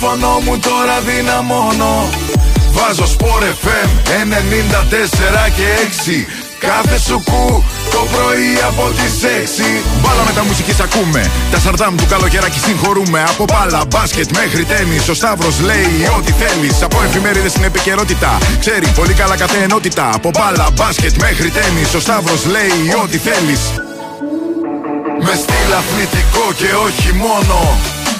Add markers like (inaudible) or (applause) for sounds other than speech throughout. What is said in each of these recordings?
ραδιόφωνο μου τώρα δυναμώνω. Βάζω σπορ FM 94 και 6 Κάθε σου κου το πρωί από τις 6 Μπάλα με τα μουσική ακούμε. Τα σαρτάμ του καλοκαιράκι συγχωρούμε. Από μπάλα, μπάσκετ μέχρι τέννη. Ο Σταύρος λέει ό,τι θέλεις. Από εφημερίδες στην επικαιρότητα Ξέρει πολύ καλά κάθε ενότητα. Από μπάλα, μπάσκετ μέχρι τέννη. Ο Σταύρος λέει ό,τι θέλεις. Με στυλ αθλητικό και όχι μόνο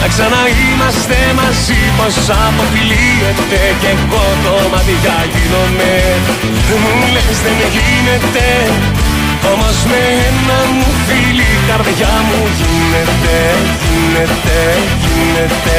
να ξαναείμαστε μαζί πως αποφυλίεται και εγώ το μάτια γίνομαι. Μου λες δεν γίνεται όμως με ένα μου φίλι η καρδιά μου γίνεται, γίνεται, γίνεται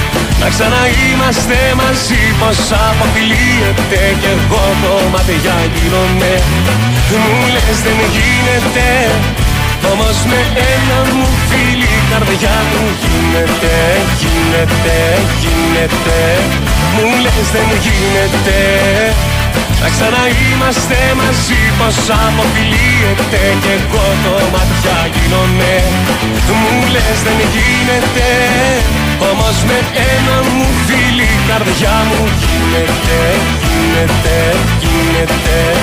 να ξαναείμαστε μαζί πως αποφυλίεται Κι εγώ το μάτια γίνομαι. Μου λες δεν γίνεται Όμως με ένα μου φίλι η καρδιά μου γίνεται Γίνεται, γίνεται Μου λες δεν γίνεται να ξαναείμαστε μαζί πως αποφυλίεται Κι εγώ το μάτια γίνομαι Μου λες δεν γίνεται Όμως με ένα μου φίλι η καρδιά μου. Γίνεται Γίνεται, γίνεται.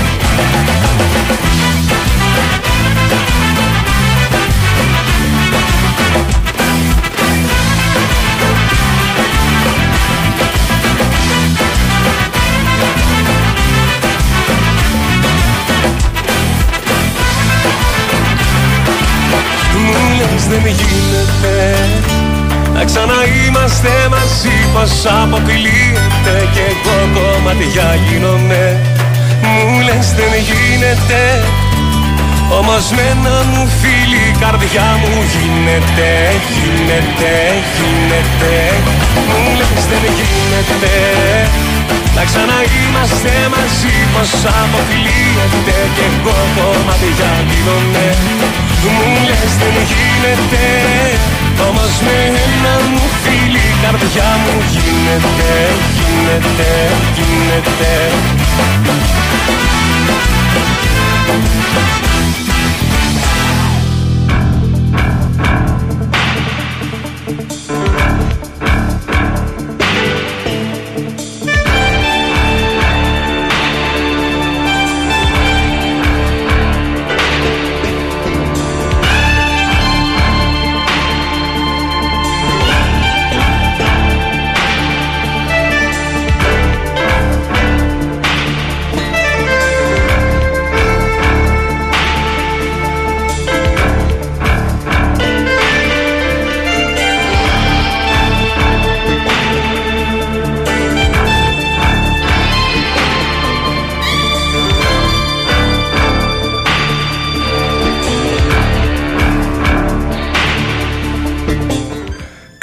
Δεν γίνεται Να ξαναείμαστε μαζί πως αποκλείεται Και εγώ κομματιά γίνομαι. Μου λες δεν γίνεται όμως με ένα μου φίλι η καρδιά μου γίνεται, γίνεται, γίνεται. Μου λες δεν γίνεται να ξαναείμαστε μαζί πως αποκλείεται και εγώ κομμάτια γίνομαι. Μου λες δεν γίνεται Όμως με ένα μου φίλι η καρδιά μου γίνεται Γίνεται, γίνεται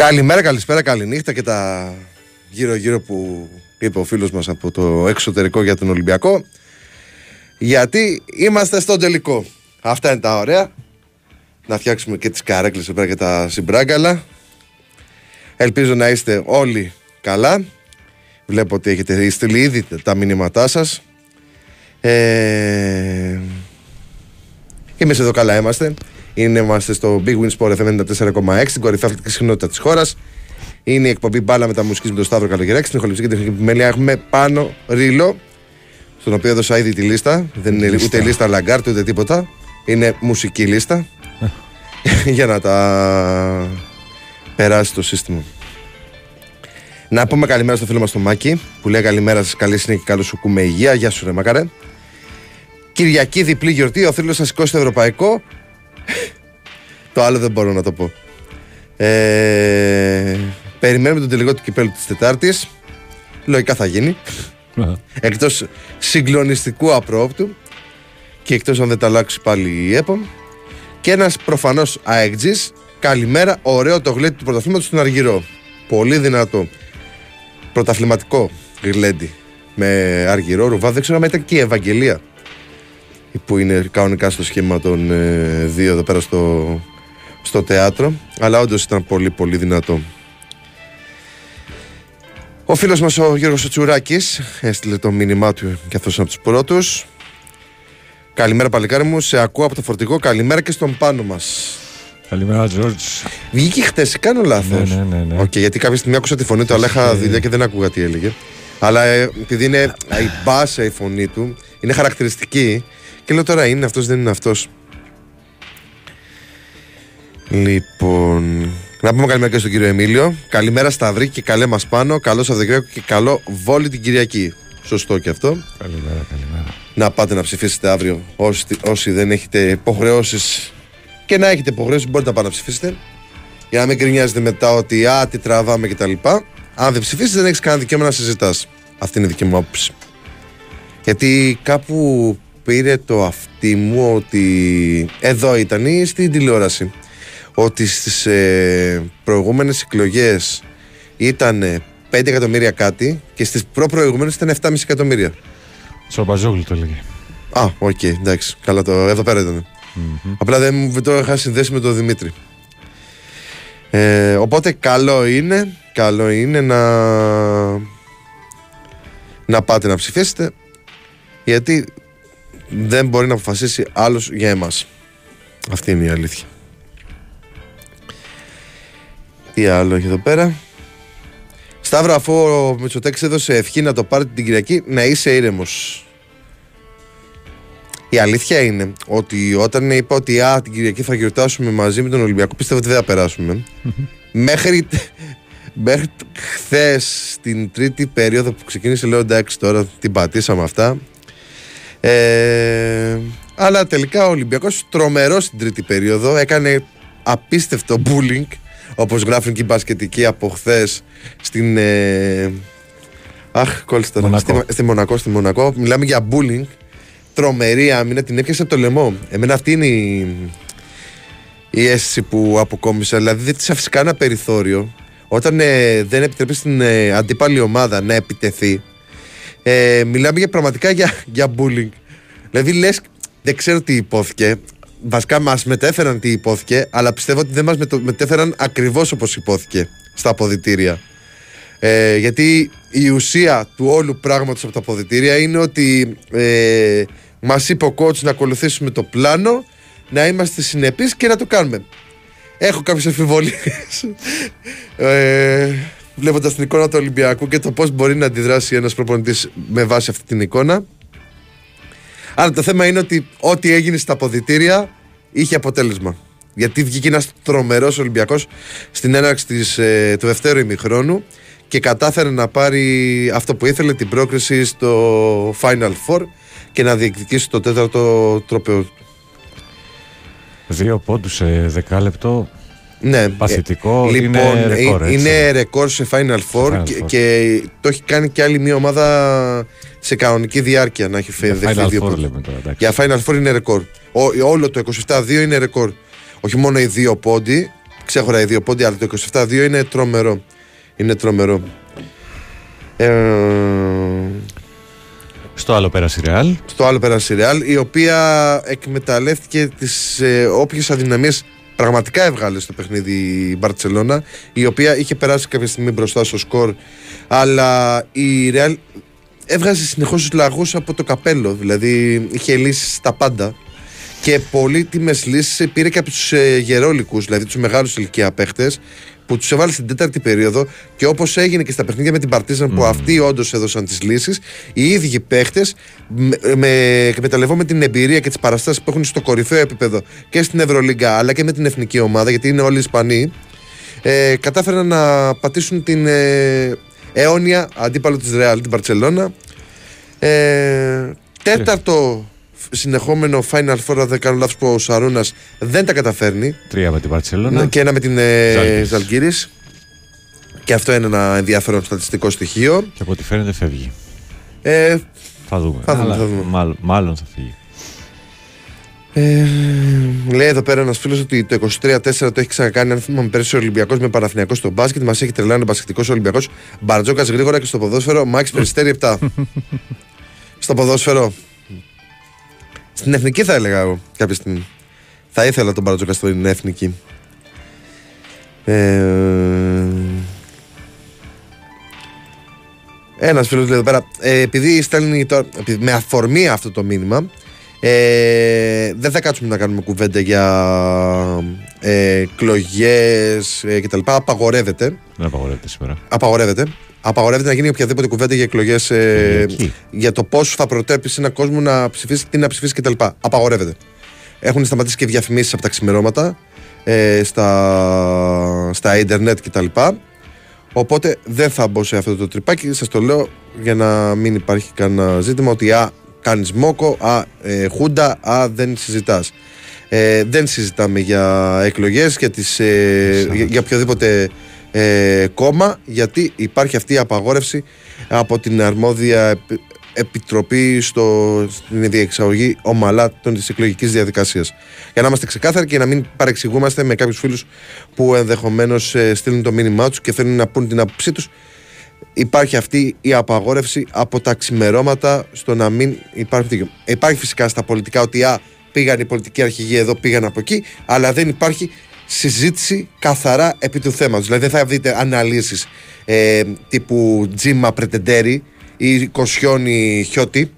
Καλημέρα, καλησπέρα, καληνύχτα και τα γύρω-γύρω που είπε ο φίλος μας από το εξωτερικό για τον Ολυμπιακό. Γιατί είμαστε στο τελικό. Αυτά είναι τα ωραία. Να φτιάξουμε και τις καρέκλες εδώ και τα συμπράγκαλα. Ελπίζω να είστε όλοι καλά. Βλέπω ότι έχετε στείλει ήδη τα μηνύματά σας. Ε... Εμείς εδώ καλά είμαστε. Είναι, είμαστε στο Big Win Sport FM 94,6, την κορυφαία αθλητική συχνότητα της χώρας. Είναι η εκπομπή μπάλα με τα μουσική με τον Σταύρο Καλογεράκη. Στην ηχοληψία και την επιμέλεια έχουμε πάνω ρίλο, στον οποίο έδωσα ήδη τη λίστα. Δεν είναι ούτε λίστα λαγκάρτ ούτε τίποτα. Είναι μουσική λίστα. (laughs) για να τα περάσει το σύστημα. Να πούμε καλημέρα στο φίλο μας τον Μάκη που λέει καλημέρα σας, καλή συνέχεια και καλώς σου κουμέ υγεία. Γεια σου, ρε Μακαρέ. Κυριακή διπλή γιορτή, ο θρύλο θα σηκώσει το ευρωπαϊκό. Το άλλο δεν μπορώ να το πω. Ε, περιμένουμε τον τελικό του κυπέλου της Τετάρτης. Λογικά θα γίνει. εκτός συγκλονιστικού απρόπτου και εκτός αν δεν τα αλλάξει πάλι η ΕΠΟ. Και ένας προφανώς αεκτζή. Καλημέρα, ωραίο το γλέντι του πρωταθλήματος στον Αργυρό. Πολύ δυνατό. Πρωταθληματικό γλέντι με Αργυρό, Ρουβά. Δεν ξέρω αν ήταν και η Ευαγγελία που είναι κανονικά στο σχήμα των ε, δύο εδώ πέρα στο, στο θέατρο. Αλλά όντως ήταν πολύ πολύ δυνατό. Ο φίλος μας ο Γιώργος Τσουράκης έστειλε το μήνυμά του και αυτός από τους πρώτους. Καλημέρα παλικάρι μου, σε ακούω από το φορτηγό. Καλημέρα και στον πάνω μας. Καλημέρα, Τζόρτζ. Βγήκε χθε, κάνω λάθος. Ναι, ναι, ναι. ναι. Okay, γιατί κάποια στιγμή άκουσα τη φωνή του, αλλά είχα δουλειά και δεν άκουγα τι έλεγε. Αλλά ε, επειδή είναι η μπάσα η φωνή του, είναι χαρακτηριστική. Και λέω τώρα είναι αυτός, δεν είναι αυτός. Λοιπόν. Να πούμε καλημέρα και στον κύριο Εμίλιο. Καλημέρα Σταυρή και καλέ μας πάνω. Καλό Σαββατοκύριακο και καλό βόλι την Κυριακή. Σωστό και αυτό. Καλημέρα, καλημέρα. Να πάτε να ψηφίσετε αύριο όσοι, όσοι δεν έχετε υποχρεώσεις και να έχετε υποχρεώσεις, μπορείτε να πάτε να ψηφίσετε. Για να μην κρινιάζετε μετά ότι α, τι τραβάμε κτλ. Αν δεν ψηφίσεις, δεν έχεις κανένα δικαίωμα να συζητάς. Αυτή είναι η δική μου άποψη. Γιατί κάπου πήρε το αυτί μου ότι εδώ ήταν ή στην τηλεόραση ότι στις ε, προηγούμενες εκλογές ήταν 5 εκατομμύρια κάτι και στις προ-προηγούμενες ήταν 7,5 εκατομμύρια. Τσορμπατζόγλου το έλεγε. Α, OK, okay, εντάξει. Καλά το. Εδώ πέρα ήταν. Mm-hmm. Απλά δεν το είχα συνδέσει με τον Δημήτρη. Ε, οπότε καλό είναι, καλό είναι να, να πάτε να ψηφίσετε γιατί δεν μπορεί να αποφασίσει άλλος για εμάς. Αυτή είναι η αλήθεια. Τι άλλο έχει εδώ πέρα; Σταύρο, αφού ο Μητσοτέξ έδωσε ευχή να το πάρει την Κυριακή, να είσαι ήρεμος. Η αλήθεια είναι ότι όταν είπα ότι α, την Κυριακή θα γιορτάσουμε μαζί με τον Ολυμπιακό, πίστευα ότι δεν θα περάσουμε. μέχρι, μέχρι χθες, την τρίτη περίοδο που ξεκίνησε, λέω εντάξει τώρα την πατήσαμε αυτά. Ε, αλλά τελικά ο Ολυμπιακός τρομερός στην τρίτη περίοδο έκανε απίστευτο bullying όπως γράφουν και οι μπασκετικοί από χθες στην ε, Αχ, κόλλησα στη, στη Μονακό, στη Μονακό. Μιλάμε για bullying τρομερή άμυνα, την έπιασε από το λαιμό. Εμένα αυτή είναι η, η αίσθηση που αποκόμισα. Δηλαδή δεν της αφήσει κανένα περιθώριο. Όταν ε, δεν επιτρέπει στην ε, αντίπαλη ομάδα να επιτεθεί, ε, μιλάμε για πραγματικά για, για bullying. Δηλαδή λες, δεν ξέρω τι υπόθηκε. Βασικά μας μετέφεραν τι υπόθηκε, αλλά πιστεύω ότι δεν μας μετέφεραν ακριβώς όπως υπόθηκε στα αποδητήρια. Ε, γιατί η ουσία του όλου πράγματος από τα αποδητήρια είναι ότι ε, Μας είπε ο coach να ακολουθήσουμε το πλάνο, να είμαστε συνεπείς και να το κάνουμε. Έχω κάποιες αμφιβολίες. ε, Βλέποντας την εικόνα του Ολυμπιακού και το πώς μπορεί να αντιδράσει ένας προπονητής με βάση αυτή την εικόνα. Αλλά το θέμα είναι ότι ό,τι έγινε στα αποδητήρια είχε αποτέλεσμα. Γιατί βγήκε ένας τρομερός Ολυμπιακός στην έναρξη της, ε, του δευτέρου ημιχρόνου και κατάφερε να πάρει αυτό που ήθελε, την πρόκριση στο Final Four και να διεκδικήσει το τέταρτο τρόπαιο. Δύο πόντους σε δεκάλεπτο. Ναι, παθητικό. λοιπόν, είναι ρεκόρ, έτσι. είναι ρεκόρ σε Final Four, και, και, το έχει κάνει και άλλη μια ομάδα σε κανονική διάρκεια να έχει φέρει Final δύο Four λέμε τώρα, Για Final Four είναι ρεκόρ. Ό, όλο το 27-2 είναι ρεκόρ. Όχι μόνο οι δύο πόντι, ξέχωρα οι δύο πόντι, αλλά το 27-2 είναι τρομερό. Είναι τρομερό. Ε, Στο άλλο πέρασε η Ρεάλ. στο άλλο πέρασε η Real, η οποία εκμεταλλεύτηκε τις ε, όποιες αδυναμίες πραγματικά έβγαλε στο παιχνίδι η Μπαρτσελώνα, η οποία είχε περάσει κάποια στιγμή μπροστά στο σκορ, αλλά η Real έβγαζε συνεχώς τους λαγούς από το καπέλο, δηλαδή είχε λύσεις στα πάντα και πολύτιμες λύσεις πήρε και από τους ε, γερόλικους, δηλαδή τους μεγάλους ηλικία παίχτες, που τους έβαλε στην τέταρτη περίοδο και όπως έγινε και στα παιχνίδια με την Παρτίζαν που αυτοί όντως έδωσαν τις λύσεις, οι ίδιοι παίχτες, με, με, εκμεταλλευόμενοι την εμπειρία και τις παραστάσεις που έχουν στο κορυφαίο επίπεδο και στην Ευρωλίγκα αλλά και με την εθνική ομάδα, γιατί είναι όλοι Ισπανοί, ε, κατάφεραν να πατήσουν την ε, αιώνια αντίπαλο της Ρεάλ, την Παρτσελώνα. Ε, τέταρτο συνεχόμενο Final Four, αν δεν κάνω λάθος, που ο Σαρούνας δεν τα καταφέρνει. Τρία με την Παρσελόνα. Ναι, Και ένα με την ε, Ζάλγκιρις. Ζαλγκύρης. Και αυτό είναι ένα ενδιαφέρον στατιστικό στοιχείο. Και από ό,τι φαίνεται φεύγει. Ε, Θα δούμε. Θα δούμε, Αλλά θα δούμε. Μάλλον, μάλλον θα φύγει. ε, λέει εδώ πέρα ένας φίλος ότι το 23-4 το έχει ξανακάνει. Αν θυμάμαι πέρσι ο Ολυμπιακός με Παναθηναϊκός στο μπάσκετ. Μας έχει τρελάνει ο μπασκετικός Ολυμπιακός. Μπαρτζόκας γρήγορα και στο ποδόσφαιρο. Μάξ Περιστέρη 7. (laughs) στο ποδόσφαιρο. Στην εθνική θα έλεγα εγώ κάποια στιγμή. Θα ήθελα τον Μπαρτζόκα στην εθνική. Ε, Ένας φίλος λέει εδώ πέρα, ε, επειδή στέλνει τώρα, επειδή με αφορμή αυτό το μήνυμα, ε, δεν θα κάτσουμε να κάνουμε κουβέντα για ε, εκλογές ε, κτλ. Απαγορεύεται. Δεν απαγορεύεται σήμερα. Απαγορεύεται. Απαγορεύεται να γίνει οποιαδήποτε κουβέντα για εκλογές ε, Κυριακή. για το πώς θα προτρέπει έναν κόσμο να ψηφίσει, τι να ψηφίσει κτλ. Απαγορεύεται. Έχουν σταματήσει και διαφημίσεις από τα ξημερώματα ε, στα, στα ίντερνετ κτλ. Οπότε δεν θα μπω σε αυτό το τρυπάκι. Σας το λέω για να μην υπάρχει κανένα ζήτημα ότι α, κάνεις μόκο, α, ε, χούντα, α, δεν συζητάς. Ε, δεν συζητάμε για εκλογές για, τις, ε, για, για οποιοδήποτε ε, κόμμα γιατί υπάρχει αυτή η απαγόρευση από την αρμόδια επι- επιτροπή στο, στην διεξαγωγή ομαλά των της εκλογικής διαδικασίας. Για να είμαστε ξεκάθαροι και να μην παρεξηγούμαστε με κάποιους φίλους που ενδεχομένως ε, στείλουν το μήνυμά τους και θέλουν να πούν την άποψή τους υπάρχει αυτή η απαγόρευση από τα ξημερώματα στο να μην υπάρχει τέτοιο. Υπάρχει φυσικά στα πολιτικά ότι α, πήγαν οι πολιτικοί αρχηγοί εδώ, πήγαν από εκεί, αλλά δεν υπάρχει συζήτηση καθαρά επί του θέματος. Δηλαδή δεν θα δείτε αναλύσεις ε, τύπου Τζίμα Πρετεντέρη ή Κοσιόνι Χιώτη.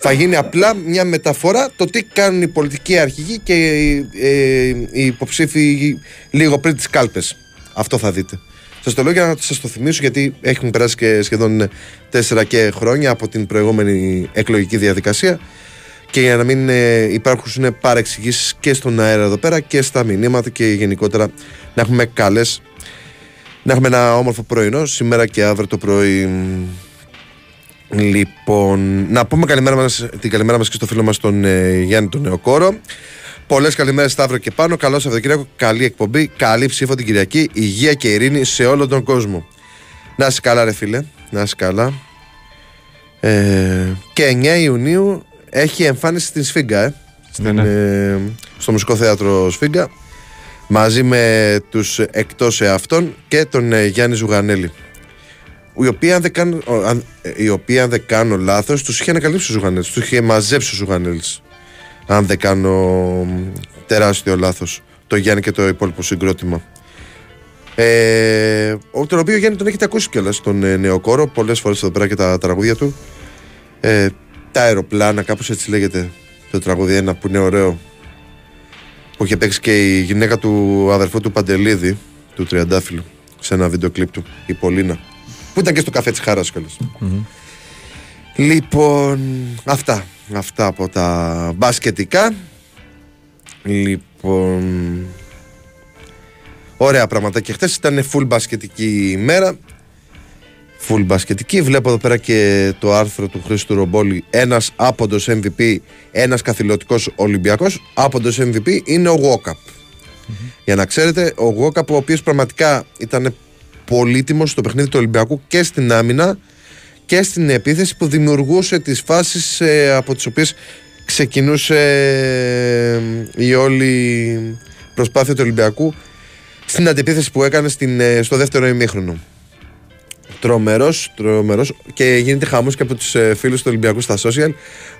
Θα γίνει απλά μια μεταφορά το τι κάνουν οι πολιτικοί αρχηγοί και οι, ε, οι υποψήφοι λίγο πριν τις κάλπες. Αυτό θα δείτε. Σας το λέω για να σας το θυμίσω γιατί έχουν περάσει και σχεδόν τέσσερα και χρόνια από την προηγούμενη εκλογική διαδικασία και για να μην ε, υπάρχουν παρεξηγήσεις και στον αέρα εδώ πέρα και στα μηνύματα και γενικότερα να έχουμε καλές να έχουμε ένα όμορφο πρωινό σήμερα και αύριο το πρωί. Λοιπόν, να πούμε καλημέρα μας, την καλημέρα μας και στο φίλο μας τον ε, Γιάννη τον Νεοκόρο. Πολλές καλημέρες Σταύρο και πάνω. Καλό Σαββατοκύριακο, καλή εκπομπή, καλή ψήφο την Κυριακή, υγεία και ειρήνη σε όλο τον κόσμο. Να είσαι καλά, ρε φίλε. Να είσαι καλά. Ε, και 9 Ιουνίου έχει εμφάνιση στην Σφίγγα, ε, στην, Ναι, ε, στο Μουσικό Θέατρο Σφίγγα μαζί με τους εκτός εαυτών και τον ε, Γιάννη Ζουγανέλη. Η οποία αν δεν κάνω, ο, αν, ε, η οποία, αν δεν κάνω λάθος τους είχε ανακαλύψει ο Ζουγανέλης τους είχε μαζέψει ο Ζουγανέλης αν δεν κάνω μ, τεράστιο λάθος το Γιάννη και το υπόλοιπο συγκρότημα. Ε, ο- τον οποίο Γιάννη τον έχετε ακούσει κιόλας τον ε, νεοκόρο πολλές φορές εδώ πέρα και τα τραγούδια του. Ε, τα αεροπλάνα κάπως έτσι λέγεται το τραγούδι ένα που είναι ωραίο που είχε παίξει και η γυναίκα του αδερφού του Παντελίδη του Τριαντάφυλλου σε ένα βίντεο κλιπ του η Πολίνα που ήταν και στο καφέ της Χαράς κιόλας Λοιπόν, αυτά. Αυτά από τα μπασκετικά. Λοιπόν. Ωραία πράγματα. Και χθες ήταν full μπασκετική ημέρα. Full μπασκετική. Βλέπω εδώ πέρα και το άρθρο του Χρήστου Ρομπόλη. Ένας άποντος MVP, ένας καθηλωτικός Ολυμπιακός. Άποντος MVP είναι ο Γουόκαπ. Για να ξέρετε, ο Γουόκαπ, ο οποίος πραγματικά ήταν πολύτιμος στο παιχνίδι του Ολυμπιακού και στην άμυνα και στην επίθεση που δημιουργούσε τις φάσεις ε, από τις οποίες ξεκινούσε ε, η όλη προσπάθεια του Ολυμπιακού στην αντιπίθεση που έκανε στην, ε, στο δεύτερο ημίχρονο. Τρομερός, τρομερός και γίνεται χαμός και από τους ε, φίλους του Ολυμπιακού στα social.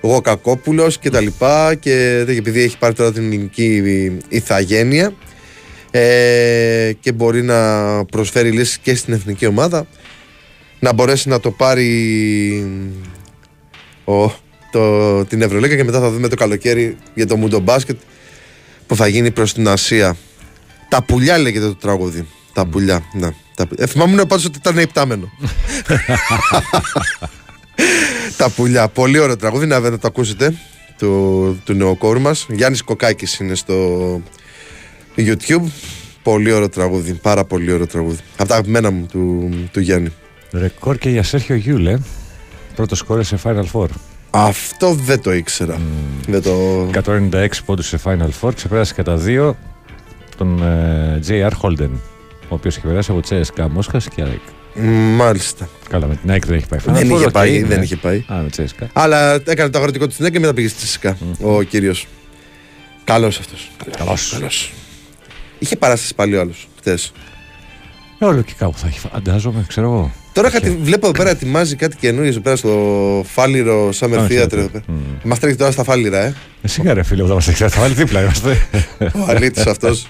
Ο Κακόπουλος και τα λοιπά. Και επειδή έχει πάρει τώρα την ελληνική ηθαγένεια ε, και μπορεί να προσφέρει λύσεις και στην εθνική ομάδα, να μπορέσει να το πάρει ο, το, την Ευρωλίκα και μετά θα δούμε το καλοκαίρι για το Μουντο Μπάσκετ που θα γίνει προς την Ασία. Τα πουλιά λέγεται το τραγούδι. Τα πουλιά, ναι. Τα... Ε, θυμάμαι πάντως ότι ήταν υπτάμενο. τα πουλιά. Πολύ ωραίο τραγούδι, να, να το ακούσετε του, του νεοκόρου μας. Γιάννης Κοκάκης είναι στο YouTube. Πολύ ωραίο τραγούδι, πάρα πολύ ωραίο τραγούδι. Από τα αγαπημένα μου του, του Γιάννη. Ρεκόρ και για Σέρχιο Γιούλε. Πρώτο σκόρε σε Final Four. Αυτό δεν το ήξερα. Δεν το... 196 πόντους σε Final Four. Ξεπέρασε κατά δύο τον ε, JR Holden. Ο οποίος έχει περάσει από CSKA Μόσχας και ΑΕΚ. Μάλιστα. Καλά, με την ΑΕΚ δεν έχει πάει. Final Δεν Four, είχε οκ, πάει, ναι. δεν είχε πάει. Α, με CSKA. Αλλά έκανε το αγροτικό του στην και μετά πήγε στη CSKA. Ο κύριος. Καλός αυτός. Καλός. Είχε παράσταση πάλι ο άλλος χτες. Ε, Όλο και κάπου θα έχει. Φαντάζομαι, ξέρω εγώ. Τώρα κάτι, βλέπω εδώ πέρα ετοιμάζει κάτι καινούργιο εδώ πέρα στο Φάλιρο Summer Α, Theater. theater. εδώ πέρα. Μμ. Μας τρέχει τώρα στα Φάλιρα, ε. Εσύ ρε φίλε, που θα μας έχει θα βάλει δίπλα είμαστε. (laughs) Ο αλήτης αυτός.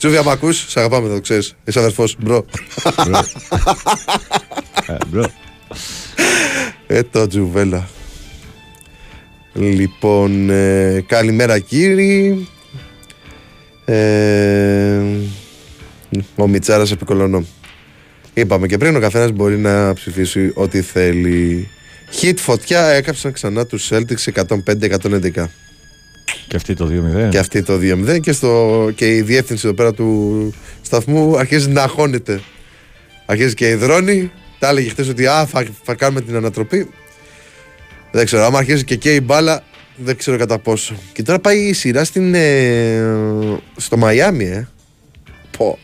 Τζούβια, μ' ακούς, σε αγαπάμε, το ξέρεις. Είσαι αδερφός, bro. Ε, bro. Ε, το τζουβέλα. Λοιπόν, ε, καλημέρα κύριοι. Ε, ο Μιτσάρας επικολωνώ. Είπαμε και πριν, ο καθένας μπορεί να ψηφίσει ό,τι θέλει. Hit φωτιά έκαψαν ξανά τους Celtics 105-111. Και αυτή το 2-0. Και αυτή το 2-0 και, στο, και η διεύθυνση εδώ πέρα του σταθμού αρχίζει να αγχώνεται. Αρχίζει και υδρώνει. Τα έλεγε χθε ότι α, θα, θα κάνουμε την ανατροπή. Δεν ξέρω. Άμα αρχίζει και καίει η μπάλα, δεν ξέρω κατά πόσο. Και τώρα πάει η σειρά στην, ε, στο Μαϊάμι, ε. Πω.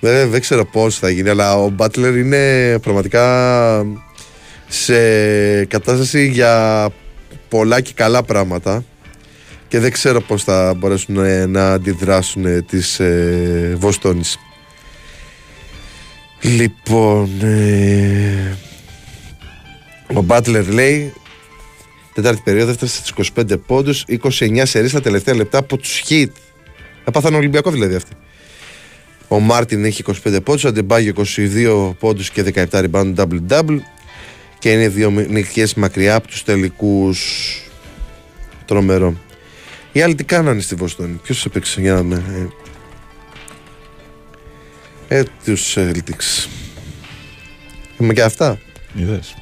Δεν, δεν ξέρω πώς θα γίνει, αλλά ο Μπάτλερ είναι πραγματικά σε κατάσταση για πολλά και καλά πράγματα και δεν ξέρω πώς θα μπορέσουν ε, να αντιδράσουν ε, τις ε, Βοστόνης. Λοιπόν, ε, ο Μπάτλερ λέει τέταρτη περίοδο έφτασε στις 25 πόντους 29 σερί στα τελευταία λεπτά από τους Χιτ έπαθαν Ολυμπιακό δηλαδή αυτοί. Ο Μάρτιν έχει 25 πόντους ο Αντεμπάγιο 22 πόντους και 17 rebound double-double και είναι δύο νικίες μακριά από τους τελικούς τρομερό οι άλλοι τι κάνανε στη Βοστόνη; Ποιος έπαιξε για να με ε, ε τους Celtics Είμαι και αυτά Είδες.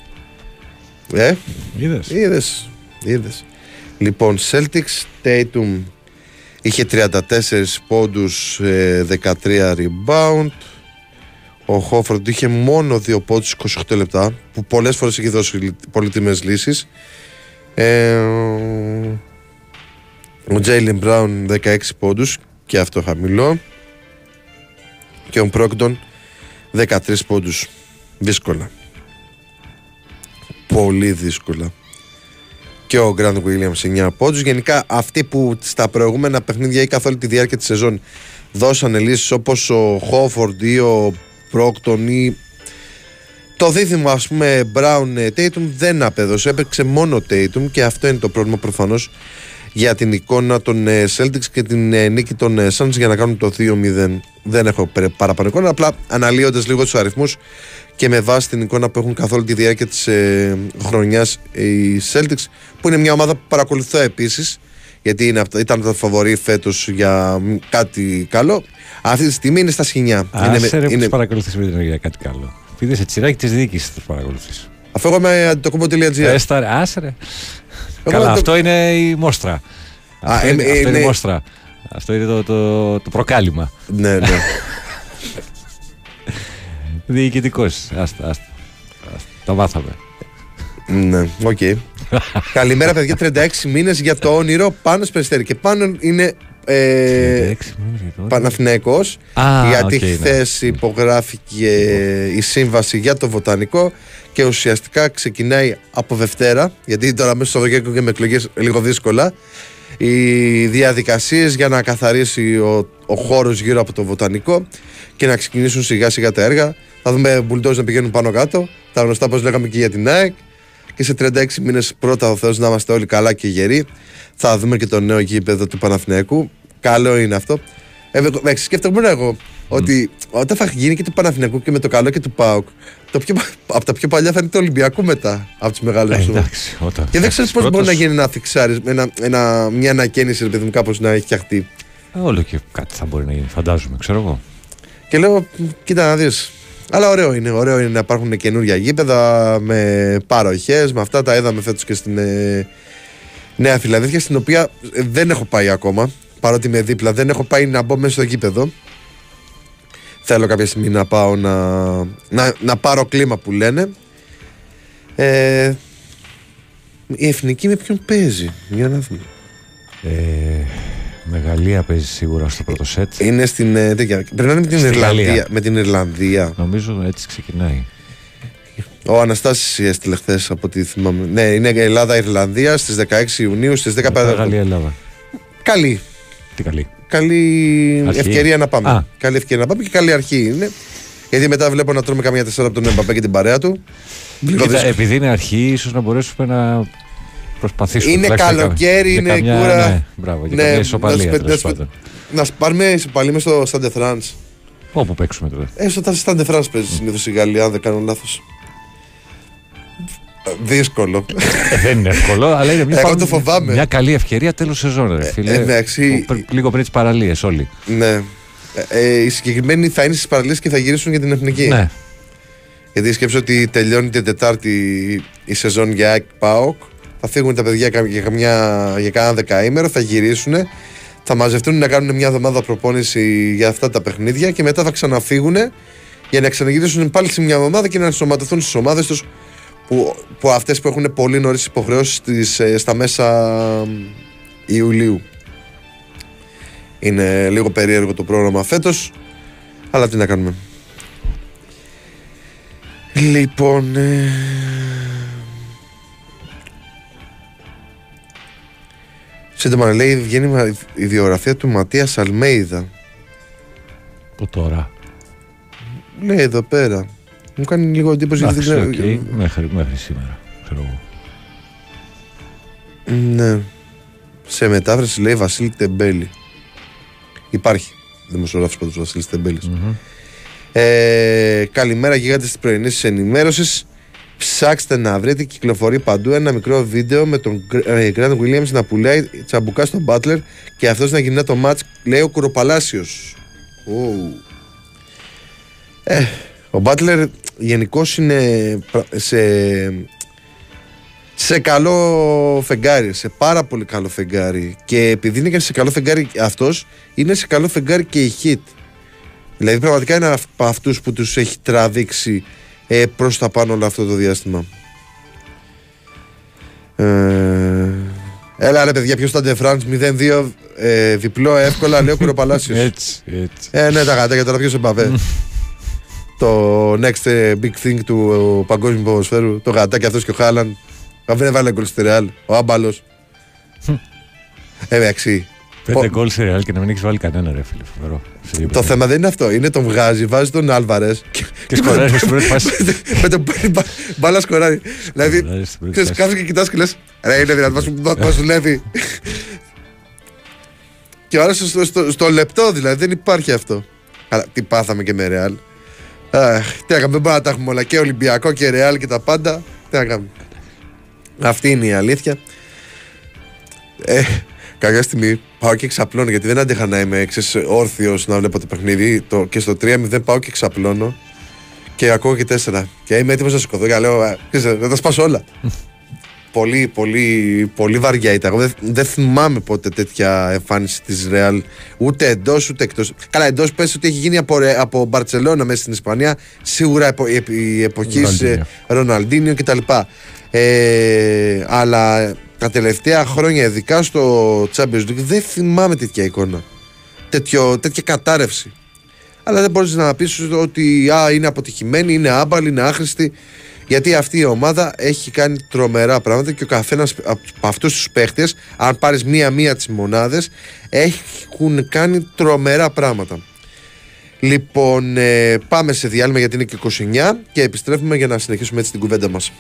ε; Είδες. Είδες, είδες. Λοιπόν, Celtics, Tatum είχε 34 πόντους, ε, 13 rebound. Ο Χόφροντ είχε μόνο 2 πόντους 28 λεπτά, που πολλές φορές έχει δώσει λι- πολύτιμες λύσεις. Ε, ο Τζέιλιν Μπράουν 16 πόντους και αυτό χαμηλό. Και ο Πρόκτον 13 πόντους. Δύσκολα. Πολύ δύσκολα και ο Γκραντ Williams 9 πόντους. Γενικά αυτοί που στα προηγούμενα παιχνίδια ή καθ' όλη τη διάρκεια της σεζόν δώσανε λύσεις όπως ο Χόφορντ ή ο Πρόκτον ή το δίδυμο ας πούμε Brown ε, Tatum δεν απέδωσε. Έπαιξε μόνο Tatum και αυτό είναι το πρόβλημα προφανώς για την εικόνα των ε, Celtics και την ε, νίκη των ε, Suns για να κάνουν το 2-0. Δεν έχω περ- παραπάνω εικόνα, απλά αναλύοντας λίγο τους αριθμούς και με βάση την εικόνα που έχουν καθ' όλη τη διάρκεια της ε, χρονιάς οι Celtics, που είναι μια ομάδα που παρακολουθώ επίσης, γιατί είναι, από τα- ήταν το φαβορή φέτος για μ, κάτι καλό. Αυτή τη στιγμή είναι στα σχοινιά. Άσε ρε που είναι, τους παρακολουθείς με την για κάτι καλό. Πήγε σε τσιράκι της διοίκησης τους παρακολουθείς. αφού εγώ είμαι αντιτοκούμπο.gr. Έστα ρε, άσε ρε. Εγώ Καλά, το- αυτό είναι η μόστρα. Αυτό, είμαι- είναι, αυτό είναι είναι- η μόστρα. Αυτό είναι το, το, το προκάλημα. ναι, ναι. Διοικητικός. Άστα, άστα. άστα. Το μάθαμε. Ναι, οκ. (laughs) Καλημέρα, παιδιά. 36 μήνες για το όνειρο πάνω στο περιστέρι. Και πάνω είναι. Ε, 36 μήνες για το- Παναθηναϊκός Α, γιατί οκ, ναι. χθες υπογράφηκε η σύμβαση για το βοτανικό και ουσιαστικά ξεκινάει από Δευτέρα γιατί τώρα μέσα στο Σαββατοκύριακο και με εκλογές λίγο δύσκολα οι διαδικασίες για να καθαρίσει ο, ο χώρος γύρω από το βοτανικό και να ξεκινήσουν σιγά σιγά τα έργα. Θα δούμε μπουλντόζ να πηγαίνουν πάνω κάτω. Τα γνωστά πώ λέγαμε και για την ΑΕΚ. Και σε 36 μήνες πρώτα ο Θεός να είμαστε όλοι καλά και γεροί. Θα δούμε και το νέο γήπεδο του Παναθηναϊκού. Καλό είναι αυτό. Ε, ε, σκέφτομαι εγώ ότι όταν θα γίνει και του Παναθηναϊκού και με το καλό και του ΠΑΟΚ, το πιο, από τα πιο παλιά θα είναι το Ολυμπιακό μετά από τι μεγάλε Ε, ε, εντάξει, όταν Και δεν ξέρω φτάσεις πώς μπορεί πρώτος, να γίνει ένα φιξάρι, ένα, ένα, μια ανακαίνιση, ρε παιδί μου, κάπως να έχει φτιαχτεί. ε, Όλο και κάτι θα μπορεί να γίνει, φαντάζομαι, ξέρω εγώ. Και λέω, κοίτα να δεις Αλλά ωραίο είναι, ωραίο είναι να υπάρχουν καινούργια γήπεδα με παροχές, με αυτά τα είδαμε φέτος και στην ε, Νέα Φιλαδέλφια, στην οποία ε, δεν έχω πάει ακόμα. Παρότι είμαι δίπλα, δεν έχω πάει να μπω μέσα στο γήπεδο. Θέλω κάποια στιγμή να πάω να, να, να πάρω κλίμα που λένε. Ε, η εθνική με ποιον παίζει, για να δούμε. Ε, Μεγαλία παίζει σίγουρα στο πρώτο σετ. Είναι στην. ε, τέτοια- Πρέπει να είναι με την, Στη Ιρλανδία, Γαλλία. με την Ιρλανδία. Νομίζω έτσι ξεκινάει. Ο Αναστάσης έστειλε χθες από ό,τι θυμάμαι. Ναι, είναι Ελλάδα-Ιρλανδία στις 16 Ιουνίου στις 15. Γαλλία Ελλάδα. Καλή. Τι καλή. Καλή Αρχή. ευκαιρία να πάμε. Α. Καλή ευκαιρία να πάμε και καλή αρχή είναι. Γιατί μετά βλέπω να τρώμε καμία τεσσάρα από τον Εμπαπέ και την παρέα του. Λίγο Κοίτα, δύσκολο. επειδή είναι αρχή, ίσως να μπορέσουμε να προσπαθήσουμε. Είναι τουλάχιστον καλοκαίρι, για είναι καμιά- κούρα. Ναι, μπράβο, για Ναι, καμιά να ισοπαλία σου πε- τέλος να σου πε- πάντων. Να σπάρουμε ισοπαλί με στο Στάντε Φραντ. Όπου παίξουμε τώρα. Έστω όταν Στάντε Φραντ παίζει συνήθως η Γαλλία, αν δεν κάνω λάθος. Δύσκολο. Ε, δεν είναι εύκολο, αλλά είναι μια, Εγώ πα- το φοβάμαι. μια καλή ευκαιρία τέλος σεζόν, ρε φίλε. εντάξει. Που πρι- Λίγο πριν τις παραλίες, όλοι. ναι. Ε, ε, οι συγκεκριμένοι θα είναι στις παραλίες και θα γυρίσουν για την εθνική. Ναι. Γιατί σκέψω ότι τελειώνει την Τετάρτη η σεζόν για ΑΕΚ ΠΑΟΚ. Θα φύγουν τα παιδιά κα- για, καμιά, για κάνα δεκαήμερο, θα γυρίσουν. Θα μαζευτούν να κάνουν μια εβδομάδα προπόνηση για αυτά τα παιχνίδια και μετά θα ξαναφύγουν για να ξαναγυρίσουν πάλι σε μια εβδομάδα και να ενσωματωθούν στις ομάδες τους που, που αυτές που έχουν πολύ νωρίς υποχρεώσεις στα μέσα Ιουλίου. Είναι λίγο περίεργο το πρόγραμμα φέτος, αλλά τι να κάνουμε. Λοιπόν. Ε... Σύντομα λέει βγαίνει μα- η βιογραφία του Ματίας Αλμέιδα. Που τώρα. Λέει εδώ πέρα. Μου κάνει λίγο εντύπωση γιατί Εντάξει, δεν οκ, ξέρω. μέχρι, μέχρι σήμερα. Ξέρω εγώ. Ναι. Σε μετάφραση λέει Βασίλη Τεμπέλη. Υπάρχει δημοσιογράφος πάντως Βασίλης Τεμπέλης. Μμμ. Ε, καλημέρα γίγαντες της πρωινής ενημέρωσης Ψάξτε να βρείτε, κυκλοφορεί παντού ένα μικρό βίντεο με τον Γκρ- ε, Grant Williams να πουλάει τσαμπουκά στον Butler και αυτός να γυρνά το μάτς, λέει ο Κουροπαλάσιος. Ου. Ε, ο Butler γενικώς είναι πρα- σε, σε καλό φεγγάρι, σε πάρα πολύ καλό φεγγάρι. Και επειδή είναι και σε καλό φεγγάρι αυτός, είναι σε καλό φεγγάρι και η Hit. Δηλαδή πραγματικά είναι από αυτούς που τους έχει τραβήξει ε, προς τα πάνω όλο αυτό το διάστημα. Ε, έλα ρε παιδιά, ποιος ήταν Ντεφραντς 0-2 ε, διπλό εύκολα, λέει ο Κουροπαλάσιος. (laughs) Έτσι, έτσι. ε, ναι, τα γατάκια τώρα ποιος εμπαβέ. το next ε, big thing του ε, παγκόσμιου ποδοσφαίρου. Το γατάκι αυτός και ο Χάλαν. Δεν έβαλε γκολ στη Ρεάλ. Ο Άμπαλος. Ε, Εντάξει. Πέντε Ο- γκολ σε ρεάλ και να μην έχεις βάλει κανένα, ρε φίλε. Φοβερό. Σε δύο Το παιχνίδια. θέμα δεν είναι αυτό. Είναι τον βγάζει, βάζει τον Άλβαρες. Και σκοράρει στην πρώτη φάση. (laughs) με τον παίρνει μπα- μπάλα σκοράρει. Δηλαδή, Σκοράρει στην πρώτη ξέρεις, φάση. κάθεσαι και κοιτάς και λες Ρε είναι δυνατό, μα μας δουλεύει. (laughs) και ο άλλος στο, στο, στο λεπτό δηλαδή, δεν υπάρχει αυτό. Αλλά τι πάθαμε και με Ρεάλ. Αχ, τι να κάνουμε, δεν μπορούμε να τα έχουμε όλα. Και Ολυμπιακό και Ρεάλ και τα πάντα. Τι να κάνουμε. Αυτή είναι η αλήθεια. Ε, κάποια στιγμή πάω και ξαπλώνω γιατί δεν άντεχα να είμαι όρθιος να βλέπω το παιχνίδι. Το, και στο 3-0 πάω και ξαπλώνω και ακούω και 4. Και είμαι έτοιμος να σηκωθώ και λέω: «Α, ξέρεις, Να τα σπάσω όλα. (laughs) πολύ, πολύ, πολύ βαριά ήταν. Εγώ δεν, δεν θυμάμαι ποτέ τέτοια εμφάνιση της Ρεάλ ούτε εντός ούτε εκτός. Καλά, εντός πες ότι έχει γίνει από, Ρε- από Μπαρσελόνα μέσα στην Ισπανία. Σίγουρα επο, η, η εποχή Ροναλντίνιο. Ροναλντίνιο κτλ. Ε, αλλά τα τελευταία χρόνια, ειδικά στο Champions League, δεν θυμάμαι τέτοια εικόνα. Τέτοιο, τέτοια κατάρρευση. Αλλά δεν μπορείς να πεις ότι α, είναι αποτυχημένη, είναι άμπαλη, είναι άχρηστη. Γιατί αυτή η ομάδα έχει κάνει τρομερά πράγματα και ο καθένας από αυτούς τους παίχτες, αν πάρεις μία-μία τις μονάδες, έχουν κάνει τρομερά πράγματα. Λοιπόν, ε, πάμε σε διάλειμμα γιατί είναι και 29 και επιστρέφουμε για να συνεχίσουμε έτσι την κουβέντα μας.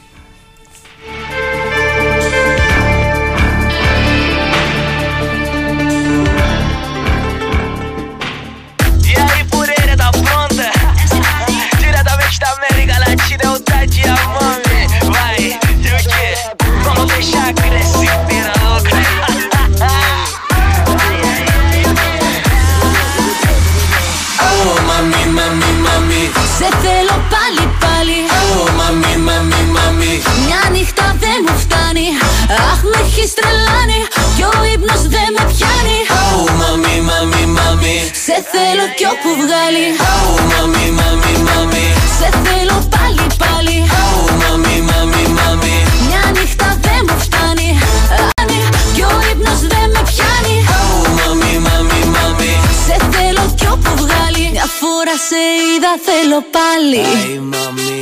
Θέλω πάλι. Ay, μαμί.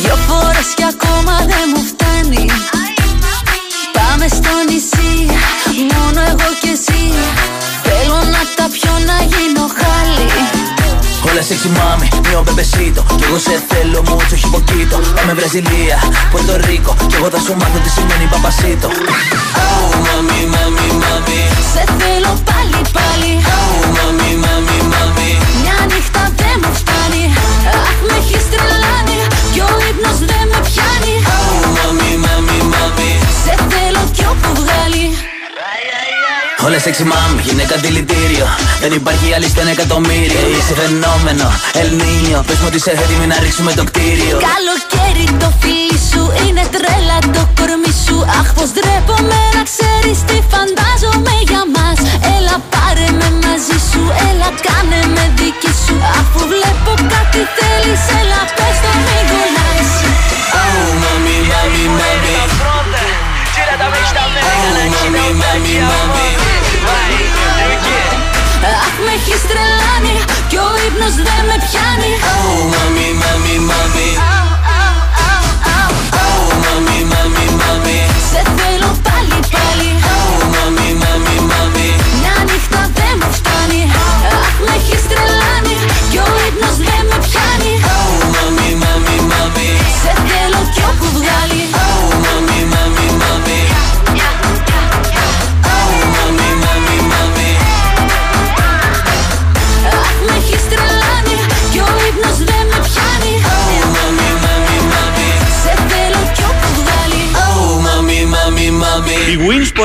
Δυο φορές κι ακόμα δεν μου φτάνει. Πάμε στο νησί, μόνο εγώ και εσύ. Θέλω να τα πιω να γίνω χάλι. Όλα sexy mami, mio bebecito Κι εγώ σε θέλω mucho poquito Πάμε Βραζιλία, Πορτο Κι εγώ θα σου μάθω τι σημαίνει παπασίτο Oh, mami, mami, mami Σε θέλω πάλι πάλι. Oh, mami, mami, mami έχεις τρελάνει Κι ο ύπνος δεν με πιάνει. Oh, mami, mami, mami Σε θέλω κι όπου βγάλει. Όλα σεξι μάμ, γυναίκα δηλητήριο Δεν υπάρχει άλλη στο εκατομμύριο. Είσαι φαινόμενο, Ελνίνιο Πες μου ότι είσαι έτοιμη να ρίξουμε το κτίριο. Καλοκαίρι το φίλι σου Είναι τρέλα το κορμί σου Αχ πως ντρέπομαι να ξέρεις τι φαντάζομαι για μας. Έλα πάρε με μαζί σου Έλα κάνε με δική σου. Αφού έχεις τρελάνει Κι ο ύπνος δεν με πιάνει. Oh,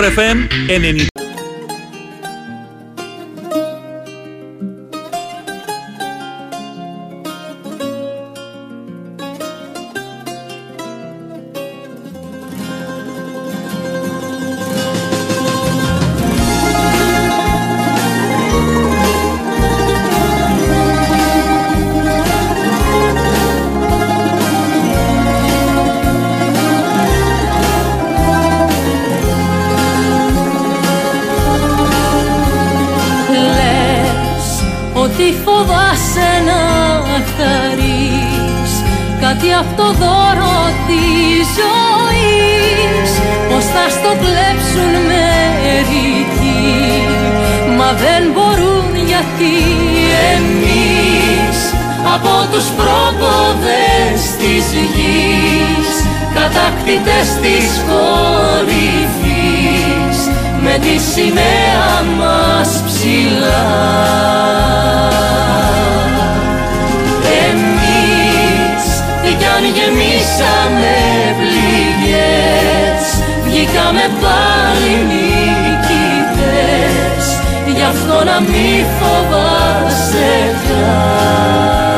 Winsport FM 90. Λες φοβάσαι να χαρείς Κάτι από το δώρο της ζωής. Πως θα στο κλέψουν μερικοί. Μα δεν μπορούν γιατί εμείς Από τους πρόποδες της γης Κατακτητές της κορυφής με τη σημαία μας ψηλά. Γεμίσαμε πληγές βγήκαμε πάλι νικητές γι' αυτό να μη φοβάσαι πια.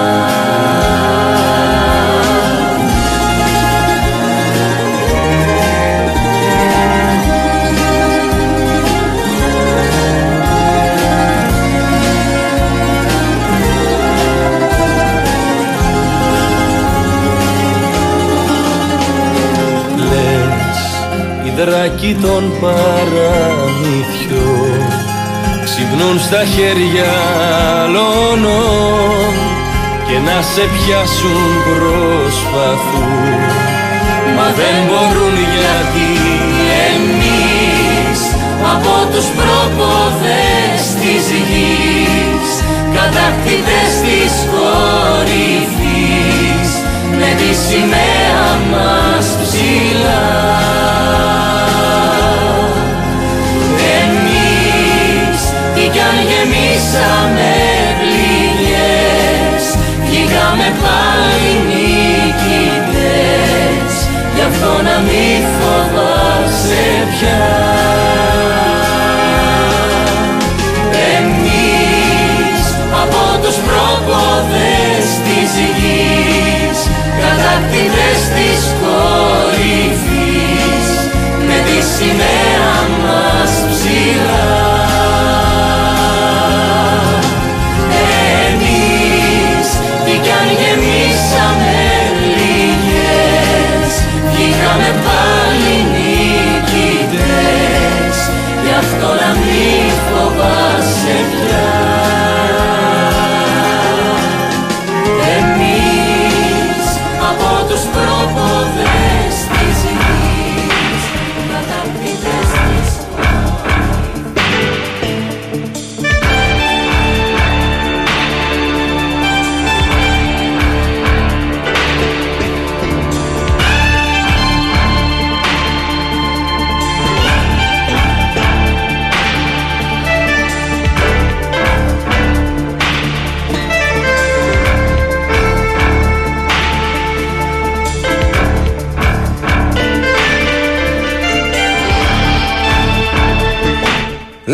Οι δράκοι των παραμυθιών ξυπνούν στα χέρια άλλων και να σε πιάσουν προσπαθούν. Μα δεν μπορούν γιατί εμείς Από τους προποδές της γης Κατακτητές της κορυφής Με τη σημαία μας ψηλά κι αν γεμίσαμε πληγές Βγήκαμε πάλι νικητές. Γι' αυτό να μη φοβάσαι πια. Εμείς από τους προποδές της γης Κατακτητές της κορυφής Με τη σημαία μας Βγήκαμε πάλι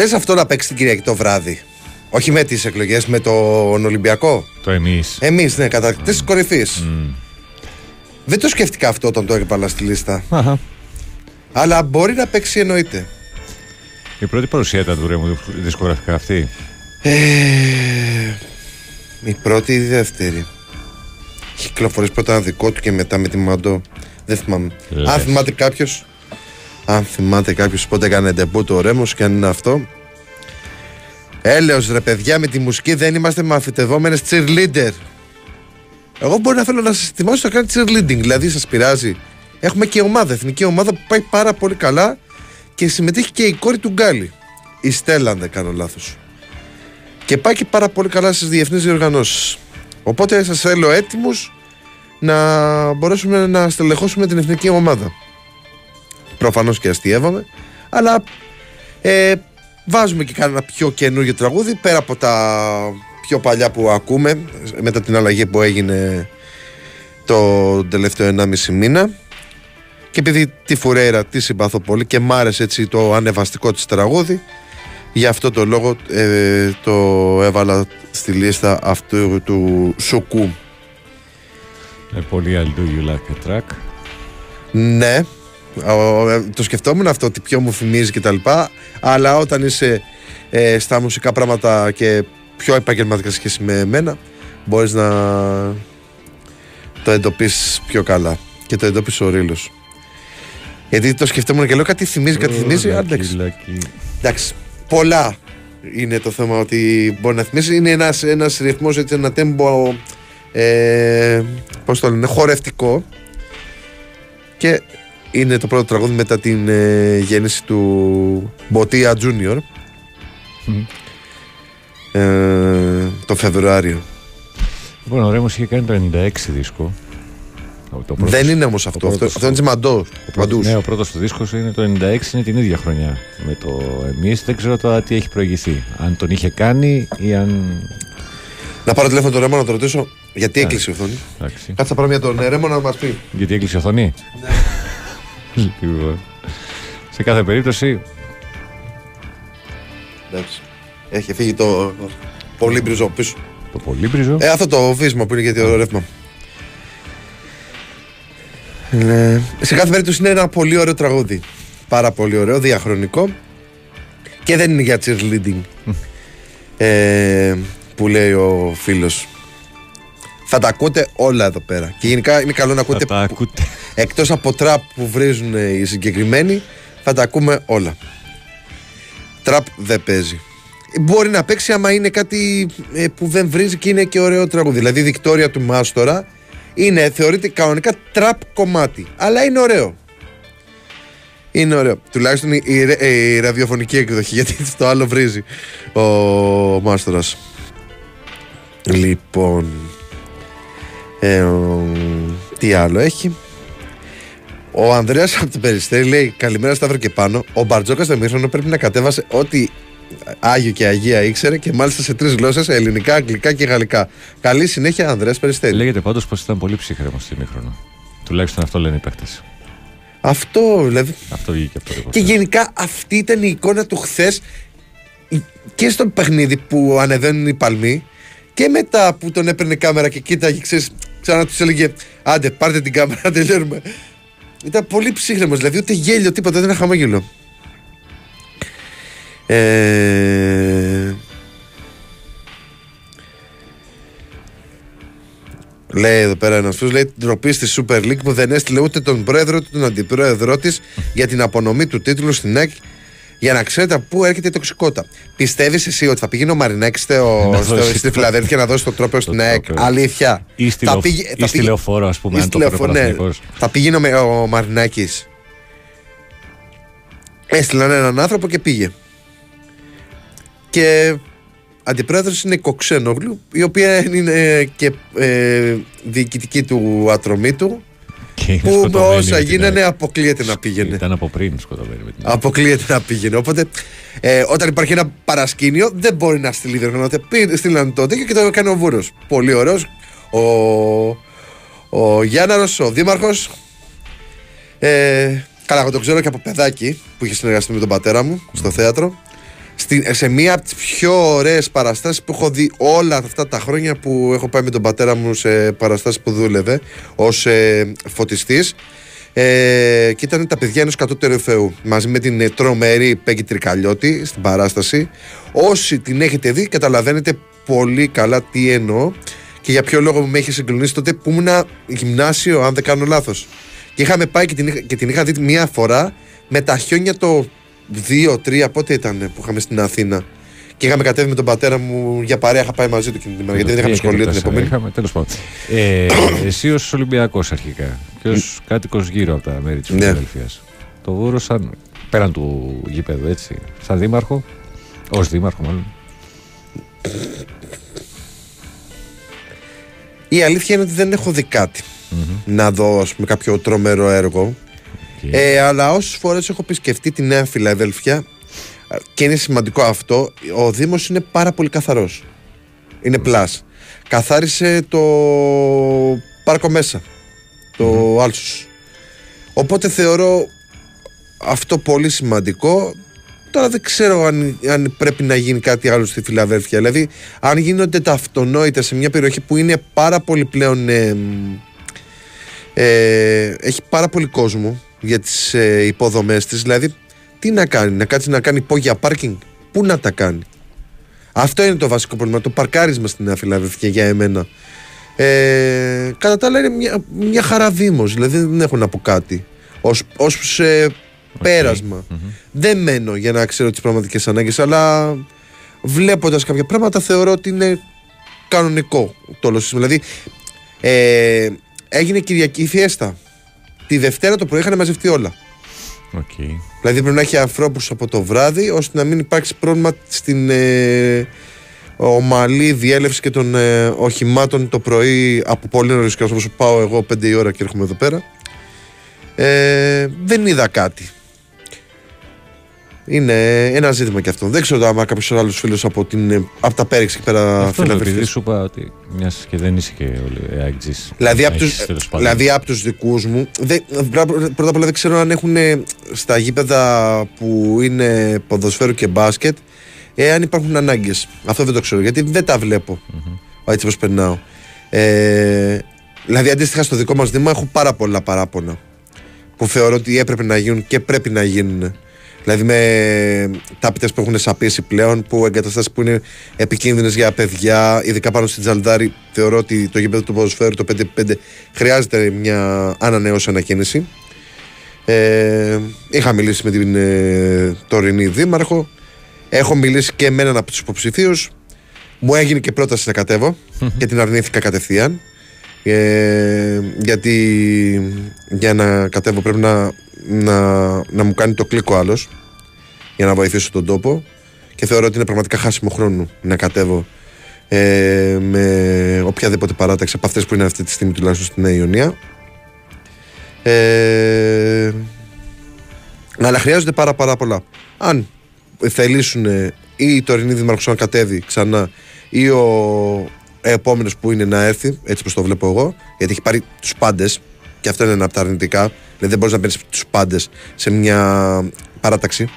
Λες αυτό να παίξει την Κυριακή το βράδυ; Όχι με τις εκλογές, με τον Ολυμπιακό; Το εμείς. Εμείς, ναι, κατακτητέ τη κορυφής. Δεν το σκέφτηκα αυτό όταν το έβαλα στη λίστα. Αλλά μπορεί να παίξει εννοείται. Η πρώτη παρουσία ήταν του Ρέμου δισκογραφικά αυτή. Ε, η πρώτη ή η δεύτερη. Έχει κυκλοφορήσει πρώτα ένα δικό του και μετά με τη Μαντό. Δεν θυμάμαι. Λες. Αν θυμάται κάποιος. Αν θυμάται κάποιος πότε έκανε ντεμπού το Ρέμος και αν είναι αυτό. Έλεος ρε παιδιά με τη μουσική δεν είμαστε μαθητευόμενες cheerleader. Εγώ μπορεί να θέλω να σας ετοιμάσω να κάνει cheerleading. Δηλαδή σας πειράζει. Έχουμε και ομάδα, εθνική ομάδα που πάει πάρα πολύ καλά και συμμετείχε και η κόρη του Γκάλι. Η Στέλλα, αν δεν κάνω λάθος. Και πάει και πάρα πολύ καλά στις διεθνείς διοργανώσεις. Οπότε σας θέλω έτοιμους να μπορέσουμε να στελεχώσουμε την εθνική ομάδα. Προφανώς και αστείευαμε, αλλά ε, βάζουμε και κανένα πιο καινούργιο τραγούδι πέρα από τα πιο παλιά που ακούμε μετά την αλλαγή που έγινε το τελευταίο 1,5 μήνα. Και επειδή τη Φουρέιρα τη συμπαθώ πολύ και μ' άρεσε έτσι το ανεβαστικό της τραγούδι γι' αυτό το λόγο ε, το έβαλα στη λίστα αυτού του Σουκού. Με πολύ I'll do you like a track. Ναι, ο- ε, το σκεφτόμουν αυτό, τι πιο μου θυμίζει κτλ. Αλλά όταν είσαι ε, στα μουσικά πράγματα και πιο επαγγελματικά σχέση με εμένα, μπορείς να το εντοπίσεις πιο καλά. Και το εντόπισε ο Ρήλος. Γιατί το σκεφτόμουν και λέω κάτι θυμίζει, κάτι θυμίζει. Lucky, Α, Εντάξει, lucky. εντάξει, πολλά είναι το θέμα ότι μπορεί να θυμίσεις. Είναι ένας, ένας ρυθμός, έτσι, ένα τέμπο, ε, πώς το λένε, χορευτικό. Και είναι το πρώτο τραγούδι μετά την ε, γέννηση του Μποτία Junior. Ε, το Φεβρουάριο. Λοιπόν, ο Ρέμος είχε κάνει το 96 δίσκο. Το πρώτο- Δεν είναι όμως αυτό. πρώτος- Αυτό, αυτό είναι τσιμαντό. ο πρώτος- Παντούς. Ναι, ο πρώτος του δίσκος είναι το 96, είναι την ίδια χρονιά με το εμείς. Δεν ξέρω τώρα τι έχει προηγηθεί. Αν τον είχε κάνει ή αν... Να πάρω τηλέφωνο τον Ρέμο να το ρωτήσω γιατί Ναι. έκλεισε η οθόνη. Εντάξει. Κάτσε να πάρω μια τον Ρέμο να μας πει. Γιατί έκλεισε η οθόνη; Λοιπόν. Σε κάθε περίπτωση, Εντάξει. Έχει φύγει το πολύ μπριζό πίσω. το πολύμπριζο. Ε, αυτό το βίσμα που είναι για το ρεύμα. Ναι. Σε κάθε περίπτωση είναι ένα πολύ ωραίο τραγούδι. Πάρα πολύ ωραίο, διαχρονικό. Και δεν είναι για cheerleading. ε, που λέει ο φίλος. Θα τα ακούτε όλα εδώ πέρα. Και γενικά είναι καλό να Θα ακούτε τα που- ακούτε. εκτός από τραπ που βρίζουν οι συγκεκριμένοι θα τα ακούμε όλα τραπ δεν παίζει μπορεί να παίξει άμα είναι κάτι ε, που δεν βρίζει και είναι και ωραίο τραγούδι δηλαδή η Δικτόρια του Μάστορα Είναι, θεωρείται κανονικά τραπ κομμάτι. Αλλά είναι ωραίο. Είναι ωραίο. Τουλάχιστον η, η, η ραδιοφωνική εκδοχή, (laughs) γιατί στο άλλο βρίζει ο Μάστορας. Λοιπόν. Ε, ο, τι άλλο έχει; Ο Ανδρέας από την Περιστέρη λέει: Καλημέρα Σταύρο και πάνω. Ο Μπαρτζόκας στο Μύθρονο πρέπει να κατέβασε ό,τι Άγιο και Αγία ήξερε και μάλιστα σε τρεις γλώσσες: ελληνικά, αγγλικά και γαλλικά. Καλή συνέχεια, Ανδρέας Περιστέρη. Λέγεται πάντως πως ήταν πολύ ψύχρεμο στη μήχρονο. Τουλάχιστον αυτό λένε οι παίχτε. Αυτό δηλαδή. Αυτό βγήκε από το Και ρεπορτάζ. γενικά αυτή ήταν η εικόνα του χθες και στο παιχνίδι που ανεβαίνουν οι παλμοί και μετά που τον έπαιρνε κάμερα και κοίταγε, ξέρεις, ξανά του έλεγε Άντε, πάρτε την κάμερα, (laughs) να τελειώνουμε. Ήταν πολύ ψύχρεμος, δηλαδή ούτε γέλιο, τίποτα, δεν ήταν χαμόγελο. Ε... Λέει εδώ πέρα ένας φίλος, λέει ντροπή στη Super League που δεν έστειλε ούτε τον πρόεδρο ούτε τον αντιπρόεδρό της για την απονομή του τίτλου στην ΑΕΚ για να ξέρετε από πού έρχεται η τοξικότητα. Πιστεύεις εσύ ότι θα πήγαινε ο Μαρινάκη στο, Να στο, δώσει στη το- Φιλαδέλφια να δώσει το τρόπαιο στην ΑΕΚ. τρόπαιο. Αλήθεια. Ή στη Θα λεω- πήγε- ή θα στη πήγε- λεωφόρο, ας πούμε, ή αν στη το έπαιρνε λεωφόρο, ναι. Παναθηναϊκός. Θα πήγαινε με ο Μαρινάκη. Έστειλαν έναν άνθρωπο και πήγε. Και αντιπρόεδρος είναι η Κοξένογλου, η οποία είναι και ε, διοικητική του ατρωμίτου. Και είναι Που με σκοτωμένη όσα με την γίνανε ΑΕΚ. αποκλείεται να πήγαινε. Ήταν από πριν σκοτωμένη με την ΑΕΚ. Αποκλείεται να πήγαινε. Οπότε, ε, όταν υπάρχει ένα παρασκήνιο, δεν μπορεί να στείλει διοργανώτε. Πήγε- Στείλαν το τέτοιο και το έκανε ο Βούρος. Πολύ ωραίος. Ο, ο Γιάνναρος, ο Δήμαρχος. Ε, καλά, εγώ τον ξέρω και από παιδάκι που είχε συνεργαστεί με τον πατέρα μου στο θέατρο. Στη, σε μία από τις πιο ωραίες παραστάσεις που έχω δει όλα αυτά τα χρόνια που έχω πάει με τον πατέρα μου σε παραστάσεις που δούλευε ως ε, φωτιστής. Ε, και ήταν τα παιδιά ενός κατώτερου Θεού μαζί με την ε, τρομερή Πέγκη Τρικαλιώτη στην παράσταση. Όσοι την έχετε δει, καταλαβαίνετε πολύ καλά τι εννοώ και για ποιο λόγο με είχε συγκλονίσει τότε που ήμουν γυμνάσιο, αν δεν κάνω λάθος. Και είχαμε πάει και την, είχα- και την είχα δει μία φορά με τα χιόνια το 2-3, πότε ήταν που είχαμε στην Αθήνα; Και είχαμε κατέβει με τον πατέρα μου για παρέα, είχα πάει μαζί του εκείνη την ημέρα. Γιατί δεν είχαμε Τρία και σχολείο την τέσσερα επόμενη. Είχαμε, τέλος πάντων. Ε, εσύ ως Ολυμπιακός αρχικά και ω κάτοικος γύρω από τα μέρη της Ναι. Φιλαδέλφιας. Το Βούρο, σαν, πέραν του γήπεδου, έτσι, σαν δήμαρχο, ως δήμαρχο μάλλον. Η αλήθεια είναι ότι δεν έχω δει κάτι να δω ας πούμε, κάποιο τρομερό έργο. Και- Ε, αλλά όσες φορές έχω επισκεφτεί τη Νέα Φιλαδέλφια ε, και είναι σημαντικό αυτό, ο Δήμος είναι πάρα πολύ καθαρός. Είναι πλάς. Καθάρισε το πάρκο μέσα. Το Άλσος. Οπότε θεωρώ αυτό πολύ σημαντικό. Τώρα δεν ξέρω αν, αν πρέπει να γίνει κάτι άλλο στη Φιλαδέλφια. Δηλαδή, αν γίνονται τα αυτονόητα σε μια περιοχή που είναι πάρα πολύ πλέον. ε, μ, ε, έχει πάρα πολύ κόσμο για τις ε, υποδομές της. Δηλαδή τι να κάνει, να κάτσει να κάνει υπόγεια πάρκινγκ. Πού να τα κάνει. Αυτό είναι το βασικό πρόβλημα το παρκάρισμα στην Νέα Φιλαδέλφια για εμένα. Ε, κατά τα άλλα είναι μια, μια χαρά δήμος δηλαδή δεν έχω να πω κάτι. Ως, ως ε, περασμα δεν μένω για να ξέρω τις πραγματικές ανάγκες αλλά βλέποντας κάποια πράγματα θεωρώ ότι είναι κανονικό το όλο σύστημα. Δηλαδή, ε, έγινε Κυριακή Φιέστα. Τη Δευτέρα το πρωί είχαν μαζευτεί όλα. Οκ. Δηλαδή πρέπει να έχει ανθρώπους από το βράδυ ώστε να μην υπάρξει πρόβλημα στην ε, ομαλή διέλευση και των ε, οχημάτων το πρωί από πολύ νωρίς και όπως πάω εγώ 5 η ώρα και έρχομαι εδώ πέρα. Ε, δεν είδα κάτι. Είναι ένα ζήτημα και αυτό. Δεν ξέρω άμα κάποιος άλλος φίλος από, την, ε, από τα πέριξ και πέρα Αυτό λέω, επειδή φιλαδελφής. σου είπα ότι μιας και δεν είσαι και όλοι αεκτζής. Δηλαδή από, τους, Έχεις, τέλος πάντων. δηλαδή από τους δικούς μου δεν, Πρώτα απ' όλα δεν ξέρω αν έχουν ε, Στα γήπεδα που είναι Ποδοσφαίρου και μπάσκετ Εάν υπάρχουν ανάγκες Αυτό δεν το ξέρω γιατί δεν τα βλέπω Έτσι πως περνάω ε, Δηλαδή αντίστοιχα στο δικό μας Δήμα Έχω πάρα πολλά παράπονα Που θεωρώ ότι έπρεπε να γίνουν και πρέπει να γίνουν Δηλαδή με τάπητες που έχουν σαπίσει πλέον, που εγκαταστάσεις που είναι επικίνδυνες για παιδιά, ειδικά πάνω στην Τζαλδάρη, θεωρώ ότι το γήπεδο του ποδοσφαίρου, το 5-5, χρειάζεται μια ανανέωση ανακαίνιση. Ε, είχα μιλήσει με την ε, τωρινή δήμαρχο. Έχω μιλήσει και με έναν από τους υποψηφίους. Μου έγινε και πρόταση να κατέβω και την αρνήθηκα κατευθείαν. Ε, γιατί για να κατέβω πρέπει να, να, να μου κάνει το κλικ ο άλλος για να βοηθήσω τον τόπο και θεωρώ ότι είναι πραγματικά χάσιμο χρόνο να κατέβω ε, με οποιαδήποτε παράταξη από αυτές που είναι αυτή τη στιγμή τουλάχιστον στην Νέα Ιωνία. Ε, αλλά χρειάζονται πάρα πάρα πολλά. Αν θελήσουν ή η τωρινή δήμαρχος να κατέβει ξανά ή ο επόμενος που είναι να έρθει, έτσι πως το βλέπω εγώ, γιατί έχει πάρει τους πάντες και αυτό είναι ένα από τα αρνητικά. Δηλαδή δεν μπορείς να παίρνεις τους πάντες σε μια παράταξη.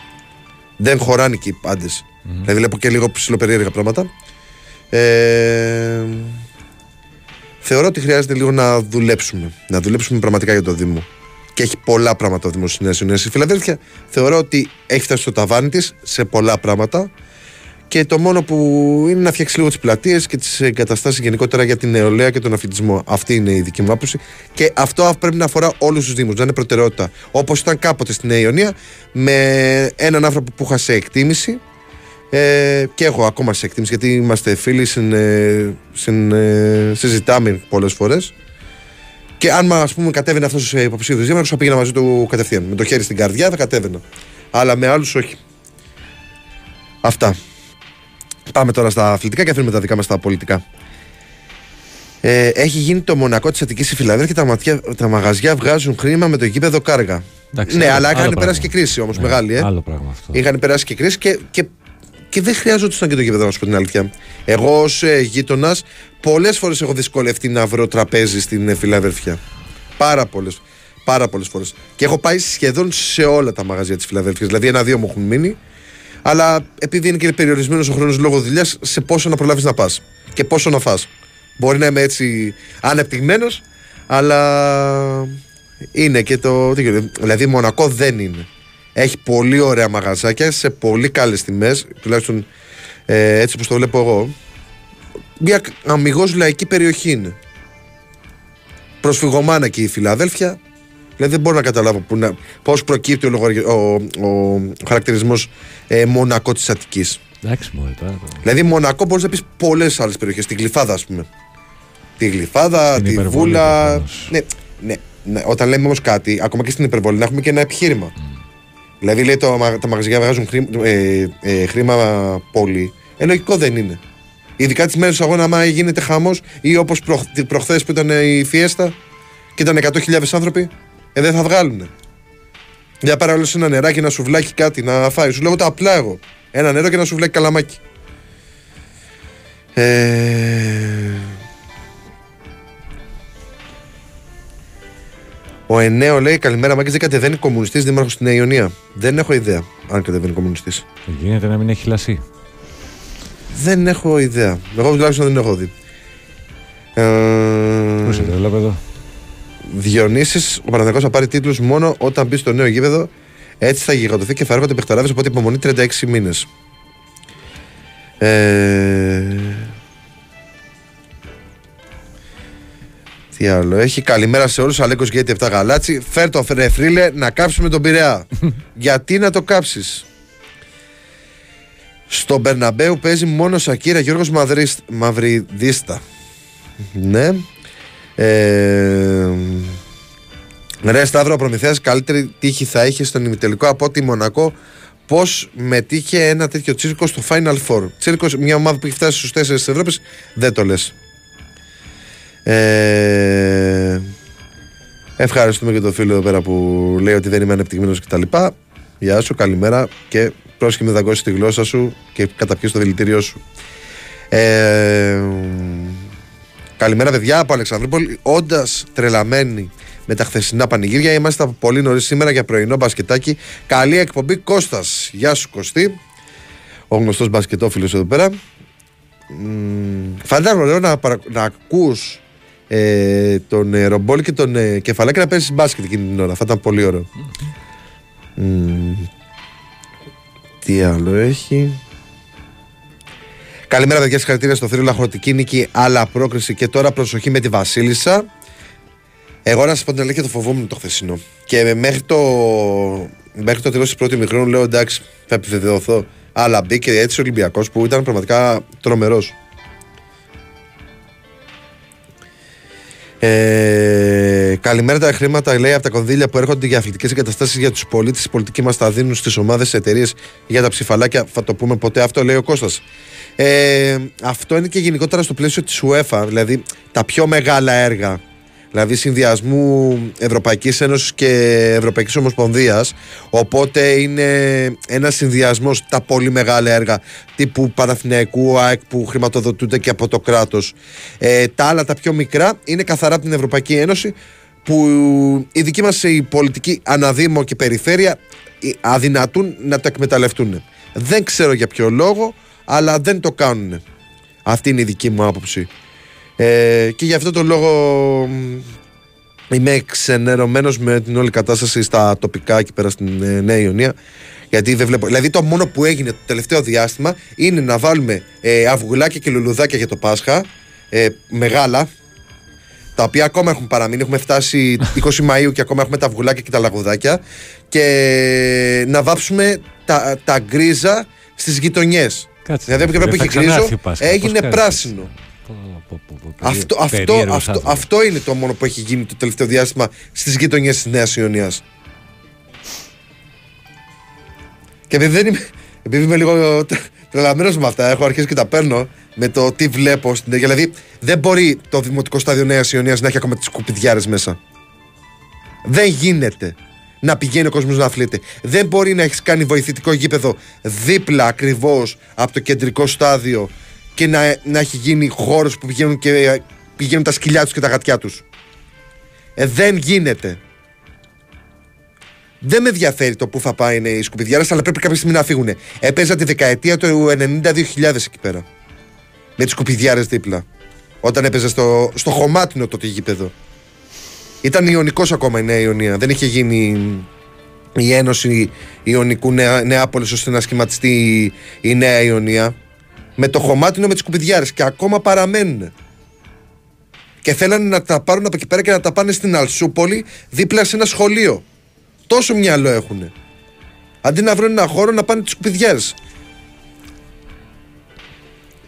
Δεν χωράνε εκεί οι πάντες. Δηλαδή βλέπω και λίγο ψηλοπερίεργα πράγματα. Ε, θεωρώ ότι χρειάζεται λίγο να δουλέψουμε. Να δουλέψουμε πραγματικά για το Δήμο. Και έχει πολλά πράγματα ο Δήμος τη Νέα Ιωνία. Η Φιλαδέλφια θεωρώ ότι έχει φτάσει στο ταβάνι της σε πολλά πράγματα. Και το μόνο που είναι να φτιάξει λίγο τις πλατείες και τις εγκαταστάσεις γενικότερα για την νεολαία και τον αθλητισμό. Αυτή είναι η δική μου άποψη. Και αυτό πρέπει να αφορά όλους τους Δήμους, να είναι προτεραιότητα. Όπως ήταν κάποτε στη Νέα Ιωνία, με έναν άνθρωπο που είχα σε εκτίμηση ε, και έχω ακόμα σε εκτίμηση γιατί είμαστε φίλοι, συν, ε, συν, ε, συζητάμε πολλές φορές. Και αν ας πούμε κατέβαινε αυτός ο υποψήφιος δήμαρχος, θα πήγαινα μαζί του κατευθείαν. Με το χέρι στην καρδιά θα κατέβαινα. Αλλά με άλλους όχι. Αυτά. Πάμε τώρα στα αθλητικά και αφήνουμε τα δικά μας στα πολιτικά. Ε, έχει γίνει το μονακό της Αττικής στη Φιλανδία και τα, ματιά, τα μαγαζιά βγάζουν χρήμα με το γήπεδο κάργα. Εντάξει, ναι, άλλο- αλλά άλλο είχαν πράγμα. περάσει και κρίση όμως Ναι, μεγάλη. Ε. Άλλο πράγμα αυτό. Είχαν περάσει και κρίση και, και, και δεν χρειαζόταν και το γήπεδο, να σου πω την αλήθεια. Εγώ ως ε, γείτονας, πολλές φορές έχω δυσκολευτεί να βρω τραπέζι στην ε, Φιλαδέλφια. Πάρα πολλές. Πάρα πολλές φορές. Και έχω πάει σχεδόν σε όλα τα μαγαζιά της Φιλαδέλφιας. Δηλαδή, ένα-δύο μου έχουν μείνει. Αλλά επειδή είναι και περιορισμένος ο χρόνος λόγω δουλειάς, σε πόσο να προλάβεις να πας και πόσο να φας. Μπορεί να είμαι έτσι ανεπτυγμένος, αλλά είναι και το. τι γίνεται. Δηλαδή, Μονακό δεν είναι. Έχει πολύ ωραία μαγαζάκια σε πολύ καλές τιμές, τουλάχιστον ε, έτσι όπως το βλέπω εγώ. Μια αμυγός λαϊκή περιοχή είναι. Προσφυγωμάνα και η Φιλαδέλφια. Δηλαδή δεν μπορώ να καταλάβω που να, πώς προκύπτει ο, λογαρι- ο, ο, ο χαρακτηρισμός ε, Μονακό της Αττικής. Εντάξει, μωρέ τώρα. το- Δηλαδή Μονακό μπορείς να πεις πολλές άλλες περιοχές. Τη Γλυφάδα ας πούμε. Τη Γλυφάδα, Την τη υπερβολή Βούλα. προφανώς. Ναι, ναι, ναι, όταν λέμε όμως κάτι, ακόμα και στην υπερβολή, να έχουμε και ένα επιχείρημα. Δηλαδή λέει το, μα- τα μαγαζιά βγάζουν χρήμα, ε, ε, χρήμα πολύ. Ε, λογικό δεν είναι. Ειδικά τις μέρες του αγώνα, άμα γίνεται χαμός ή όπως προχθές που ήταν η Φιέστα και ήταν 100.000 άνθρωποι, ε, δεν θα βγάλουν. Για πάρε όλο ένα νεράκι, ένα σουβλάκι, κάτι να φάει. Σου λέω τα απλά εγώ. Ένα νερό και ένα σουβλάκι καλαμάκι. Ε... Ο Ενέο λέει: Καλημέρα, Μάκης. Δεν κατεβαίνει κομμουνιστής δήμαρχος στην Νέα Ιωνία. Δεν έχω ιδέα αν κατεβαίνει κομμουνιστής. Γίνεται να μην έχει λασί. Δεν έχω ιδέα. Εγώ τουλάχιστον δεν έχω δει. Πού είσαι Ε, τρελόπεδο. Διονύσης, ο Παναθηναϊκός θα πάρει τίτλους μόνο όταν μπει στο νέο γήπεδο. Έτσι θα γιγαντωθεί και θα έρχονται παιχταράδες οπότε υπομονή 36 μήνες. Ε... Τι άλλο έχει. Καλημέρα σε όλους. Αλέκος Γκέτη 7 γαλάτσι. Φέρ το ρε φρύλε να κάψουμε τον Πειραιά. (laughs) Γιατί να το κάψεις; Στον Μπερναμπέου παίζει μόνο Σακύρα Γιώργος Μαυρίσ- Μαυριδίστα. Ναι. Ε, ρε Σταύρο Προμηθέας καλύτερη τύχη θα είχες στον ημιτελικό από ότι η Μονακό πώς μετήχε ένα τέτοιο τσίρκο στο Final Four; Τσίρκος, μια ομάδα που έχει φτάσει στους 4 της Ευρώπης, δεν το λες. Ε, ευχαριστούμε και τον φίλο εδώ πέρα που λέει ότι δεν είμαι ανεπτυγμένος κτλ. Γεια σου, καλημέρα και πρόσχημα να δαγκώσει τη γλώσσα σου και καταπιείς το δηλητήριό σου. Ε, καλημέρα, παιδιά από Αλεξανδρούπολη. Όντας τρελαμένοι με τα χθεσινά πανηγύρια, είμαστε από πολύ νωρίς σήμερα για πρωινό μπασκετάκι. Καλή εκπομπή, Κώστας. Γεια σου, Κωστή. Ο γνωστός μπασκετόφιλος εδώ πέρα. Μ, Φαντάζομαι ωραίο να, παρα... να ακούς ε, τον ε, Ρομπόλ και τον ε, Κεφαλάκη να παίζεις μπάσκετ εκείνη την ώρα. Θα ήταν πολύ ωραίο. Μ, τι άλλο έχει; Καλημέρα, παιδιά. Συγχαρητήρια στο θρύλο Αχρωτική νίκη, αλλά πρόκριση και τώρα προσοχή με τη Βασίλισσα. Εγώ να σας πω την αλήθεια, το φοβόμουν το χθεσινό. Και μέχρι το, μέχρι το τέλος της πρώτης μικρού λέω εντάξει, θα επιβεβαιωθώ. Αλλά μπήκε έτσι ο Ολυμπιακός που ήταν πραγματικά τρομερός. Ε, καλημέρα τα χρήματα λέει από τα κονδύλια που έρχονται για αθλητικές εγκαταστάσεις για τους πολίτες. Οι πολιτικοί μας τα δίνουν στις ομάδες, εταιρείες για τα ψηφαλάκια. Θα το πούμε ποτέ αυτό, λέει ο Κώστας. Ε, αυτό είναι και γενικότερα στο πλαίσιο της UEFA. Δηλαδή τα πιο μεγάλα έργα δηλαδή συνδυασμού Ευρωπαϊκής Ένωσης και Ευρωπαϊκής Ομοσπονδίας. Οπότε είναι ένας συνδυασμός τα πολύ μεγάλα έργα τύπου Παναθηναϊκού ΑΕΚ που χρηματοδοτούνται και από το κράτος. Ε, τα άλλα τα πιο μικρά είναι καθαρά από την Ευρωπαϊκή Ένωση που η δική μας η πολιτική αναδήμο και περιφέρεια ε, αδυνατούν να το εκμεταλλευτούν. Δεν ξέρω για ποιο λόγο αλλά δεν το κάνουν αυτή είναι η δική μου άποψη ε, και γι' αυτό το λόγο είμαι ξενερωμένο με την όλη κατάσταση στα τοπικά εκεί πέρα στην ε, Νέα Ιωνία. Γιατί δεν βλέπω. Δηλαδή, το μόνο που έγινε το τελευταίο διάστημα είναι να βάλουμε ε, αυγουλάκια και λουλουδάκια για το Πάσχα. Ε, μεγάλα. Τα οποία ακόμα έχουν παραμείνει. Έχουμε φτάσει 20 Μαου και ακόμα έχουμε τα αυγουλάκια και τα λαγουδάκια. Και να βάψουμε τα, τα γκρίζα στις γειτονιές. Δηλαδή, από εκεί που είχε γκρίζο, έγινε πράσινο. Αυτό, αυτό, αυτό, αυτό είναι το μόνο που έχει γίνει το τελευταίο διάστημα στις γειτονιές της Νέας Ιωνίας. Και επειδή, δεν είμαι, επειδή είμαι λίγο τρελαμένος με αυτά, έχω αρχίσει και τα παίρνω με το τι βλέπω στην Δηλαδή, δεν μπορεί το δημοτικό στάδιο Νέας Ιωνίας να έχει ακόμα τις σκουπιδιάρες μέσα. Δεν γίνεται να πηγαίνει ο κόσμος να αθλείται. Δεν μπορεί να έχεις κάνει βοηθητικό γήπεδο δίπλα ακριβώς από το κεντρικό στάδιο και να, να έχει γίνει χώρος που πηγαίνουν, και, πηγαίνουν τα σκυλιά τους και τα γατιά τους. Ε, δεν γίνεται. Δεν με ενδιαφέρει το που θα πάει οι σκουπιδιάρες, αλλά πρέπει κάποια στιγμή να φύγουν. Έπαιζα τη δεκαετία του 90-2000 εκεί πέρα. Με τις σκουπιδιάρες δίπλα. Όταν έπαιζε στο, στο χωμάτινο το γήπεδο. Ήταν Ιωνικός ακόμα η Νέα Ιωνία. Δεν είχε γίνει η Ένωση Ιωνικού Νέα, Νεάπολης ώστε να σχηματιστεί η Νέα Ιωνία με το χωμάτινο με τις κουπιδιάρε και ακόμα παραμένουν. Και θέλανε να τα πάρουν από εκεί πέρα και να τα πάνε στην Αλσούπολη δίπλα σε ένα σχολείο. Τόσο μυαλό έχουν. Αντί να βρουν ένα χώρο να πάνε τις κουπιδιάρε.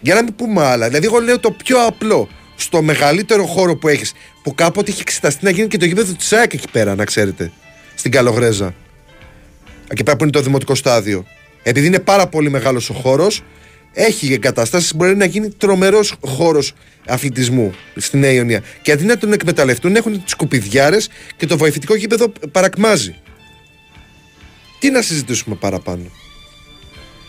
Για να μην πούμε άλλα. Δηλαδή, εγώ λέω το πιο απλό. Στο μεγαλύτερο χώρο που έχεις, που κάποτε είχε εξεταστεί να γίνει και το γήπεδο της ΣΑΕΚ εκεί πέρα, να ξέρετε. Στην Καλογρέζα. Εκεί πέρα που είναι το δημοτικό στάδιο. Επειδή είναι πάρα πολύ μεγάλος ο χώρος, έχει εγκαταστάσεις, μπορεί να γίνει τρομερός χώρος αθλητισμού στη Νέα Ιωνία. Και αντί να τον εκμεταλλευτούν, έχουν τις σκουπιδιάρες και το βοηθητικό γήπεδο παρακμάζει. Τι να συζητήσουμε παραπάνω;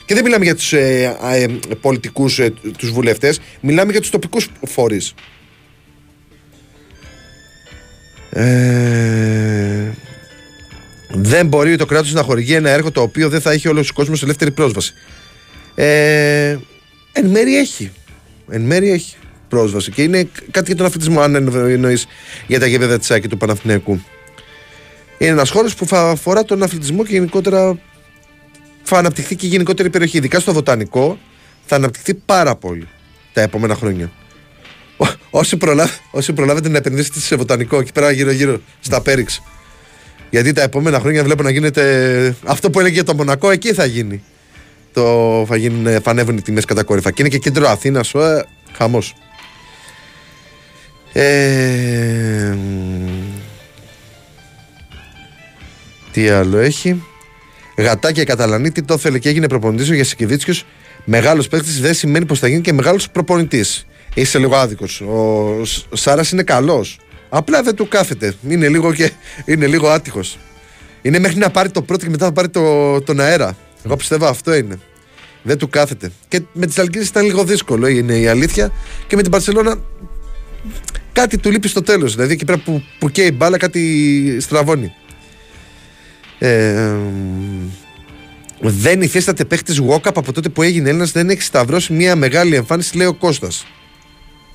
Και δεν μιλάμε για τους ε, ε, πολιτικούς, ε, τους βουλευτές, μιλάμε για τους τοπικούς φορείς. Ε, δεν μπορεί το κράτος να χορηγεί ένα έργο το οποίο δεν θα έχει όλος ο κόσμος ελεύθερη πρόσβαση. Ε, εν μέρει έχει. Εν μέρει έχει πρόσβαση. Και είναι κάτι για τον αθλητισμό, αν εννοεί για τα γήπεδα της Άκη του Παναθηναϊκού. Είναι ένας χώρος που θα αφορά τον αθλητισμό και γενικότερα θα αναπτυχθεί και η γενικότερη περιοχή. Ειδικά στο βοτανικό θα αναπτυχθεί πάρα πολύ τα επόμενα χρόνια. όσοι, προλάβ, όσοι προλάβετε να επενδύσετε σε βοτανικό εκεί πέρα γύρω-γύρω στα Πέριξ. Γιατί τα επόμενα χρόνια βλέπω να γίνεται αυτό που έλεγε για το Μονακό, εκεί θα γίνει το θα, γίνουν, θα ανέβουν οι τιμές κατακόρυφα. Και είναι και κέντρο Αθήνας, ε, χαμός. Ε, τι άλλο έχει. Γατάκια Καταλανή, τι το ήθελε και έγινε προπονητής για Σικεβίτσιο. Μεγάλος παίκτης δεν σημαίνει πως θα γίνει και μεγάλος προπονητής. Είσαι λίγο άδικος. Ο Σάρας είναι καλός. Απλά δεν του κάθεται. Είναι λίγο, και, είναι λίγο άτυχος. Είναι μέχρι να πάρει το πρώτο και μετά θα πάρει το, τον αέρα. Εγώ πιστεύω αυτό είναι. Δεν του κάθεται. Και με τις Αλγύρε ήταν λίγο δύσκολο, είναι η αλήθεια. Και με την Παρσελώνα κάτι του λείπει στο τέλος. Δηλαδή εκεί πέρα που, που καίει μπάλα κάτι στραβώνει. Ε, δεν υφίσταται παίχτης Walkup από τότε που έγινε Έλληνας, δεν έχει σταυρώσει μια μεγάλη εμφάνιση, λέει ο Κώστας.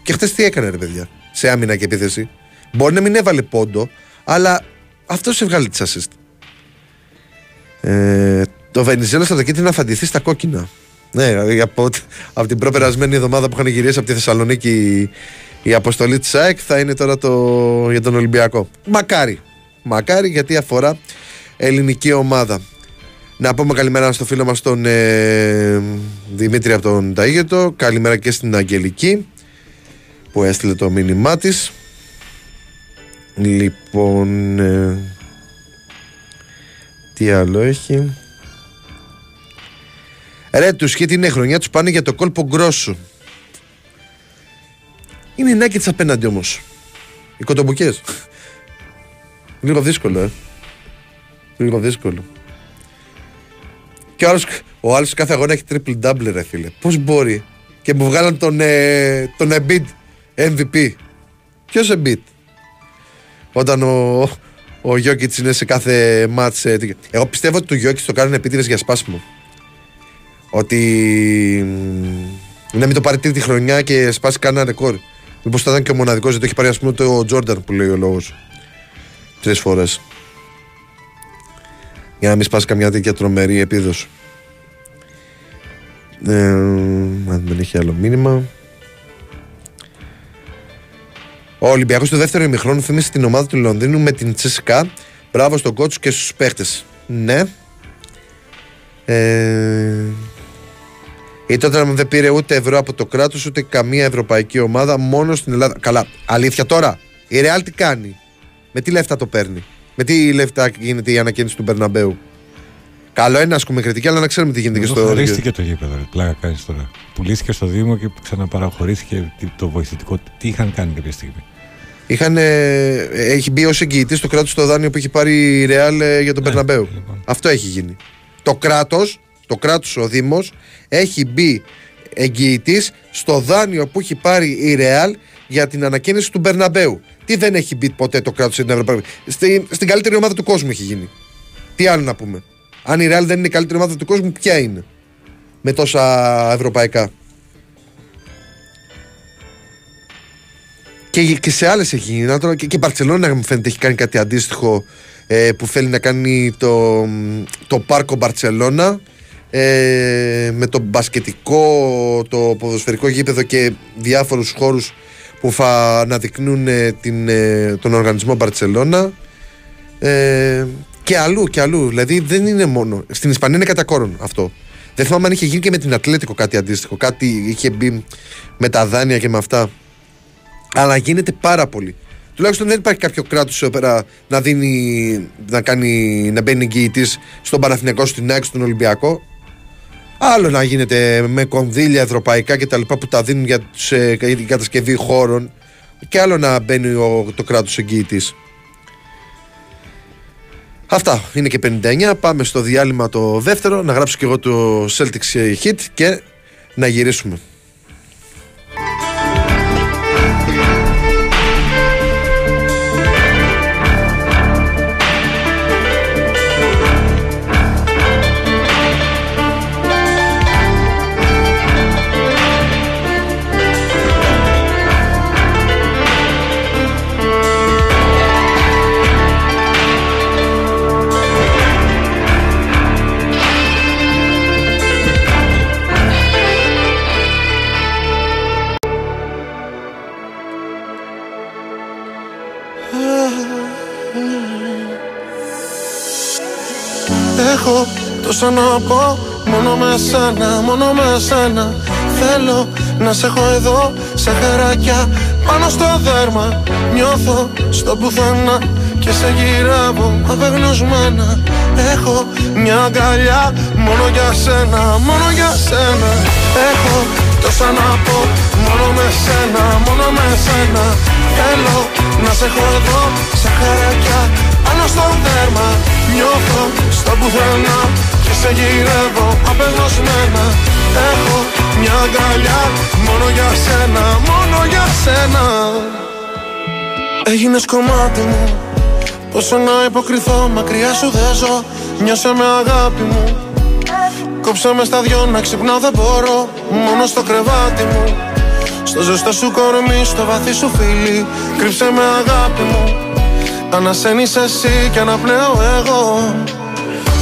Και χθες τι έκανε, ρε παιδιά, σε άμυνα και επίθεση. Μπορεί να μην έβαλε πόντο, αλλά αυτός σε βγάλει τη assist. Ε, το Βενιζέλο στο κίτρινα θα ντυθεί στα κόκκινα. Ναι, δηλαδή από, από την προπερασμένη εβδομάδα που είχαν γυρίσει από τη Θεσσαλονίκη η αποστολή της ΑΕΚ θα είναι τώρα το, για τον Ολυμπιακό. Μακάρι. Μακάρι γιατί αφορά ελληνική ομάδα. Να πούμε καλημέρα στο φίλο μας τον ε, Δημήτρη από τον Ταΐγετο Καλημέρα και στην Αγγελική που έστειλε το μήνυμά της Λοιπόν. ε, τι άλλο έχει; Ρε, τους και την χρονιά τους πάνε για το κόλπο γκρόσου. Είναι οι Nuggets απέναντι όμως. Οι κοτομπουκές. Λίγο δύσκολο, ε. Λίγο δύσκολο. Και ο άλλος, ο άλλος κάθε αγώνα έχει triple double, ρε φίλε. Πώς μπορεί; Και μου βγάλαν τον, ε, τον Embiid MVP. Ποιος Embiid; Όταν ο, ο Γιώκητ είναι σε κάθε μάτς ε, τι- Εγώ πιστεύω ότι το Γιώκητ το κάνουν επίτηδες για σπάσιμο. Ότι. μ, Να μην το πάρει τρίτη χρονιά και σπάσει κανένα ρεκόρ. Μήπως θα ήταν και ο μοναδικός, δεν το έχει πάρει ας πούμε το Τζόρνταν που λέει ο λόγος. Τρεις φορές. Για να μην σπάσει καμιά τέτοια τρομερή επίδοση. Ε, αν δεν έχει άλλο μήνυμα. Ο Ολυμπιακός στο δεύτερο ημιχρόνο θύμισε την ομάδα του Λονδίνου με την Τσεσικά. Μπράβο στον κότσου και στους παίχτες. Ναι. Ε, η τότε δεν πήρε ούτε ευρώ από το κράτος ούτε καμία ευρωπαϊκή ομάδα, μόνο στην Ελλάδα. Καλά, αλήθεια τώρα. Η Real τι κάνει; Με τι λεφτά το παίρνει; Με τι λεφτά γίνεται η ανακαίνιση του Μπερναμπέου; Καλό είναι να ασκούμε κριτική, αλλά να ξέρουμε τι γίνεται και Εδώ στο. χαρίστηκε το γήπεδο, ρε. πλάκα κάνεις τώρα. Πουλήθηκε στο Δήμο και ξαναπαραχωρήθηκε τι- το βοηθητικό. Τι είχαν κάνει κάποια στιγμή; Είχαν, ε, έχει μπει ως εγγυητής το κράτος στο δάνειο που έχει πάρει η Ρεάλ ε, για τον Ναι, Περναμπέου. λοιπόν. Αυτό έχει γίνει. Το κράτος, το κράτος ο Δήμος, έχει μπει εγγυητής στο δάνειο που έχει πάρει η Ρεάλ για την ανακαίνιση του Μπερναμπέου. Τι δεν έχει μπει ποτέ το κράτος στην Ευρωπαϊκή. Στην, στην καλύτερη ομάδα του κόσμου έχει γίνει. Τι άλλο να πούμε; Αν η Ρεάλ δεν είναι η καλύτερη ομάδα του κόσμου, ποια είναι; Με τόσα ευρωπαϊκά. Και, και σε άλλες έχει γίνει. Να τώρα Και, και η Μπαρσελόνα μου φαίνεται έχει κάνει κάτι αντίστοιχο ε, που θέλει να κάνει το, το πάρκο Μπαρσελόνα ε, με το μπασκετικό, το ποδοσφαιρικό γήπεδο και διάφορους χώρους που θα αναδεικνύουν ε, την, ε, τον οργανισμό Μπαρσελόνα ε, και αλλού και αλλού. Δηλαδή δεν είναι μόνο. Στην Ισπανία είναι κατά κόρον αυτό. Δεν θυμάμαι αν είχε γίνει και με την Ατλέτικο κάτι αντίστοιχο. Κάτι είχε μπει με τα δάνεια και με αυτά. Αλλά γίνεται πάρα πολύ. Τουλάχιστον δεν υπάρχει κάποιο κράτος εδώ πέρα να δίνει, να, κάνει, να μπαίνει εγγυητής στον Παναθηναϊκό, στην ΑΕΚ, στον Ολυμπιακό. Άλλο να γίνεται με κονδύλια ευρωπαϊκά και τα λοιπά που τα δίνουν για, τους, ε, για την κατασκευή χώρων και άλλο να μπαίνει ο, το κράτος εγγυητής. Αυτά είναι και 59. Πάμε στο διάλειμμα το δεύτερο. Να γράψω και εγώ το Celtics Hit και να γυρίσουμε. Έχω τόσα να πω Μόνο με σένα, μόνο με σένα. Θέλω να σε έχω εδώ Σε χαράκια πάνω στο δέρμα. Νιώθω στο πουθενά Και σε γυρεύω απεγνωσμένα. Έχω μια αγκαλιά Μόνο για σένα, μόνο για σένα. Έχω τόσα να πω Μόνο με σένα, μόνο με σένα. Θέλω να σε έχω εδώ Σε χαράκια πάνω στο δέρμα Νιώθω στο πουθενά Και σε γυρεύω απεγνωσμένα. Έχω μια αγκαλιά Μόνο για σένα, μόνο για σένα. Έγινες κομμάτι μου Πόσο να υποκριθώ μακριά σου δεν ζω. Νιώσε με αγάπη μου. Κόψε με στα δυο να ξυπνάω δεν μπορώ. Μόνο στο κρεβάτι μου. Στο ζεστό σου κορμί, στο βαθύ σου φίλι. Κρύψε με αγάπη μου Ανασένεις εσύ και αναπνέω εγώ.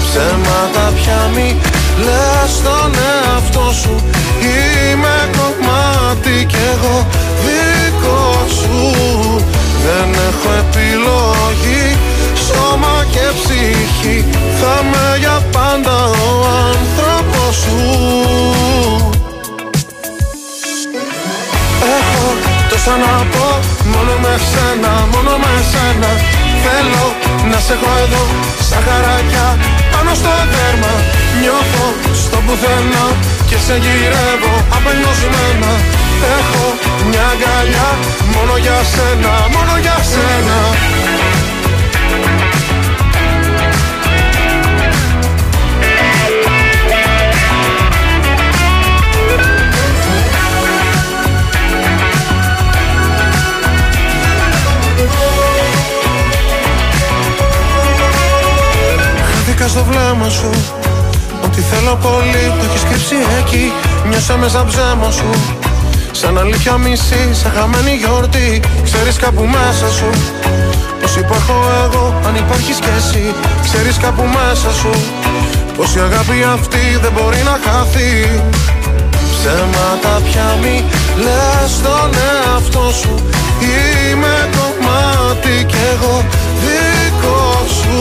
Ψέματα πια μη λες στον εαυτό σου. Είμαι κομμάτι κι εγώ δικό σου. Δεν έχω επιλογή Σώμα και ψυχή. Θα είμαι για πάντα ο άνθρωπος σου. Έχω τόσα να πω μόνο με σένα, μόνο με σένα. Θέλω να σε έχω εδώ σαν χαράκια πάνω στο δέρμα. Νιώθω στο πουθενά και σε γυρεύω απελπισμένα. Έχω μια αγκαλιά μόνο για σένα, μόνο για σένα Χάθηκα στο βλέμμα σου. Ότι θέλω πολύ το έχεις κρύψει εκεί. Νιώσα μέσα ψέμα σου. Σαν αλήθεια μισή, σαν χαμένη γιορτή. Ξέρεις κάπου μέσα σου. Πως υπάρχω εγώ, αν υπάρχεις κι εσύ Ξέρεις κάπου μέσα σου. Πως η αγάπη αυτή δεν μπορεί να χαθεί. Ψέματα πια μη λες στον εαυτό σου. Είμαι κομμάτι κι εγώ δικό σου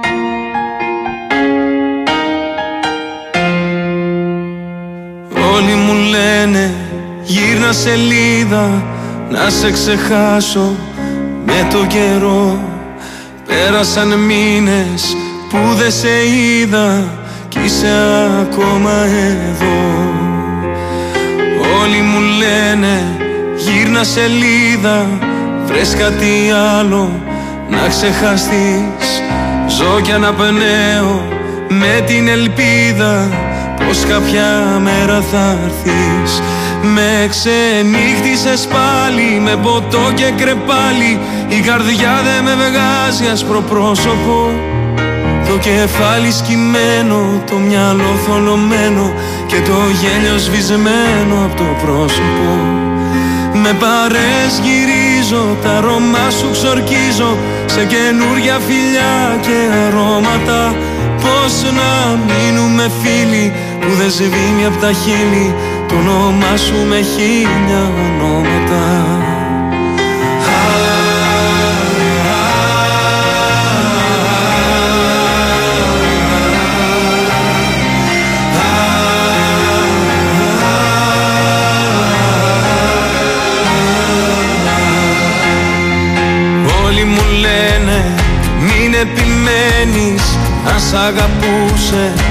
Όλοι μου λένε γύρνα σελίδα να σε ξεχάσω. Με το καιρό Πέρασαν μήνες που δεν σε είδα κι είσαι ακόμα εδώ. Όλοι μου λένε γύρνα σελίδα βρες κάτι άλλο να ξεχαστείς. Ζω κι αναπνέω με την ελπίδα πως κάποια μέρα θα έρθεις. Με ξενύχτησες πάλι με ποτό και κρεπάλι. Η καρδιά δεν με βγάζει άσπρο πρόσωπο Το κεφάλι σκυμμένο, το μυαλό θολωμένο Και το γέλιο σβησμένο από το πρόσωπο. Με παρές γυρίζω, τα αρώμα σου ξορκίζω. Σε καινούρια φιλιά και αρώματα Πώς να μείνουμε φίλοι που δεν σβήνει απ' τα χείλη. Το όνομά σου με χίλια ονόματα. Όλοι μου λένε μην επιμένεις Αν σ' αγαπούσες θα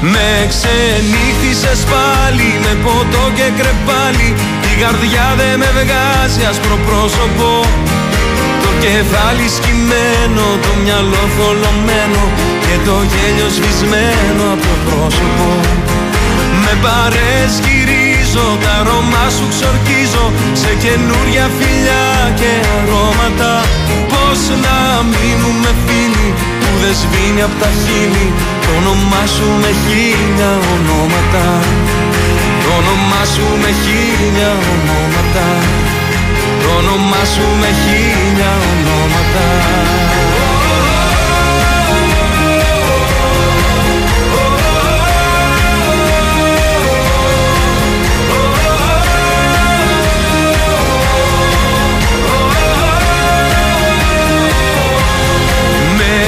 Με ξενύχτησες πάλι με ποτό και κρεπάλι. Η καρδιά δεν με βγάζει άσπρο πρόσωπο. Το κεφάλι σκυμμένο, το μυαλό θολωμένο Και το γέλιο σβησμένο από το πρόσωπο. Με παρές γυρίζω, τα αρώμα σου ξορκίζω Σε καινούρια φιλιά και αρώματα. Πώς να μείνουμε φίλοι που δεν σβήνει απ' τα χείλη. Το όνομά σου με χίλια ονόματα. Το όνομά σου με χίλια ονόματα. Το όνομά σου με χίλια ονόματα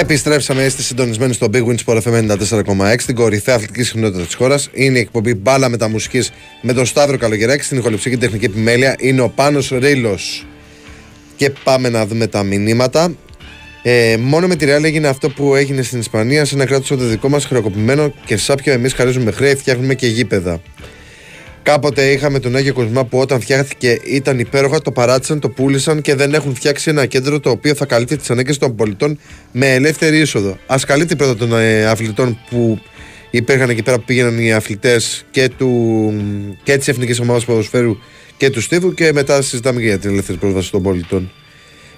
Επιστρέψαμε, είστε συντονισμένοι στο Big Win Sport FM 94,6, την κορυφαία αθλητικής συχνότητα της χώρας. Είναι η εκπομπή Μπάλα με τα μουσικής με τον Σταύρο Καλογεράκη. Στην ηχοληψία και τεχνική επιμέλεια είναι ο Πάνος Ρίλος. Και πάμε να δούμε τα μηνύματα. Ε, μόνο με τη Real έγινε αυτό που έγινε στην Ισπανία, σε ένα κράτος το δικό μας χρεοκοπημένο και σάπιο εμείς χαρίζουμε χρέη, φτιάχνουμε και γήπεδα. Κάποτε είχαμε τον Άγιο Κοσμά που όταν φτιάχτηκε ήταν υπέροχα, το παράτησαν, το πούλησαν και δεν έχουν φτιάξει ένα κέντρο το οποίο θα καλύπτει τις ανάγκες των πολιτών με ελεύθερη είσοδο. Α καλύπτει πρώτα των ε, αθλητών που υπήρχαν εκεί πέρα που πήγαιναν οι αθλητές και, του, και της Εθνικής Ομάδας Ποδοσφαίρου και του Στίβου και μετά συζητάμε και για την ελεύθερη πρόσβαση των πολιτών.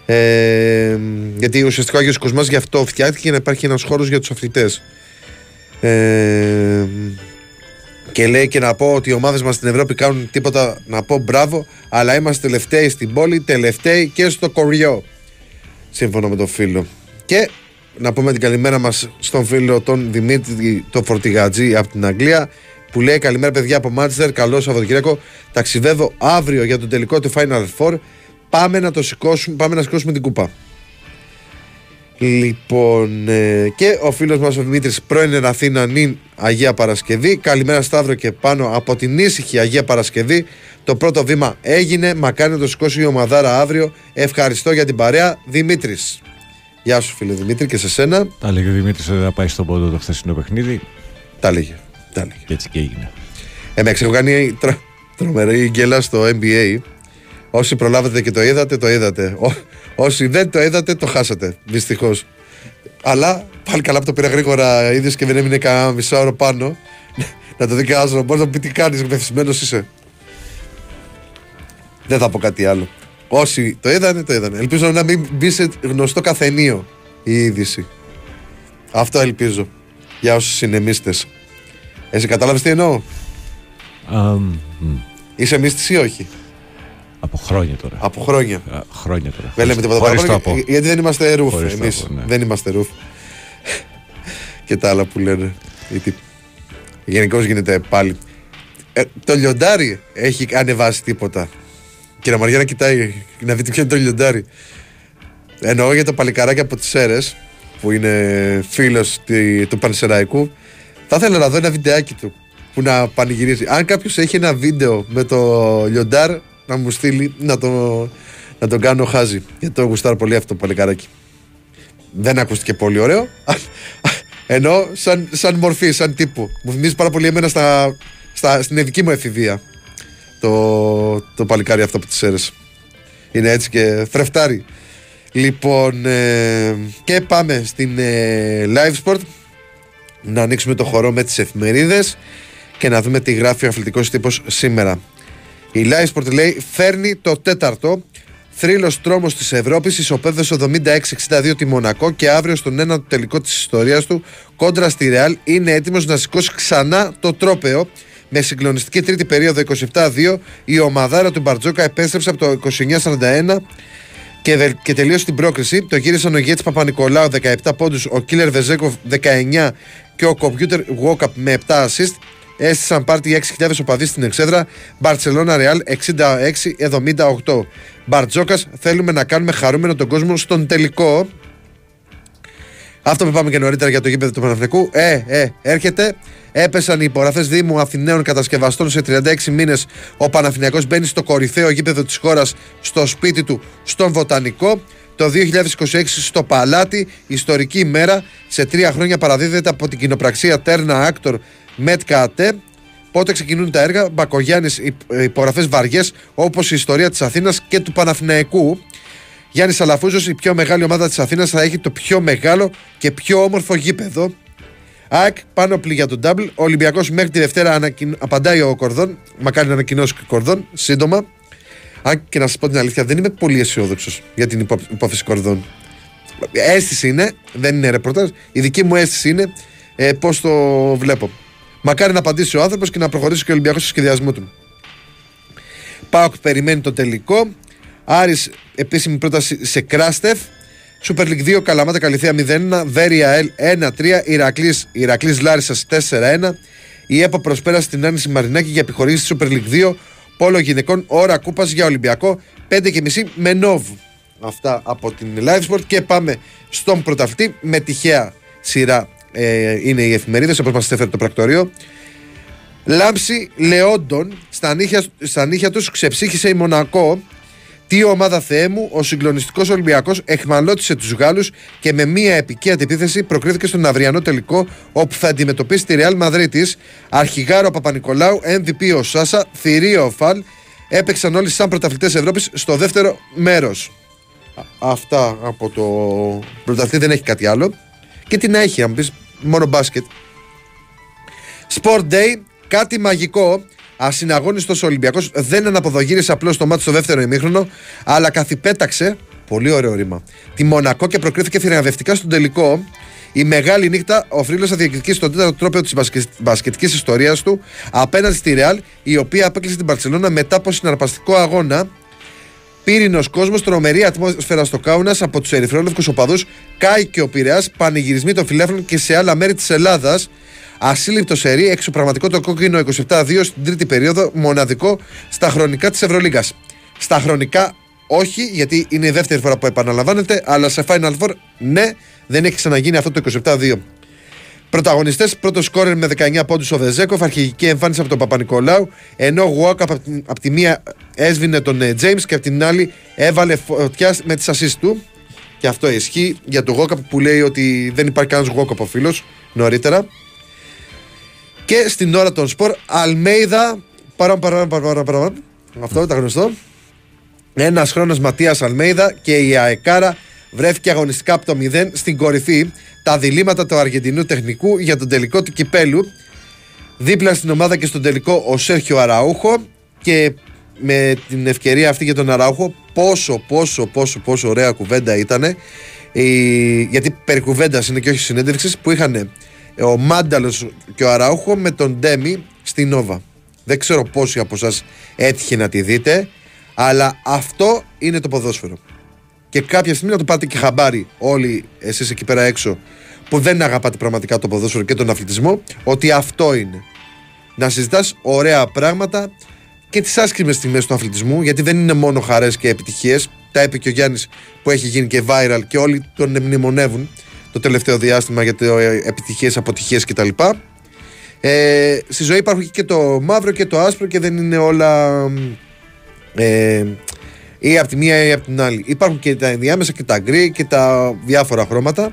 Ε, γιατί ουσιαστικά ο Άγιος Κοσμάς γι' αυτό φτιάχτηκε για να υπάρχει ένας χώρος για τους αθλητές. Ε, και λέει και να πω ότι οι ομάδες μας στην Ευρώπη κάνουν τίποτα να πω μπράβο, αλλά είμαστε τελευταίοι στην πόλη, τελευταίοι και στο κοριό. Σύμφωνα με τον φίλο. Και να πούμε την καλημέρα μας στον φίλο τον Δημήτρη το Φορτηγατζή από την Αγγλία που λέει καλημέρα παιδιά από Μάντσεστερ, καλό Σαββατοκύριακο. Ταξιδεύω αύριο για τον τελικό του Final Four. Πάμε να το σηκώσουμε, πάμε να σηκώσουμε την κούπα. Λοιπόν, ε, και ο φίλος μας ο Δημήτρης, πρώην Αθήνα νυν Αγία Παρασκευή. Καλημέρα Σταύρο και πάνω από την ήσυχη Αγία Παρασκευή. Το πρώτο βήμα έγινε. Μακάρι να το σηκώσει η ομαδάρα αύριο. Ευχαριστώ για την παρέα. Δημήτρης. Γεια σου, φίλε Δημήτρη, και σε σένα. Τα λέγε ο Δημήτρης ότι θα πάει στον πόντο το χθεσινό παιχνίδι. Τα λέγε. Τα λέγε. Και έτσι και έγινε. Εντάξει, έχω κάνει τρο, τρομερή γκέλα στο NBA. Όσοι προλάβατε και το είδατε, το είδατε. Ό, όσοι δεν το είδατε, το χάσατε. Δυστυχώς. Αλλά πάλι καλά που το πήρα γρήγορα, είδες και δεν έμεινε κανένα μισό ώρα πάνω. να το δει κανένα μπορείς να πει τι κάνεις, μεθυσμένος είσαι. Δεν θα πω κάτι άλλο. Όσοι το είδανε, το είδανε. Ελπίζω να μην μπει σε γνωστό καφενείο η είδηση. Αυτό ελπίζω. Για όσους συνεμίστες. Εσύ κατάλαβες τι εννοώ; Um, Είσαι μίστη ή όχι; Από χρόνια τώρα. Από χρόνια. Α, χρόνια τώρα. Δεν λέμε τίποτα Χωρίς παραπάνω. το από. και- Γιατί δεν είμαστε ρούφ. Χωρίς το Εμείς από, ναι. δεν είμαστε ρούφ. και τα άλλα που λένε. Γιατί γενικώς γίνεται πάλι. Ε, το λιοντάρι έχει ανεβάσει τίποτα. Κύριε Μαριά να κοιτάει να δείτε ποιο είναι το λιοντάρι. Εννοώ για το παλικαράκι από τις αίρε που είναι φίλος του Πανσεραϊκού. Θα ήθελα να δω ένα βιντεάκι του που να πανηγυρίζει. Αν κάποιος έχει ένα βίντεο με το λιοντάρ να μου στείλει να, το, να τον κάνω χάζι. Γιατί το γουστάρω πολύ αυτό το παλικάράκι. Δεν ακούστηκε πολύ ωραίο. Ενώ σαν, σαν μορφή, σαν τύπου. Μου θυμίζει πάρα πολύ εμένα στα, στα, στην ειδική μου εφηβεία. Το, το παλικάρι αυτό από τις αίρες. Είναι έτσι και θρεφτάρι. Λοιπόν, ε, και πάμε στην ε, live sport. Να ανοίξουμε το χορό με τις εφημερίδες και να δούμε τι γράφει ο αθλητικός τύπος σήμερα. Η Live Sport λέει φέρνει το τέταρτο. Θρύλος τρόμος της Ευρώπης ισοπαίδωσε 76-62 τη Μονακό και αύριο στον ένα τελικό της ιστορίας του κόντρα στη Ρεάλ είναι έτοιμος να σηκώσει ξανά το τρόπεο. Με συγκλονιστική τρίτη περίοδο 27-2 η ομαδάρα του Μπαρτζόκα επέστρεψε από το 29-41 και, δε- και τελείωσε την πρόκριση. Το γύρισαν ο Γέτς Παπα-Νικολάου 17 πόντους, ο Κίλερ Βεζέκοφ 19 και ο Κομπιούτερ Walkup με 7 assist. Έστησαν πάρτι 6.000 οπαδοί στην εξέδρα. Μπαρσελόνα Ρεάλ 66-78. Μπαρτζόκας, θέλουμε να κάνουμε χαρούμενο τον κόσμο στον τελικό. Αυτό που είπαμε και νωρίτερα για το γήπεδο του Παναθηνικού. Ε, ε, έρχεται. Έπεσαν οι υπογραφές Δήμου Αθηναίων κατασκευαστών σε 36 μήνες. Ο Παναθηναϊκός μπαίνει στο κορυφαίο γήπεδο της χώρας, στο σπίτι του, στον Βοτανικό. Το 2026 στο Παλάτι, ιστορική ημέρα. Σε τρία χρόνια παραδίδεται από την κοινοπραξία Τέρνα Άκτορ Μέτκα ΑΤΕ. Πότε ξεκινούν τα έργα, Μπακογιάννης υπογραφές βαριές όπως η ιστορία της Αθήνας και του Παναθηναϊκού. Γιάννης Αλαφούζος, η πιο μεγάλη ομάδα της Αθήνας, θα έχει το πιο μεγάλο και πιο όμορφο γήπεδο. ΑΕΚ πάνω πλή για τον Double. Ο Ολυμπιακός μέχρι τη Δευτέρα ανακοιν... απαντάει ο Κορδόν. Μακάρι να ανακοινώσει και ο Κορδόν σύντομα. Αν και να σας πω την αλήθεια, δεν είμαι πολύ αισιόδοξος για την υπό... υπόθεση Κορδόν. Αίσθηση είναι, δεν είναι ρεπορτάζ. Η δική μου αίσθηση είναι ε, πώς το βλέπω. Μακάρι να απαντήσει ο άνθρωπος και να προχωρήσει και ο Ολυμπιακός στο σχεδιασμό του. Πάοκ περιμένει το τελικό. Άρης επίσημη πρόταση σε Κράστεφ. Super League 2 Καλαμάτα Καλυθέα 0-1. Βέρια Ελ 1-3. Ηρακλής, Ηρακλής Λάρισας 4-1. Η ΕΠΑ προσπέρασε στην Άννηση Μαρινάκη για επιχορήγηση στη Super League 2. Πόλο γυναικών ώρα κούπας για Ολυμπιακό 5.30 με Νόβ. Αυτά από την Live Sport και πάμε στον πρωταυτή με τυχαία σειρά ε, είναι οι εφημερίδες όπως μας έφερε το πρακτορείο. Λάμψη Λεόντων στα νύχια, στα νύχια τους ξεψύχησε η Μονακό. Τι ομάδα Θεέ μου, ο συγκλονιστικός Ολυμπιακός εχμαλώτησε τους Γάλλους και με μία επική αντιπίθεση προκρίθηκε στον αυριανό τελικό όπου θα αντιμετωπίσει τη Ρεάλ Μαδρίτη. Αρχηγάρο Παπα-Νικολάου, MVP ο Σάσα, θηρίο ο Φαλ. Έπαιξαν όλοι σαν πρωταθλητές Ευρώπης στο δεύτερο μέρος. Αυτά από το πρωταθλητή δεν έχει κάτι άλλο. Και τι να έχει, αν πεις μόνο μπάσκετ. Sport Day, κάτι μαγικό. Ασυναγώνιστος Ολυμπιακός δεν αναποδογύρισε απλώς το μάτι στο δεύτερο ημίχρονο, αλλά καθυπέταξε. Πολύ ωραίο ρήμα. Τη Μονακό και προκρίθηκε θηριαβευτικά στον τελικό. Η μεγάλη νύχτα, ο Φρύλο θα διεκδικήσει τον τέταρτο τρόπο της μπασκετικής ιστορίας του απέναντι στη Ρεάλ, η οποία απέκλεισε την Παρσελόνα μετά από συναρπαστικό αγώνα. Πύρινος κόσμος, τρομερή ατμόσφαιρα στο Κάουνας από τους ερυθρόλευκους οπαδούς, κάει και ο Πειραιάς, πανηγυρισμοί των φιλέφρων και σε άλλα μέρη της Ελλάδας. Ασύλληπτο σερί, εξωπραγματικό το κόκκινο 27-2 στην τρίτη περίοδο, μοναδικό στα χρονικά της Ευρωλίγα. Στα χρονικά όχι, γιατί είναι η δεύτερη φορά που επαναλαμβάνεται, αλλά σε Final Four ναι, δεν έχει ξαναγίνει αυτό το 27-2. Πρωταγωνιστές, πρώτο σκόρερ με 19 πόντους ο Βεζέκοφ, αρχική εμφάνιση από τον Παπα-Νικολάου, ενώ ο Γουόκ από, από τη μία έσβηνε τον Τζέιμς και από την άλλη έβαλε φωτιά με τις assist του. Και αυτό ισχύει για τον Γουόκαπ που λέει ότι δεν υπάρχει κανένας Γουόκαπ ο φίλος νωρίτερα. Και στην ώρα των σπορ, Αλμέιδα. Παρά, παρά, παρά, παρά, Αυτό ήταν γνωστό. Ένας χρόνος Ματίας Αλμέιδα και η Αεκάρα βρέθηκε αγωνιστικά από το 0 στην κορυφή. Τα διλήμματα του Αργεντινού τεχνικού για τον τελικό του κυπέλου. Δίπλα στην ομάδα και στον τελικό ο Σέρχιο Αραούχο. Και με την ευκαιρία αυτή για τον Αραούχο, πόσο, πόσο, πόσο, πόσο ωραία κουβέντα ήταν. γιατί περί κουβέντας είναι και όχι συνέντευξης που είχαν ο Μάνταλος και ο Αραούχο με τον Ντέμι στη Νόβα. Δεν ξέρω πόσοι από εσά έτυχε να τη δείτε, αλλά αυτό είναι το ποδόσφαιρο. Και κάποια στιγμή να το πάτε και χαμπάρι όλοι εσείς εκεί πέρα έξω που δεν αγαπάτε πραγματικά το ποδόσφαιρο και τον αθλητισμό, ότι αυτό είναι. Να συζητάς ωραία πράγματα και τις άσχημες στιγμές του αθλητισμού, γιατί δεν είναι μόνο χαρές και επιτυχίες. Τα είπε και ο Γιάννης που έχει γίνει και viral και όλοι τον μνημονεύουν το τελευταίο διάστημα για το ε, επιτυχίες, αποτυχίες κτλ. Ε, στη ζωή υπάρχουν και το μαύρο και το άσπρο και δεν είναι όλα ε, ή από τη μία ή από την άλλη. Υπάρχουν και τα ενδιάμεσα και τα γκρι και τα διάφορα χρώματα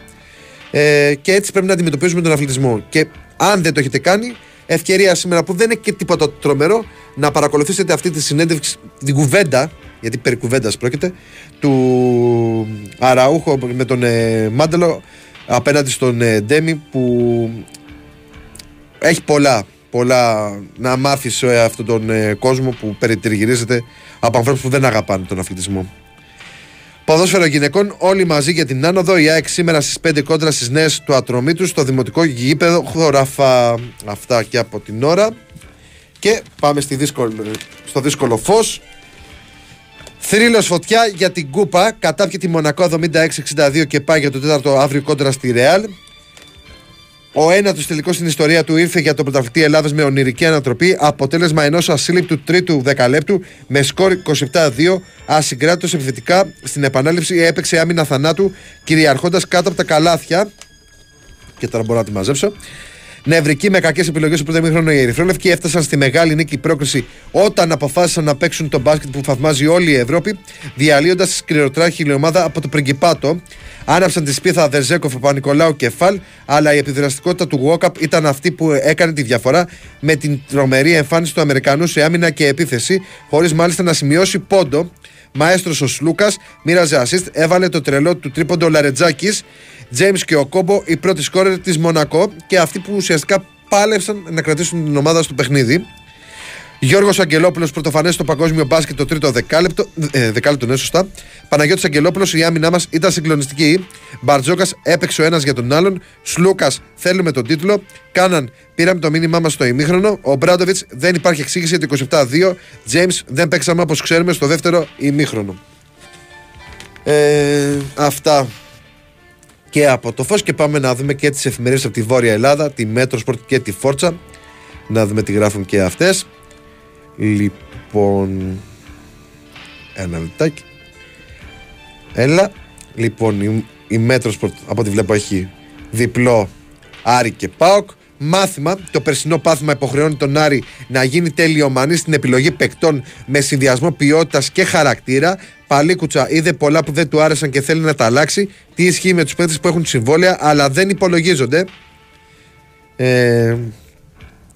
ε, και έτσι πρέπει να αντιμετωπίζουμε τον αθλητισμό. Και αν δεν το έχετε κάνει, ευκαιρία σήμερα που δεν είναι και τίποτα τρομερό να παρακολουθήσετε αυτή τη συνέντευξη, την κουβέντα, γιατί περί κουβέντας πρόκειται, του Αραούχο με τον ε, Μάντελο απέναντι στον ε, Ντέμι που έχει πολλά, πολλά να μάθει σε αυτόν τον ε, κόσμο που περιτριγυρίζεται από ανθρώπους που δεν αγαπάνε τον αθλητισμό. Ποδόσφαιρο γυναικών, όλοι μαζί για την άνοδο. Η ΑΕΚ σήμερα στις 5 κόντρα στις νέες του ατρωμίτου στο δημοτικό γήπεδο χωράφα. Αυτά και από την ώρα. Και πάμε στη δύσκολο, στο δύσκολο φως. Θρύλος φωτιά για την Κούπα. Κατάπιε τη Μονακό 76-62 και πάει για το τέταρτο αύριο κόντρα στη Ρεάλ. Ο ένα του τελικός στην ιστορία του ήρθε για τον πρωταθλητή Ελλάδας με ονειρική ανατροπή. Αποτέλεσμα ενός ασύλληπτου τρίτου δεκαλέπτου με σκορ 27-2. Ασυγκράτητο επιθετικά στην επανάληψη έπαιξε άμυνα θανάτου κυριαρχώντας κάτω από τα καλάθια. Και τώρα μπορώ να τη μαζέψω. Νευρικοί με κακές επιλογές του πρώτο χρόνο οι Ερυθρόλευκοι έφτασαν στη μεγάλη νίκη πρόκριση όταν αποφάσισαν να παίξουν τον μπάσκετ που θαυμάζει όλη η Ευρώπη, διαλύοντας τη σκληροτράχηλη ομάδα από το Πριγκιπάτο. Άναψαν τη σπίθα Δερζέκοφ, Παπα-Νικολάου και Φαλ, αλλά η επιδραστικότητα του Γουόκαπ ήταν αυτή που έκανε τη διαφορά με την τρομερή εμφάνιση του Αμερικανού σε άμυνα και επίθεση, χωρίς μάλιστα να σημειώσει πόντο. Μαέστρος ο Σλούκας μοίραζε assist, έβαλε το τρελό του τρίποντο Λαρετζάκης. Τζέιμς και ο Κόμπο, οι πρώτοι σκόρερ της Μονακό και αυτοί που ουσιαστικά πάλευσαν να κρατήσουν την ομάδα στο παιχνίδι. Γιώργος Αγγελόπουλος, πρωτοφανές στο παγκόσμιο μπάσκετ το τρίτο δεκάλεπτο. Ε, δεκάλεπτο, ναι, σωστά. Παναγιώτης Αγγελόπουλος, η άμυνά μας ήταν συγκλονιστική. Μπαρτζόκας έπαιξε ο ένας για τον άλλον. Σλούκας, θέλουμε τον τίτλο. Κάναν, πήραμε το μήνυμά μας στο ημίχρονο. Ο Μπράντοβιτς δεν υπάρχει εξήγηση για το 27-2. Τζέιμς δεν παίξαμε όπως ξέρουμε στο δεύτερο ημίχρονο. Ε, αυτά και από το φως και πάμε να δούμε και τις εφημερίδες από τη Βόρεια Ελλάδα, τη Metrosport και τη Φόρτσα. Να δούμε τι γράφουν και αυτές. Λοιπόν, ένα λεπτάκι. Έλα. Λοιπόν, η, η Metrosport από ό,τι βλέπω έχει διπλό Άρη και ΠΑΟΚ. Μάθημα, το περσινό πάθημα υποχρεώνει τον Άρη να γίνει τελειομανή στην επιλογή παικτών με συνδυασμό ποιότητας και χαρακτήρα. Παλίκουτσα είδε πολλά που δεν του άρεσαν και θέλει να τα αλλάξει. Τι ισχύει με τους παίκτες που έχουν συμβόλαια, αλλά δεν υπολογίζονται. Ε,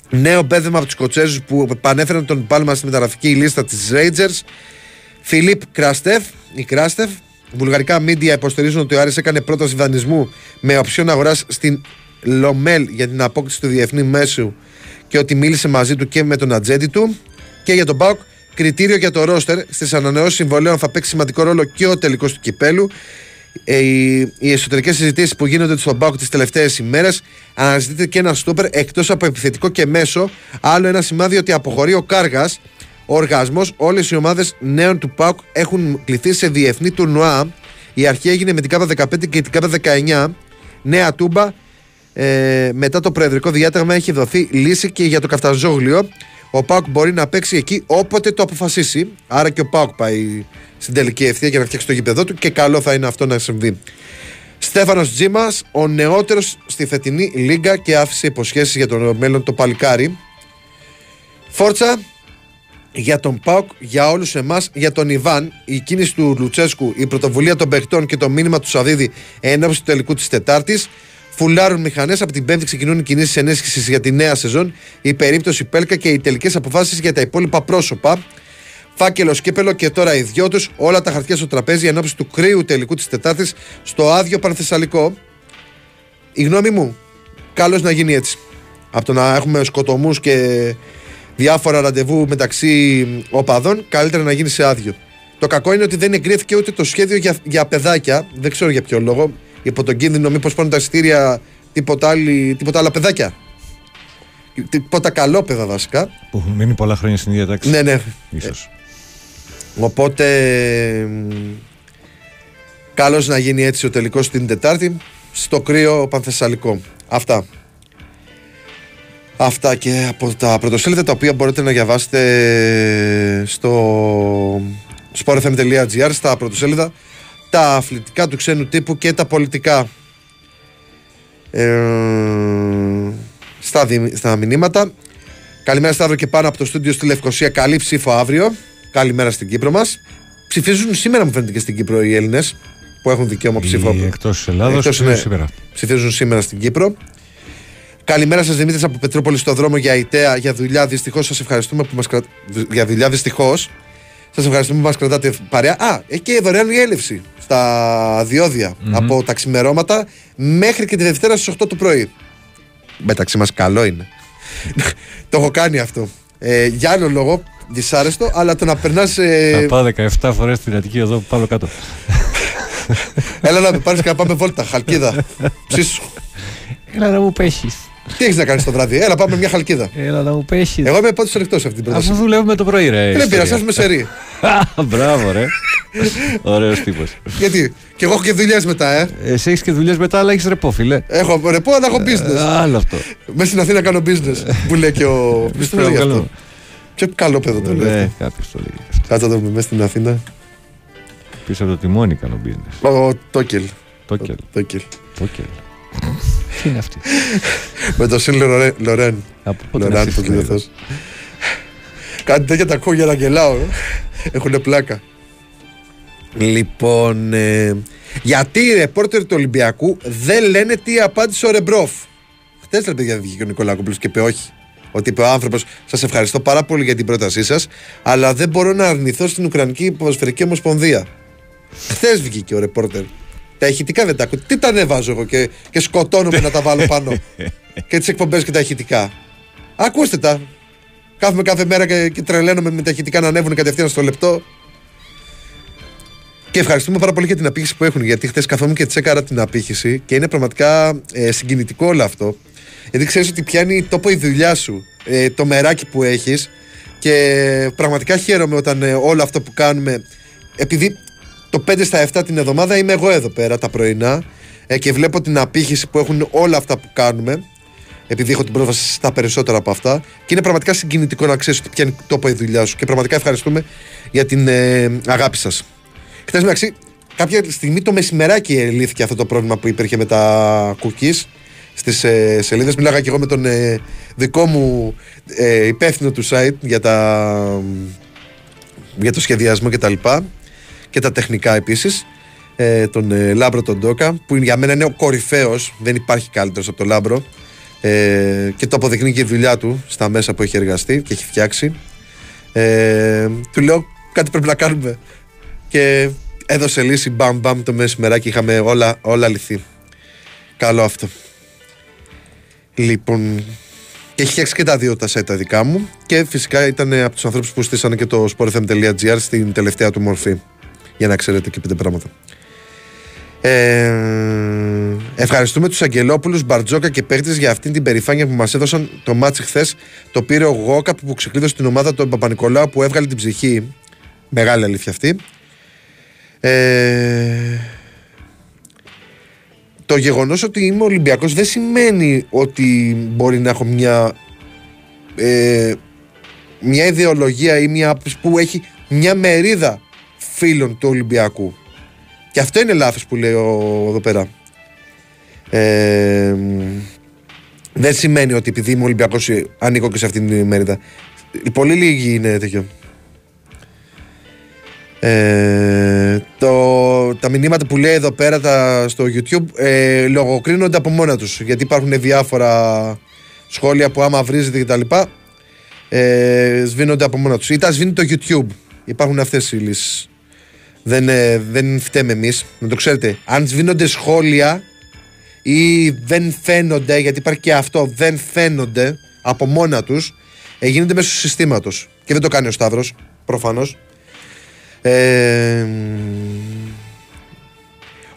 νέο μπέδεμα από τους Σκοτσέζους που πανέφεραν τον Πάλμα στη μεταγραφική λίστα της Rangers. Φιλίπ Κράστεφ, η Κράστεφ. Βουλγαρικά μίντια υποστηρίζουν ότι ο Άρης έκανε πρόταση δανεισμού με οψιόν αγοράς στην Λομέλ για την απόκτηση του διεθνή μέσου και ότι μίλησε μαζί του και με τον ατζέντη του. Και για τον Πάουκ, κριτήριο για το ρόστερ στις ανανεώσεις συμβολέων θα παίξει σημαντικό ρόλο και ο τελικός του κυπέλου. Ε, οι, οι εσωτερικές συζητήσεις που γίνονται στον Πάουκ τις τελευταίες ημέρες αναζητείται και ένα στόπερ εκτός από επιθετικό και μέσο. Άλλο ένα σημάδι ότι αποχωρεί ο Κάργας. Ο οργασμός, όλες οι ομάδες νέων του Πάουκ έχουν κληθεί σε διεθνή τουρνουά. Η αρχή έγινε με την ΚΑΠΑ 15 και την ΚΑΠΑ 19. Νέα τούμπα. Ε, μετά το προεδρικό διάταγμα έχει δοθεί λύση και για το Καφταζόγλιο. Ο Πάουκ μπορεί να παίξει εκεί όποτε το αποφασίσει. Άρα και ο Πάουκ πάει στην τελική ευθεία για να φτιάξει το γήπεδο του και καλό θα είναι αυτό να συμβεί. Στέφανος Τζίμας, ο νεότερος στη φετινή λίγκα και άφησε υποσχέσεις για το μέλλον το παλικάρι. Φόρτσα για τον Πάουκ, για όλους εμάς, για τον Ιβάν, η κίνηση του Λουτσέσκου, η πρωτοβουλία των παιχτών και το μήνυμα του Σαββίδη ενώπιση του τελικού της Τετάρτης. Φουλάρουν μηχανές. Από την Πέμπτη ξεκινούν οι κινήσεις ενίσχυση για τη νέα σεζόν. Η περίπτωση Πέλκα και οι τελικές αποφάσεις για τα υπόλοιπα πρόσωπα. Φάκελο κύπελο και τώρα οι δυο τους. Όλα τα χαρτιά στο τραπέζι ενώπιση του κρύου τελικού της Τετάρτης στο άδειο Πανθεσσαλικό. Η γνώμη μου, καλώς να γίνει έτσι. Από το να έχουμε σκοτωμούς και διάφορα ραντεβού μεταξύ οπαδών, καλύτερα να γίνει σε άδειο. Το κακό είναι ότι δεν εγκρίθηκε ούτε το σχέδιο για, για παιδάκια. Δεν ξέρω για ποιο λόγο. Υπό τον κίνδυνο, μήπως πάνε τα εισιτήρια τίποτα, άλλη, τίποτα άλλα παιδάκια. Τίποτα καλόπαιδα βασικά. Που έχουν μείνει πολλά χρόνια στην ίδια τάξη. Ναι, ναι. Ίσως. Οπότε. Καλώς να γίνει έτσι ο τελικός την Τετάρτη στο κρύο Πανθεσσαλικό. Αυτά. Αυτά και από τα πρωτοσέλιδα τα οποία μπορείτε να διαβάσετε στο sportfm.gr στα πρωτοσέλιδα τα αθλητικά του ξένου τύπου και τα πολιτικά ε, στα, δι- στα μηνύματα Καλημέρα Σταύρο και πάνω από το στούντιο στη Λευκοσία Καλή ψήφο αύριο Καλημέρα στην Κύπρο μας Ψηφίζουν σήμερα μου φαίνεται και στην Κύπρο οι Έλληνες που έχουν δικαίωμα ψήφο Οι εκτός Ελλάδος Εκτός ψηφίζουν είναι- σήμερα. Ψηφίζουν σήμερα στην Κύπρο. Καλημέρα σας, Δημήτρης από Πετρούπολη στο δρόμο για ΙΤΕΑ. Για δουλειά, δυστυχώς σας ευχαριστούμε που μας κρατάτε. Για δουλειά, δυστυχώς. Σας ευχαριστούμε που μας κρατάτε παρέα. Α, έχει και δωρεάν διέλευση στα διοδια από τα ξημερώματα μέχρι και τη Δευτέρα στις 8 το πρωί. Μεταξύ μας, καλό είναι. (laughs) το έχω κάνει αυτό. Ε, για άλλο λόγο, δυσάρεστο, αλλά το να περνάς. Θα πάω 17 φορές στην Αττική εδώ πάνω κάτω. (laughs) έλα να με πάρεις και να πάμε βόλτα. Χαλκίδα. (laughs) Ψήσου. Έλα να μου πέχεις. Τι έχεις να κάνεις το βράδυ, έλα πάμε μια χαλκίδα. Έλα να μου πέχει. Εγώ είμαι πρώτο ανοιχτός σε αυτή την πρόταση. Αφού δουλεύουμε το πρωί, ρε. Δεν πειράζει, ιστορία. έχουμε σερή. (laughs) Μπράβο, ρε. Ωραίος τύπος. Γιατί, και εγώ έχω και δουλειές μετά, ε. Εσύ έχεις και δουλειές μετά, αλλά έχεις ρεπό, φίλε. Έχω ρεπό, αλλά έχω business. Ε, Άλλο αυτό. Μέσα στην Αθήνα κάνω business. Που λέει και ο. (laughs) Ποιο το λέει Καλό. αυτό. Ποιο καλό παιδό το λέει. Ναι, αυτό. κάποιος το λέγει. αυτό. Κάτσε να το δούμε μέσα στην Αθήνα. Πίσω από το τιμόνι κάνω business. Ο Τόκελ. Τόκελ. Τόκελ. Τόκελ. Τι είναι αυτή. Με το Σιν Λορέ- Λορέν. Από πότε Λοράν να το ξέρεις, διεθνώ. Κάτι τέτοια τα ακούω για να γελάω. ε. Έχουν πλάκα. Λοιπόν, ε, γιατί οι ρεπόρτερ του Ολυμπιακού δεν λένε τι απάντησε ο Ρεμπρόφ; Χθε ρε παιδιά βγήκε ο Νικολάκοπουλο και είπε όχι. Ότι είπε ο άνθρωπος, Σας ευχαριστώ πάρα πολύ για την πρότασή σας, αλλά δεν μπορώ να αρνηθώ στην Ουκρανική Ποδοσφαιρική Ομοσπονδία. Χθες βγήκε ο ρεπόρτερ. Τα ηχητικά δεν τα ακούω. Τι τα ανεβάζω εγώ και, και σκοτώνομαι να τα βάλω πάνω; (laughs) και τις εκπομπές και τα ηχητικά. Ακούστε τα. Κάθομαι κάθε μέρα και, και τρελαίνομαι με τα ηχητικά να ανέβουν κατευθείαν στο λεπτό. Και ευχαριστούμε πάρα πολύ για την απήχηση που έχουν. Γιατί χθες καθόμουν και τσέκαρα την απήχηση και είναι πραγματικά ε, συγκινητικό όλο αυτό. Γιατί ξέρεις ότι πιάνει τόπο η δουλειά σου, ε, το μεράκι που έχεις. Και πραγματικά χαίρομαι όταν ε, όλο αυτό που κάνουμε. Επειδή το 5 στα 7 την εβδομάδα είμαι εγώ εδώ πέρα τα πρωινά ε, και βλέπω την απήχηση που έχουν όλα αυτά που κάνουμε. Επειδή έχω την πρόσβαση στα περισσότερα από αυτά. Και είναι πραγματικά συγκινητικό να ξέρεις ότι πιάνει τόπο η δουλειά σου. Και πραγματικά ευχαριστούμε για την ε, αγάπη σας. Χθες μεταξύ, κάποια στιγμή το μεσημεράκι λύθηκε αυτό το πρόβλημα που υπήρχε με τα cookies στις ε, σελίδες. Μιλάγα και εγώ με τον ε, δικό μου ε, υπεύθυνο του site για, τα, για το σχεδιασμό κτλ. Και, και τα τεχνικά επίσης. Ε, τον ε, Λάμπρο τον Ντόκα, που για μένα είναι ο κορυφαίος. Δεν υπάρχει καλύτερος από τον Λάμπρο. Ε, και το αποδεικνύει και η δουλειά του στα μέσα που έχει εργαστεί και έχει φτιάξει. Ε, του λέω κάτι πρέπει να κάνουμε. Και έδωσε λύση μπαμ μπαμ το μεσημεράκι. Είχαμε όλα, όλα λυθεί. Καλό αυτό. Λοιπόν, και έχει φτιάξει και τα δύο τα site τα δικά μου και φυσικά ήταν από τους ανθρώπους που στήσανε και το sportfm.gr στην τελευταία του μορφή. Για να ξέρετε και πέντε πράγματα. Ε, ευχαριστούμε τους Αγγελόπουλους, Μπαρτζόκα και παίχτες για αυτήν την περηφάνεια που μας έδωσαν το ματς χθες. Το πήρε ο Γουόκαπ που ξεκλείδωσε την ομάδα του Παπα-Νικολάου που έβγαλε την ψυχή. Μεγάλη αλήθεια αυτή. Ε, το γεγονός ότι είμαι Ολυμπιακός δεν σημαίνει ότι μπορεί να έχω μια, ε, μια ιδεολογία ή μια που έχει μια μερίδα φίλων του Ολυμπιακού. Και αυτό είναι λάθος που λέει ο, εδώ πέρα. Ε, δεν σημαίνει ότι επειδή είμαι Ολυμπιακός ανήκω και σε αυτήν την μερίδα. Πολύ λίγοι είναι τέτοιο. Ε, το, τα μηνύματα που λέει εδώ πέρα τα, στο YouTube ε, λογοκρίνονται από μόνα τους γιατί υπάρχουν διάφορα σχόλια που άμα βρίζετε κτλ ε, σβήνονται από μόνα τους ή τα σβήνει το YouTube υπάρχουν αυτές οι λύσεις δεν, ε, δεν φταίμε εμείς να το ξέρετε αν σβήνονται σχόλια ή δεν φαίνονται γιατί υπάρχει και αυτό δεν φαίνονται από μόνα τους ε, γίνονται μέσω συστήματος και δεν το κάνει ο Σταύρος προφανώς ε,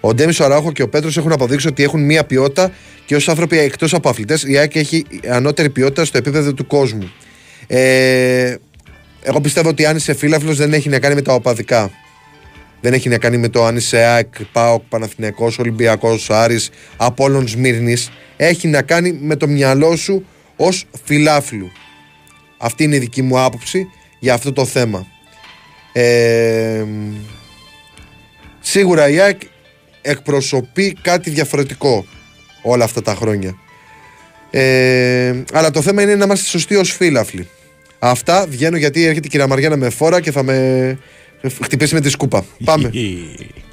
ο Ντέμις Αράχο και ο Πέτρος έχουν αποδείξει ότι έχουν μία ποιότητα και ως άνθρωποι εκτός από αθλητές, η ΑΕΚ έχει ανώτερη ποιότητα στο επίπεδο του κόσμου. Ε, εγώ πιστεύω ότι αν είσαι φύλαφλος δεν έχει να κάνει με τα οπαδικά. Δεν έχει να κάνει με το αν είσαι ΑΕΚ, ΠΑΟΚ, Παναθηναϊκός, Ολυμπιακός, Άρης, Απόλλων Σμύρνης. Έχει να κάνει με το μυαλό σου ως φιλάφλου. Αυτή είναι η δική μου άποψη για αυτό το θέμα. Ε, σίγουρα η ΑΕΚ εκπροσωπεί κάτι διαφορετικό όλα αυτά τα χρόνια. Ε, αλλά το θέμα είναι να είμαστε σωστοί ως φίλαφλοι. Αυτά βγαίνω γιατί έρχεται η κυρία Μαριάννα με φόρα και θα με χτυπήσει με τη σκούπα. Πάμε. (laughs)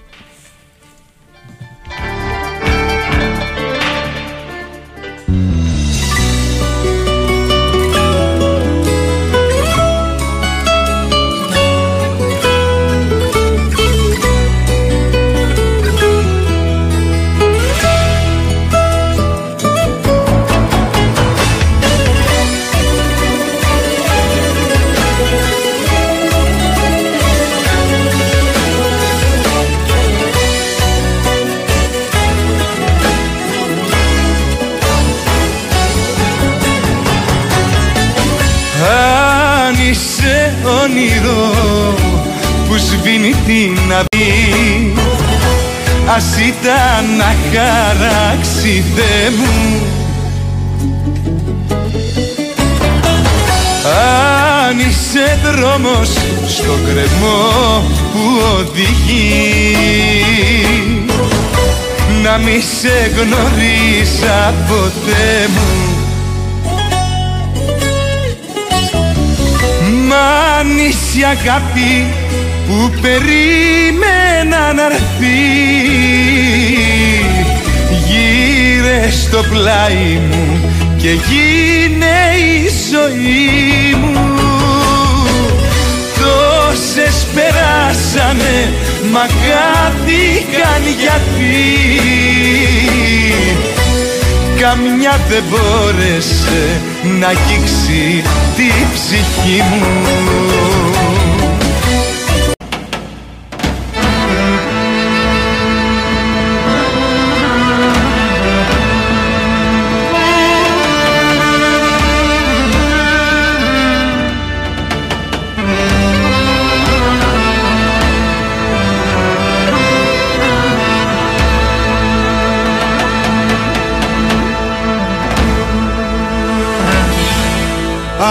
σβήνει την αυγή Ας ήταν να χαράξει Θεέ μου. Αν είσαι δρόμος στο κρεμό που οδηγεί Να μη σε γνωρίσα ποτέ μου. Μα αν είσαι αγάπη που περίμενα να έρθει. Γύρε στο πλάι μου και και γίνε η ζωή μου. Τόσες περάσανε μα χάθηκαν γιατί. Καμιά δεν μπόρεσε να αγγίξει τη ψυχή μου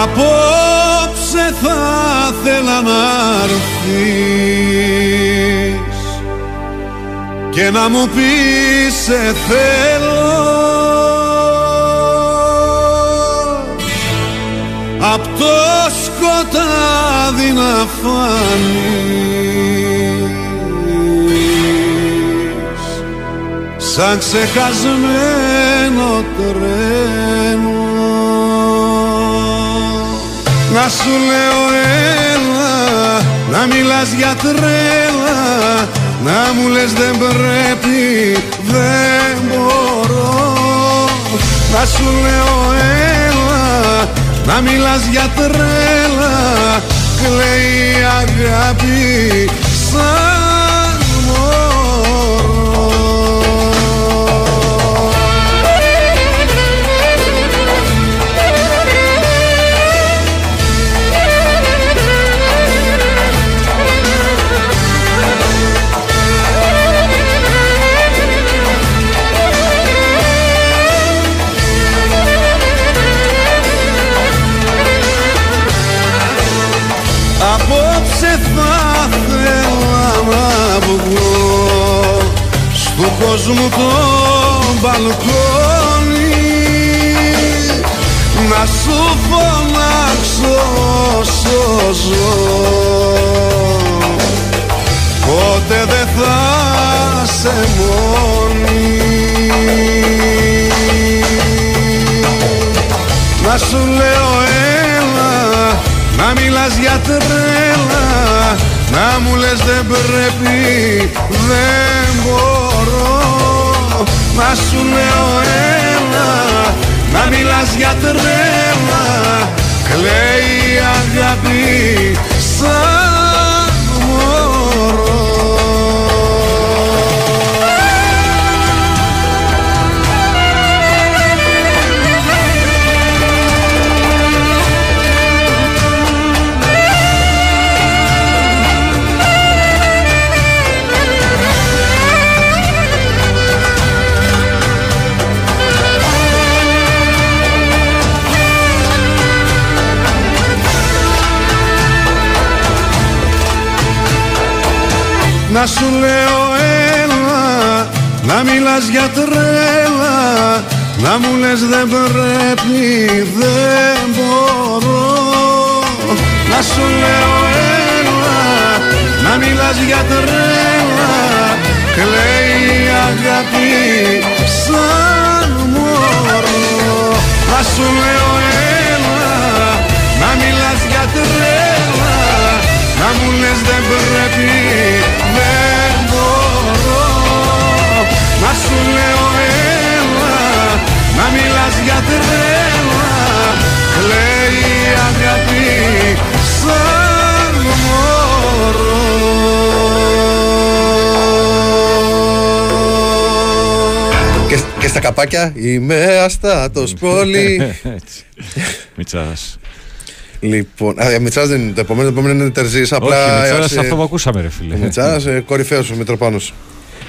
Απόψε θα θέλα να έρθεις και να μου πεις σε θέλω απ' το σκοτάδι να φανείς σαν ξεχασμένο τρένο να σου λέω έλα Να μιλάς για τρέλα Να μου λες δεν πρέπει Δεν μπορώ. Να σου λέω έλα Να μιλάς για τρέλα Κλαίει η αγάπη σαν Στου κόσμου το μπαλκόνι. Να σου φωνάξω όσο ζω. Ποτέ δεν θα σε μόνη. Να σου λέω έλα Να μιλάς για τρέλα. Να μου λες δεν πρέπει Δεν μπορώ Να σου λέω έλα Να μιλάς για τρέλα. Κλαίει η αγάπη σαν μωρό Να σου λέω καπάκια είμαι αστάτος πόλη. (laughs) Έτσι. Μιτσάς. λοιπόν, α, Μιτσάς δεν είναι το επόμενο, το επόμενο είναι Τερζής. Απλά Όχι, Μιτσάς άρχισε- αυτό που ακούσαμε ρε φίλε. Ο Μιτσάς, ε, κορυφαίος ο Μητροπάνος.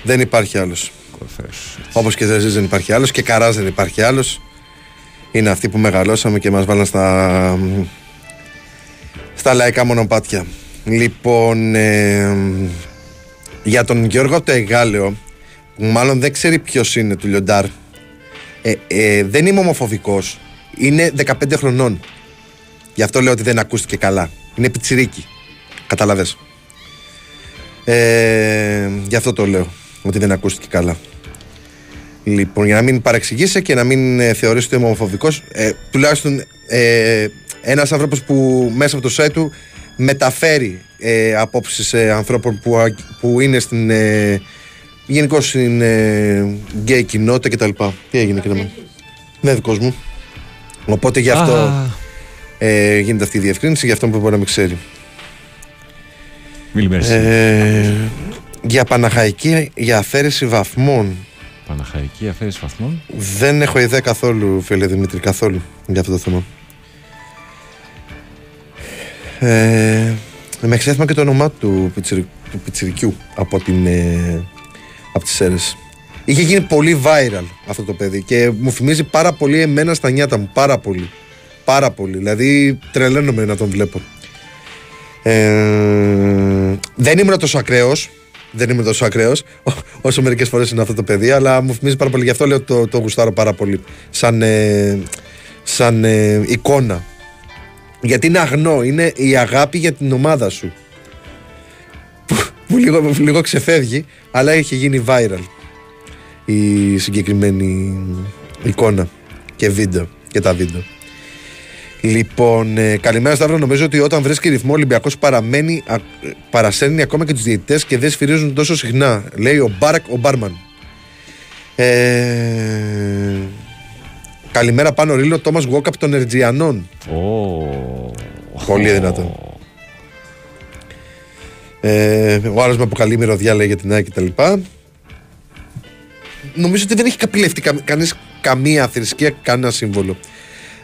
Δεν υπάρχει άλλος. Κορυφαίος. Όπως και Τερζής δεν υπάρχει άλλος και Καράς δεν υπάρχει άλλος. Είναι αυτοί που μεγαλώσαμε και μας βάλαν στα, στα λαϊκά μονοπάτια. Λοιπόν, ε, για τον Γιώργο το Εγάλεο, που μάλλον δεν ξέρει ποιος είναι του Λιοντάρ, ε, ε, δεν είμαι ομοφοβικός. Είναι 15 χρονών. Γι' αυτό λέω ότι δεν ακούστηκε καλά. Είναι πιτσιρίκι. Καταλαβες. Ε, γι' αυτό το λέω. Ότι δεν ακούστηκε καλά. Λοιπόν, για να μην παρεξηγήσει και να μην ε, θεωρήσει ότι είμαι ομοφοβικός, ε, τουλάχιστον ε, ένας άνθρωπος που μέσα από το site του μεταφέρει ε, απόψεις ε, ανθρώπων που, α- που είναι στην ε, γενικώς στην ε, γκέι κοινότητα κτλ. Τι έγινε κύριε μου; Ναι, δικός μου. Οπότε γι' αυτό Α. ε, γίνεται αυτή η διευκρίνηση για αυτό που μπορεί να μην ξέρει. Μίλη μέρες. Ε, για Παναχαϊκή, για αφαίρεση βαθμών. Παναχαϊκή αφαίρεση βαθμών; Δεν έχω ιδέα καθόλου, φίλε Δημήτρη, καθόλου για αυτό το θέμα. Ε, με εξέθημα και το όνομά του, πιτσιρι, του πιτσιρικιού από, την, ε, από τις αίρες. Είχε γίνει πολύ viral αυτό το παιδί και μου θυμίζει πάρα πολύ εμένα στα νιάτα μου. Πάρα πολύ. Πάρα πολύ. Δηλαδή τρελαίνομαι να τον βλέπω. Ε, δεν ήμουν τόσο ακραίος. Δεν ήμουν τόσο ακραίος (laughs) όσο μερικές φορές είναι αυτό το παιδί, αλλά μου θυμίζει πάρα πολύ. Γι' αυτό λέω το, το γουστάρω πάρα πολύ. Σαν, ε, σαν ε, εικόνα. Γιατί είναι αγνό. Είναι η αγάπη για την ομάδα σου. Που, που λίγο, που λίγο ξεφεύγει, αλλά έχει γίνει viral η συγκεκριμένη εικόνα και βίντεο και τα βίντεο. Λοιπόν, ε, καλημέρα Σταύρο. Νομίζω ότι όταν βρίσκει ρυθμό ο Ολυμπιακός παραμένει, α, παρασέρνει ακόμα και τους διαιτητές και δεν σφυρίζουν τόσο συχνά. Λέει ο Μπάρακ ο Μπάρμαν. Ε, καλημέρα πάνω Ρίλο Τόμας Γουόκαπ των Ερτζιανών. Πολύ δυνατό. Ε, ο άλλος με αποκαλεί μυρωδιά λέει για την ΑΕΚ κτλ. Νομίζω ότι δεν έχει καπηλευτεί κα, κανείς καμία θρησκεία, κανένα σύμβολο.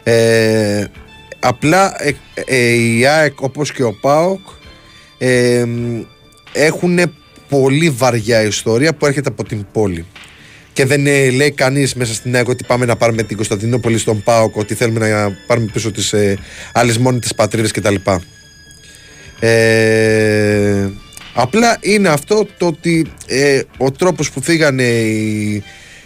Ε, απλά ε, ε, η ΑΕΚ όπως και ο ΠΑΟΚ ε, έχουν πολύ βαριά ιστορία που έρχεται από την πόλη. Και δεν ε, λέει κανείς μέσα στην ΑΕΚ ότι πάμε να πάρουμε την Κωνσταντινούπολη στον ΠΑΟΚ, ότι θέλουμε να πάρουμε πίσω τις ε, άλλες μόνοι τις πατρίδες κτλ. Ε, απλά είναι αυτό το ότι ε, ο τρόπος που φύγανε οι,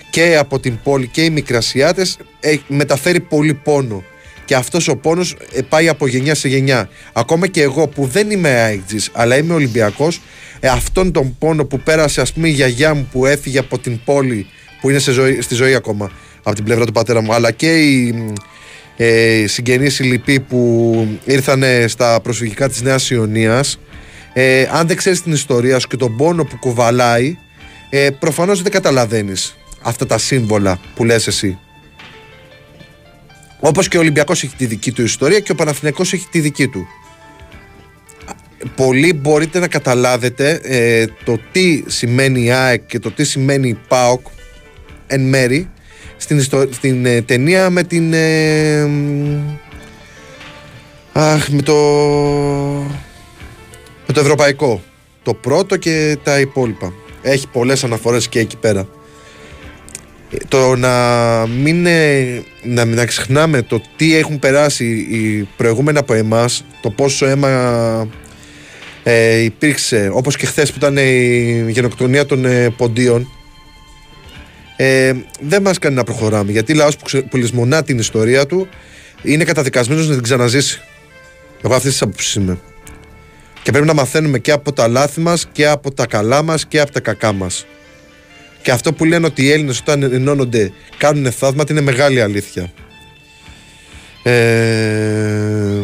και από την πόλη και οι Μικρασιάτες ε, μεταφέρει πολύ πόνο. Και αυτός ο πόνος ε, πάει από γενιά σε γενιά. Ακόμα και εγώ που δεν είμαι αεκτζής αλλά είμαι Ολυμπιακός ε, αυτόν τον πόνο που πέρασε ας πούμε η γιαγιά μου που έφυγε από την πόλη που είναι σε ζωή, στη ζωή ακόμα από την πλευρά του πατέρα μου αλλά και οι ε, συγγενείς οι λοιποί που ήρθαν στα προσφυγικά της Νέας Ιωνίας. Ε, αν δεν ξέρεις την ιστορία σου και τον πόνο που κουβαλάει ε, προφανώς δεν καταλαβαίνεις αυτά τα σύμβολα που λες εσύ. Όπως και ο Ολυμπιακός έχει τη δική του ιστορία και ο Παναθηναϊκός έχει τη δική του. Πολλοί μπορείτε να καταλάβετε ε, το τι σημαίνει η ΑΕΚ και το τι σημαίνει η ΠΑΟΚ εν μέρη στην, ιστο- στην ε, ταινία με την ε, μ, αχ, με το με το ευρωπαϊκό. Το πρώτο και τα υπόλοιπα. Έχει πολλές αναφορές και εκεί πέρα. Ε, το να μην ε, να, να ξεχνάμε το τι έχουν περάσει οι προηγούμενοι από εμάς το πόσο αίμα ε, υπήρξε όπως και χθες που ήταν η γενοκτονία των ε, ποντίων ε, δεν μας κάνει να προχωράμε γιατί λαός που, ξε, που λησμονά την ιστορία του είναι καταδικασμένος να την ξαναζήσει. Εγώ αυτής της άποψης είμαι. Και πρέπει να μαθαίνουμε και από τα λάθη μας και από τα καλά μας και από τα κακά μας. Και αυτό που λένε ότι οι Έλληνες όταν ενώνονται κάνουν θαύματα είναι μεγάλη αλήθεια. Ε,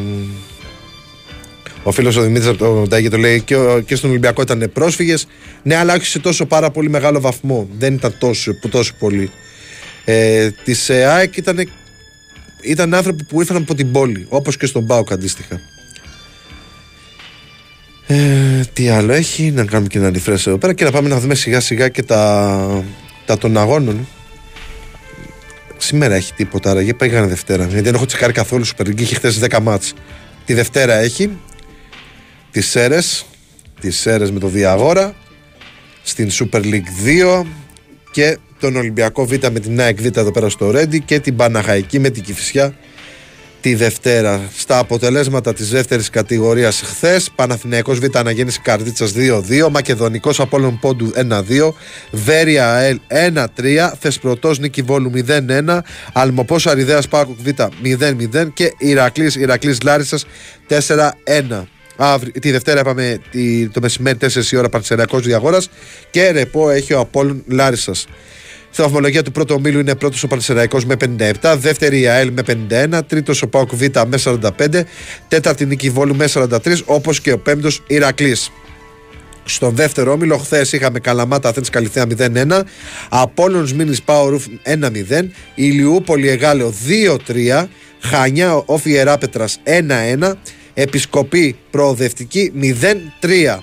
ο φίλος ο Δημήτρης από το Τάγι το λέει και, ο- και στον Ολυμπιακό ήταν πρόσφυγες. Ναι, αλλά όχι σε τόσο πάρα πολύ μεγάλο βαθμό. Δεν ήταν τόσο, που τόσο πολύ. Ε, Της ΑΕΚ ήταν, ήταν άνθρωποι που ήρθαν από την πόλη, όπως και στον Μπάουκ αντίστοιχα. Ε, τι άλλο έχει, να κάνουμε και ένα refresh εδώ πέρα και να πάμε να δούμε σιγά σιγά και τα, τα των αγώνων. Σήμερα έχει τίποτα, άραγε πήγανε Δευτέρα. Γιατί δεν έχω τσεκάρει καθόλου Super League, είχε χθες 10 μάτς. Τη Δευτέρα έχει τις Σέρες, τις Σέρες με το Διαγόρα, στην Super League 2 και τον Ολυμπιακό Β με την ΑΕΚ Β εδώ πέρα στο Ρέντι και την Παναχαϊκή με την Κηφισιά τη Δευτέρα. Στα αποτελέσματα της δεύτερης κατηγορίας χθες, Παναθηναϊκός Β Αναγέννηση Καρδίτσας 2-2, Μακεδονικός Απόλλων Πόντου 1-2, Βέρεια ΑΕΛ 1-3, Θεσπρωτός Νίκη Βόλου 0-1, Αλμοπός Αριδέας Πάκουκ Β 0-0 και Ηρακλής, Ηρακλής Λάρισας 4-1. Αύριο, τη Δευτέρα είπαμε τη- το μεσημέρι 4 η ώρα Πανσεριακός Διαγόρας και ρεπό έχει ο Απόλλων Λάρισας. Στη βαθμολογία του πρώτου ομίλου είναι πρώτος ο Πανσεραϊκός με 57, δεύτερη η ΑΕΛ με 51, τρίτος ο Πάοκ Β με 45, τέταρτη Νίκη Βόλου με 43, όπως και ο πέμπτος Ηρακλής. Στον δεύτερο όμιλο, χθες είχαμε Καλαμάτα Αθέν Καλυθέα 0-1, Απόλλωνος Μίνης Πάορουφ 1-0, Ηλιούπολη Εγάλεο 2-3, Χανιά Όφι Ιεράπετρας 1-1, Επισκοπή Προοδευτική 0-3.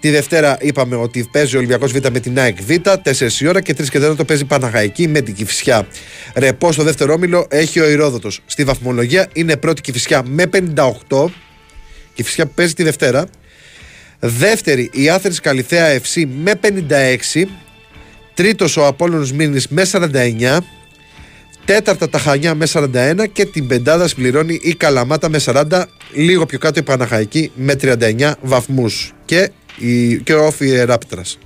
Τη Δευτέρα είπαμε ότι παίζει ο Ολυμπιακός Β με την ΑΕΚ Β, 4 η ώρα και 3 και 4 το παίζει Παναγαϊκή με την Κυφσιά. Ρεπό στο δεύτερο όμιλο έχει ο Ηρόδοτος. Στη βαθμολογία είναι πρώτη Κυφσιά με 58. Κυφσιά που παίζει τη Δευτέρα. Δεύτερη η Άθερη Καλυθέα FC με 56. Τρίτος ο Απόλλωνος Μήνης με 49. Τέταρτα τα Χανιά με 41 και την πεντάδα συμπληρώνει η Καλαμάτα με 40. Λίγο πιο κάτω η Παναχαϊκή με 39 βαθμούς. Και, η, και ο Όφι Ράπτρας.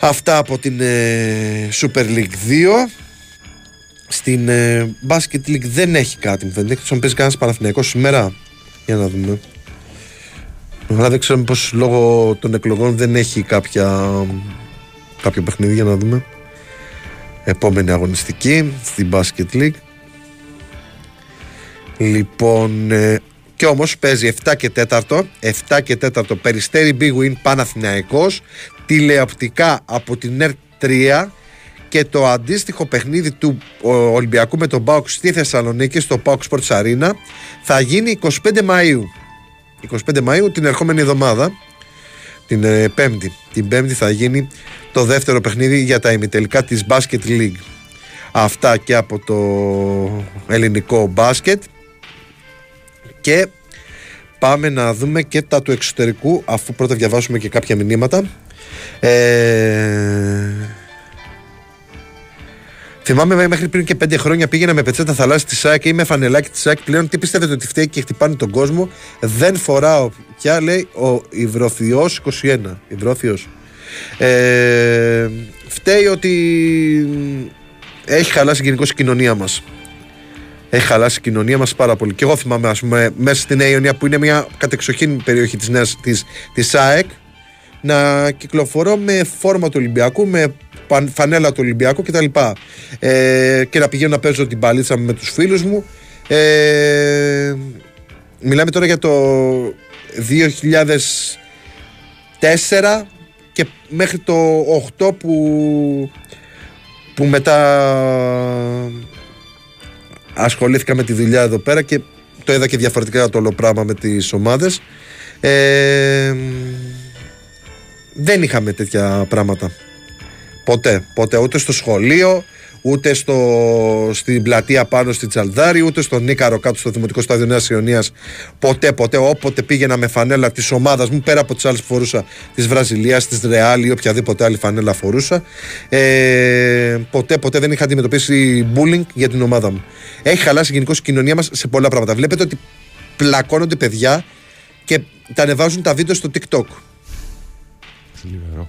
Αυτά από την ε, Super League 2. Στην ε, Basket League δεν έχει κάτι μου φαίνεται. Εκτός αν παίζει κανένας Παναθηναϊκός σήμερα. Για να δούμε. Αλλά δεν ξέρω πως λόγω των εκλογών δεν έχει κάποια, κάποιο παιχνίδι για να δούμε. Επόμενη αγωνιστική στην Basket League. Λοιπόν, ε, και όμως παίζει 7 και 4, 7 και 4 Περιστέρι Big Win Παναθηναϊκός, τηλεοπτικά από την ΕΡΤ 3 και το αντίστοιχο παιχνίδι του Ολυμπιακού με τον ΠΑΟΚ στη Θεσσαλονίκη, στο ΠΑΟΚ Sports Arena, θα γίνει 25 Μαΐου. 25 Μαΐου την ερχόμενη εβδομάδα την ε, Πέμπτη. Την Πέμπτη θα γίνει το δεύτερο παιχνίδι για τα ημιτελικά της Basket League. Αυτά και από το ελληνικό μπάσκετ και πάμε να δούμε και τα του εξωτερικού αφού πρώτα διαβάσουμε και κάποια μηνύματα. Ε, Θυμάμαι μέχρι πριν και πέντε χρόνια πήγαινα με πετσέτα θαλάσση τη ΣΑΚ ή με φανελάκι της ΣΑΚ. Πλέον τι πιστεύετε ότι φταίει και χτυπάνε τον κόσμο; Δεν φοράω πια, λέει ο Ιβροθιό 21. Ιβροθιό. Ε, φταίει ότι έχει χαλάσει γενικώ η κοινωνία μας. Έχει χαλάσει η κοινωνία μας πάρα πολύ. Και εγώ θυμάμαι, ας πούμε, μέσα στην Αιωνία που είναι μια κατεξοχήν περιοχή της της, της ΣΑΕΚ, να κυκλοφορώ με φόρμα του Ολυμπιακού, με φανέλα του Ολυμπιακού κτλ. Ε, και να πηγαίνω να παίζω την παλίτσα με τους φίλους μου. Ε, μιλάμε τώρα για το 2004 και μέχρι το 8 που, που μετά ασχολήθηκα με τη δουλειά εδώ πέρα και το είδα και διαφορετικά το όλο πράγμα με τις ομάδες. Ε, δεν είχαμε τέτοια πράγματα. Ποτέ. Ποτέ. Ούτε στο σχολείο, ούτε στο, στην πλατεία πάνω στη Τσαλδάρη, ούτε στον Νίκαρο κάτω στο Δημοτικό Στάδιο Νέας Ιωνίας. Ποτέ, ποτέ. Όποτε πήγαινα με φανέλα της ομάδας μου, πέρα από τις άλλες που φορούσα της Βραζιλίας, της Ρεάλ ή οποιαδήποτε άλλη φανέλα φορούσα, ε, ποτέ, ποτέ δεν είχα αντιμετωπίσει bullying για την ομάδα μου. Έχει χαλάσει γενικώ η κοινωνία μας σε πολλά πράγματα. Βλέπετε ότι πλακώνονται παιδιά και τα ανεβάζουν τα βίντεο στο TikTok. Θλιβερό.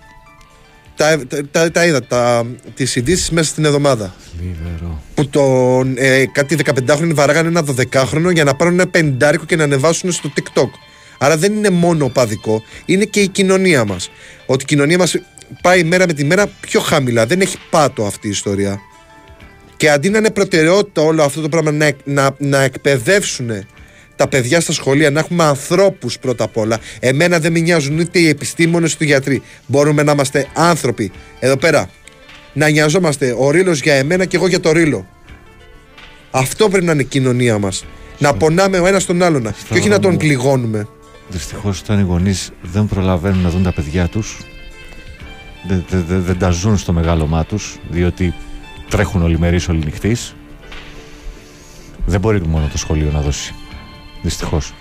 Τα, τα, τα, είδα, τα, τις ειδήσεις μέσα στην εβδομάδα. Θλιβερό. Που το, ε, κάτι 15χρονοι βαράγανε ένα 12χρονο για να πάρουν ένα πεντάρικο και να ανεβάσουν στο TikTok. Άρα δεν είναι μόνο οπαδικό, είναι και η κοινωνία μας. Ότι η κοινωνία μας πάει μέρα με τη μέρα πιο χαμηλά. Δεν έχει πάτο αυτή η ιστορία. Και αντί να είναι προτεραιότητα όλο αυτό το πράγμα να, να, να εκπαιδεύσουν τα παιδιά στα σχολεία, να έχουμε ανθρώπους πρώτα απ' όλα. Εμένα δεν με νοιάζουν είτε οι επιστήμονες είτε οι γιατροί. Μπορούμε να είμαστε άνθρωποι. Εδώ πέρα. Να νοιαζόμαστε ο Ρήλο για εμένα και εγώ για το Ρήλο. Αυτό πρέπει να είναι η κοινωνία μας. Να πονάμε ο ένας τον άλλον. Και όχι να τον πληγώνουμε. Δυστυχώς, όταν οι γονείς δεν προλαβαίνουν να δουν τα παιδιά τους, δεν, δεν, δεν, δεν τα ζουν στο μεγάλωμά τους, διότι τρέχουν ολημερεί όλοι νυχτή. Δεν μπορεί μόνο το σχολείο να δώσει. Δυστυχώς.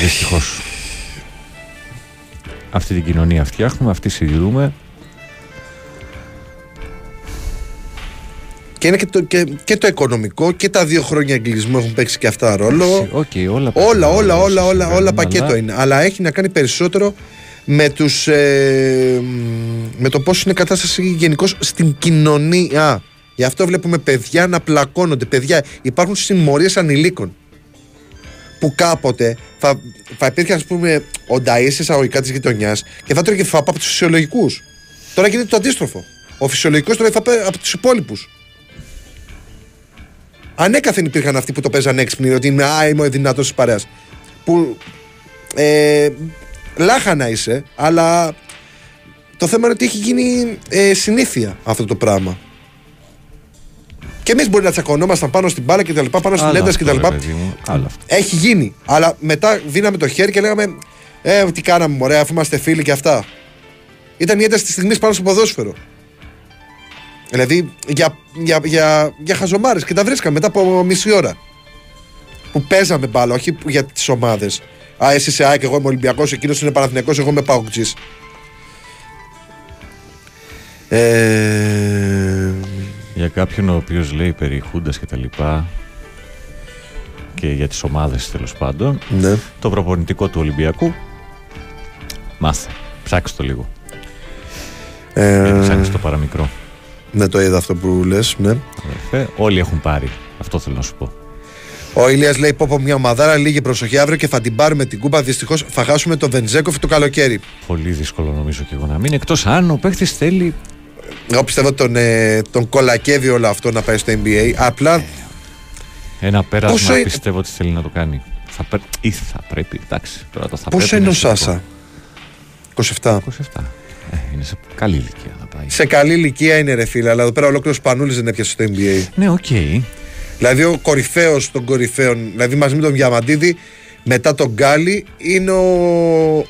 Δυστυχώς. Αυτή την κοινωνία φτιάχνουμε, αυτή συντηρούμε. Και είναι και το, και, και το οικονομικό και τα δύο χρόνια εγκλισμού έχουν παίξει και αυτά ρόλο. Okay, όλα, όλα, όλα, όλα, όλα, όλα πακέτο είναι. Αλλά έχει να κάνει περισσότερο με, τους, ε, με το πώς είναι η κατάσταση γενικώς στην κοινωνία. Γι' αυτό βλέπουμε παιδιά να πλακώνονται. Παιδιά, υπάρχουν συμμορίες ανηλίκων. Που κάποτε θα, θα υπήρχε, ας πούμε, ο Νταΐς εισαγωγικά της γειτονιάς και θα τρώγε φαπά από τους φυσιολογικούς. Τώρα γίνεται το αντίστροφο. Ο φυσιολογικός τώρα θα πει από τους υπόλοιπους. Ανέκαθεν υπήρχαν αυτοί που το παίζαν έξυπνοι, ότι είμαι, α, είμαι ο δυνατός της παρέας. Που ε, λάχανα είσαι, αλλά το θέμα είναι ότι έχει γίνει ε, συνήθεια αυτό το πράγμα. Και εμείς μπορεί να τσακωνόμασταν πάνω στην μπάλα και τα λοιπά, πάνω στην Άλλο ένταση και αυτό, τα ρε λοιπά. παιδί μου, άλλο αυτό. Έχει γίνει. Αλλά μετά δίναμε το χέρι και λέγαμε, Ε, τι κάναμε, μωρέ, αφού είμαστε φίλοι και αυτά. Ήταν η ένταση της στιγμής πάνω στο ποδόσφαιρο. Δηλαδή για, για, για, για χαζομάρες και τα βρίσκαμε μετά από μισή ώρα. Που παίζαμε μπάλα, όχι που- για τις ομάδες. Α, εσύ είσαι ΑΕΚ, εγώ είμαι Ολυμπιακός, εκείνος είναι Παναθηναϊκός, εγώ είμαι Παοκτζής. Ε, Για κάποιον ο οποίος λέει περί Χούντας και τα λοιπά και για τις ομάδες τέλος πάντων, ναι. το προπονητικό του Ολυμπιακού μάθε. Ψάξτε το λίγο. Γιατί Ε, ψάχνεις το παραμικρό. ναι, το είδα αυτό που λες. Ναι. Αδερφέ, όλοι έχουν πάρει. Αυτό θέλω να σου πω. Ο Ηλίας λέει: Πω, πω μια ομαδάρα, λίγη προσοχή αύριο και θα την πάρουμε την κούπα. Δυστυχώς θα χάσουμε το Βεντζέκοφ το καλοκαίρι. Πολύ δύσκολο νομίζω και εγώ να μην. Εκτός αν ο παίχτης θέλει. Εγώ πιστεύω ότι τον, ε, τον κολακεύει όλο αυτό να πάει στο NBA. Απλά Ένα πέρασμα Πόσο είναι- πιστεύω ότι θέλει να το κάνει. Θα πρέ... ή θα πρέπει, εντάξει. Τώρα το θα πόσο πρέπει είναι ο είναι σημαντικό. Σάσα; 27. 27. Ε, είναι σε καλή ηλικία να πάει. Σε καλή ηλικία είναι ρε φίλε, αλλά εδώ πέρα ολόκληρος Σπανούλης δεν έπιασε στο NBA. Ναι, οκ. Δηλαδή ο κορυφαίος των κορυφαίων, δηλαδή μαζί με τον Διαμαντίδη, μετά τον Γκάλι, είναι ο,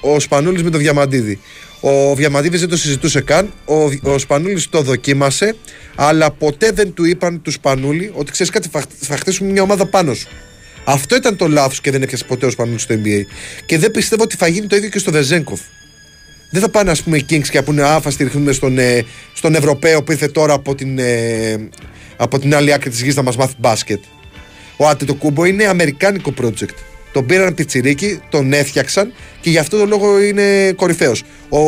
ο Σπανούλης με τον Διαμαντίδη. Ο Διαμαντίδης δεν το συζητούσε καν. Ο, ο Σπανούλης το δοκίμασε, αλλά ποτέ δεν του είπαν του Σπανούλη ότι ξέρεις κάτι, θα, θα χτίσουμε μια ομάδα πάνω σου. Αυτό ήταν το λάθος και δεν έπιασε ποτέ ο Σπανούλης στο NBA. Και δεν πιστεύω ότι θα γίνει το ίδιο και στο Βεζέγκοφ. Δεν θα πάνε, ας πούμε, οι Kings και να πούνε Α, θα στηριχθούμε στον, ε, στον Ευρωπαίο που ήρθε τώρα από την, ε, από την άλλη άκρη της γης να μας μάθει μπάσκετ. Ο Αντετοκούμπο είναι αμερικάνικο project. Τον πήραν πιτσιρίκι, τον έφτιαξαν και γι' αυτό το λόγο είναι κορυφαίος. Ο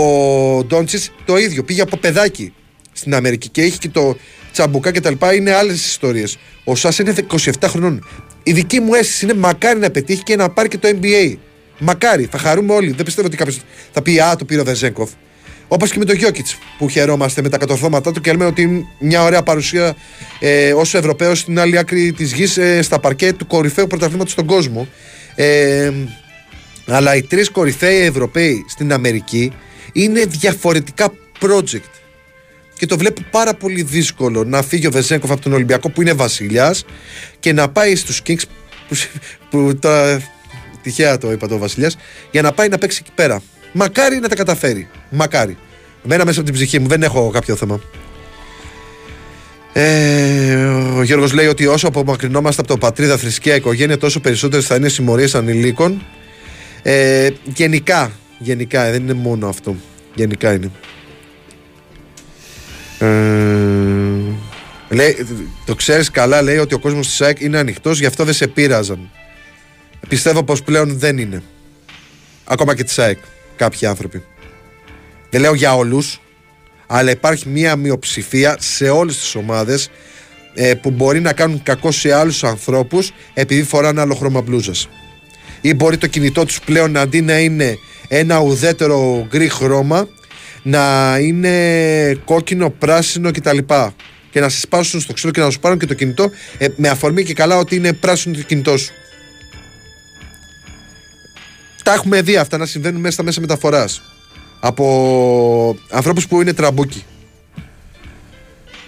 Ντόντσις το ίδιο, πήγε από παιδάκι στην Αμερική και έχει και το τσαμπουκά και τα λοιπά. Είναι άλλες ιστορίες. Ο Σάς είναι 27 χρονών. Η δική μου αίσθηση είναι μακάρι να πετύχει και να πάρει και το NBA. Μακάρι, θα χαρούμε όλοι. Δεν πιστεύω ότι κάποιος θα πει Α, το πήρε ο Βεζέγκοφ. Όπως και με τον Γιώκητς που χαιρόμαστε με τα κατορθώματά του και λέμε ότι είναι μια ωραία παρουσία ε, ως Ευρωπαίος στην άλλη άκρη της γης ε, στα παρκέ του κορυφαίου πρωταθλήματος στον κόσμο. Ε, αλλά οι τρεις κορυφαίοι Ευρωπαίοι στην Αμερική είναι διαφορετικά project. Και το βλέπω πάρα πολύ δύσκολο να φύγει ο Βεζέγκοφ από τον Ολυμπιακό που είναι βασιλιάς και να πάει στους Kings που, που τώρα τυχαία το είπα το βασιλιάς για να πάει να παίξει εκεί πέρα. Μακάρι να τα καταφέρει. Μακάρι. Μένα μέσα από την ψυχή μου δεν έχω κάποιο θέμα. Ε, ο Γιώργος λέει ότι όσο απομακρυνόμαστε από το πατρίδα, θρησκεία, οικογένεια, τόσο περισσότερες θα είναι συμμορίες ανηλίκων. Ε, γενικά, γενικά, δεν είναι μόνο αυτό. Γενικά είναι. Ε, λέει, το ξέρεις καλά λέει ότι ο κόσμος της ΑΕΚ είναι ανοιχτός γι' αυτό δεν σε πείραζαν πιστεύω πως πλέον δεν είναι ακόμα και της ΑΕΚ κάποιοι άνθρωποι δεν λέω για όλους αλλά υπάρχει μια μειοψηφία σε όλες τις ομάδες ε, που μπορεί να κάνουν κακό σε άλλους ανθρώπους επειδή φοράνε άλλο χρώμα μπλούζας ή μπορεί το κινητό τους πλέον αντί να είναι ένα ουδέτερο γκρι χρώμα να είναι κόκκινο, πράσινο κτλ. Και να σε σπάσουν στο ξύλο και να σου πάρουν και το κινητό ε, με αφορμή και καλά ότι είναι πράσινο το κινητό σου. Τα έχουμε δει αυτά να συμβαίνουν μέσα στα μέσα μεταφοράς. Από ανθρώπους που είναι τραμπούκοι.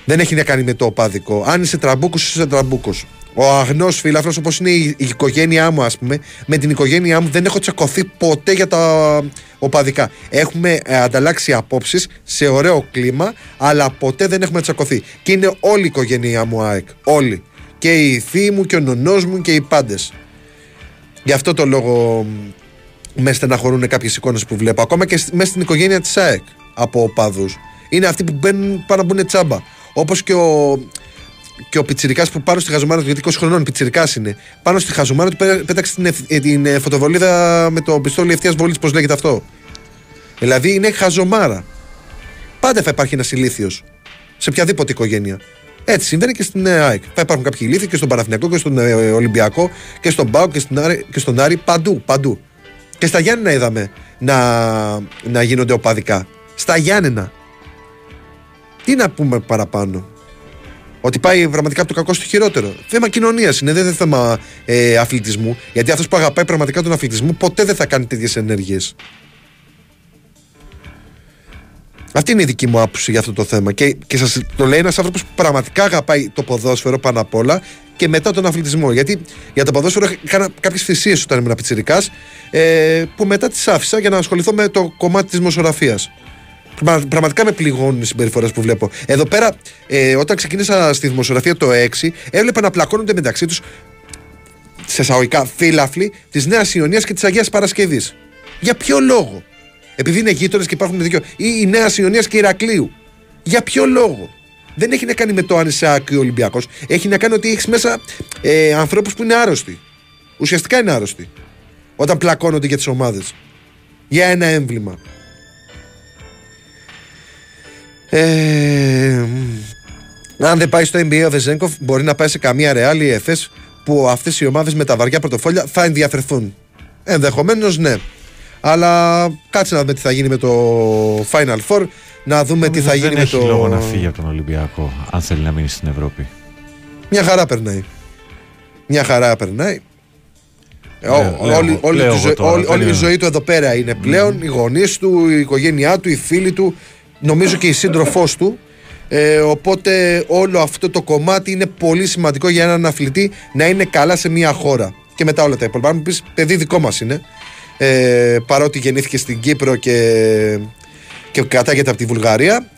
Δεν έχει να κάνει με το οπαδικό. Αν είσαι τραμπούκος, είσαι τραμπούκος. Ο αγνός φίλαθλος, όπως είναι η, η οικογένειά μου, ας πούμε, με την οικογένειά μου δεν έχω τσακωθεί ποτέ για τα οπαδικά. Έχουμε ε, ανταλλάξει απόψεις σε ωραίο κλίμα, αλλά ποτέ δεν έχουμε τσακωθεί. Και είναι όλη η οικογένειά μου ΑΕΚ. Όλοι. Και οι θείοι μου και ο νονός μου και οι πάντες. Γι' αυτό το λόγο μ, με στεναχωρούν κάποιες εικόνες που βλέπω. Ακόμα και σ- μέσα στην οικογένεια της ΑΕΚ από οπαδούς. Είναι αυτοί που μπαίνουν πάνω να μπουν τσάμπα. Όπως και ο, και ο Πιτσυρικά που πάνω στη χαζομάρα του, γιατί 20 χρονών Πιτσυρικά είναι, πάνω στη χαζομάρα του πέ- πέταξε την, ευ- ε, την ε, φωτοβολίδα με το πιστόλι ευθείας βολής, πώς λέγεται αυτό. Δηλαδή είναι χαζομάρα. Πάντα θα υπάρχει ένας ηλίθιος σε οποιαδήποτε οικογένεια. Έτσι συμβαίνει και στην ε, ΑΕΚ. Θα υπάρχουν κάποιοι ηλίθιοι και στον Παναθηναϊκό και στον ε, Ολυμπιακό και στον Πάο και, στην Άρη- και στον Άρη. Παντού, παντού. Και στα Γιάννενα είδαμε να, να γίνονται οπαδικά. Στα Γιάννενα. Τι να πούμε παραπάνω. Ότι πάει πραγματικά από το κακό στο χειρότερο. Θέμα κοινωνίας είναι, δεν είναι θέμα ε, αθλητισμού. Γιατί αυτός που αγαπάει πραγματικά τον αθλητισμό ποτέ δεν θα κάνει τέτοιες ενέργειες. Αυτή είναι η δική μου άποψη για αυτό το θέμα. Και, και σας το λέει ένας άνθρωπος που πραγματικά αγαπάει το ποδόσφαιρο πάνω απ' όλα και μετά τον αθλητισμό. Γιατί για το ποδόσφαιρο έκανα κάποιες θυσίες όταν ήμουν πιτσυρικά, ε, που μετά τις άφησα για να ασχοληθώ με το κομμάτι της δημοσιογραφίας. Πραγμα- Πραγματικά με πληγώνουν οι συμπεριφορές που βλέπω. Εδώ πέρα, ε, όταν ξεκίνησα στη δημοσιογραφία το 6, έβλεπα να πλακώνονται μεταξύ τους σε εισαγωγικά φύλαφλοι της Νέας Ιωνίας και της Αγίας Παρασκευής. Για ποιο λόγο; Επειδή είναι γείτονες και υπάρχουν δίκιο. ή η Νέα Ιωνία και Ηρακλείου. Για ποιο λόγο; Δεν έχει να κάνει με το αν είσαι άκρη Ολυμπιακός. Έχει να κάνει ότι έχεις μέσα ε, ανθρώπους που είναι άρρωστοι. Ουσιαστικά είναι άρρωστοι. Όταν πλακώνονται για τις ομάδες. Για ένα έμβλημα. Ε, αν δεν πάει στο NBA ο Βεζέγκοφ, μπορεί να πάει σε καμία Real ή Εφές που αυτές οι ομάδες με τα βαριά πρωτοφόλια θα ενδιαφερθούν. Ενδεχομένως ναι. Αλλά κάτσε να δούμε τι θα γίνει με το Final Four, να δούμε τι Νομίζω θα γίνει δεν με έχει το. λόγο να φύγει από τον Ολυμπιακό, αν θέλει να μείνει στην Ευρώπη. Μια χαρά περνάει. Μια χαρά περνάει. Ε, Λέω- ό- λέω όλη, εγώ- όλη, λέω τη εγώ ζω- τώρα, όλη- δεν όλη η είναι. ζωή του εδώ πέρα είναι πλέον. Οι γονείς του, η οικογένειά του, οι φίλοι του, νομίζω και η σύντροφός του. Ε, οπότε όλο αυτό το κομμάτι είναι πολύ σημαντικό για έναν αθλητή να είναι καλά σε μια χώρα. Και μετά όλα τα υπόλοιπα. Αν μου πεις, παιδί δικό μας είναι. Ε, παρότι γεννήθηκε στην Κύπρο και, και κατάγεται από τη Βουλγαρία.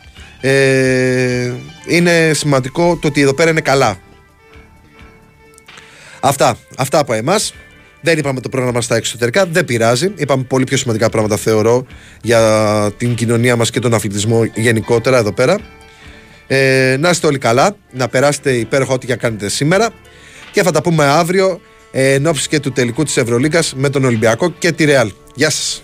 Ε, είναι σημαντικό το ότι εδώ πέρα είναι καλά. Αυτά. Αυτά από εμάς. Δεν είπαμε το πρόγραμμα στα εξωτερικά. Δεν πειράζει. Είπαμε πολύ πιο σημαντικά πράγματα, θεωρώ, για την κοινωνία μας και τον αθλητισμό γενικότερα εδώ πέρα. Ε, να είστε όλοι καλά. Να περάσετε υπέροχα ό,τι για κάνετε σήμερα. Και θα τα πούμε αύριο ε, εν ώψη και του τελικού της Ευρωλίγκας με τον Ολυμπιακό και τη Ρεάλ. Γεια σας.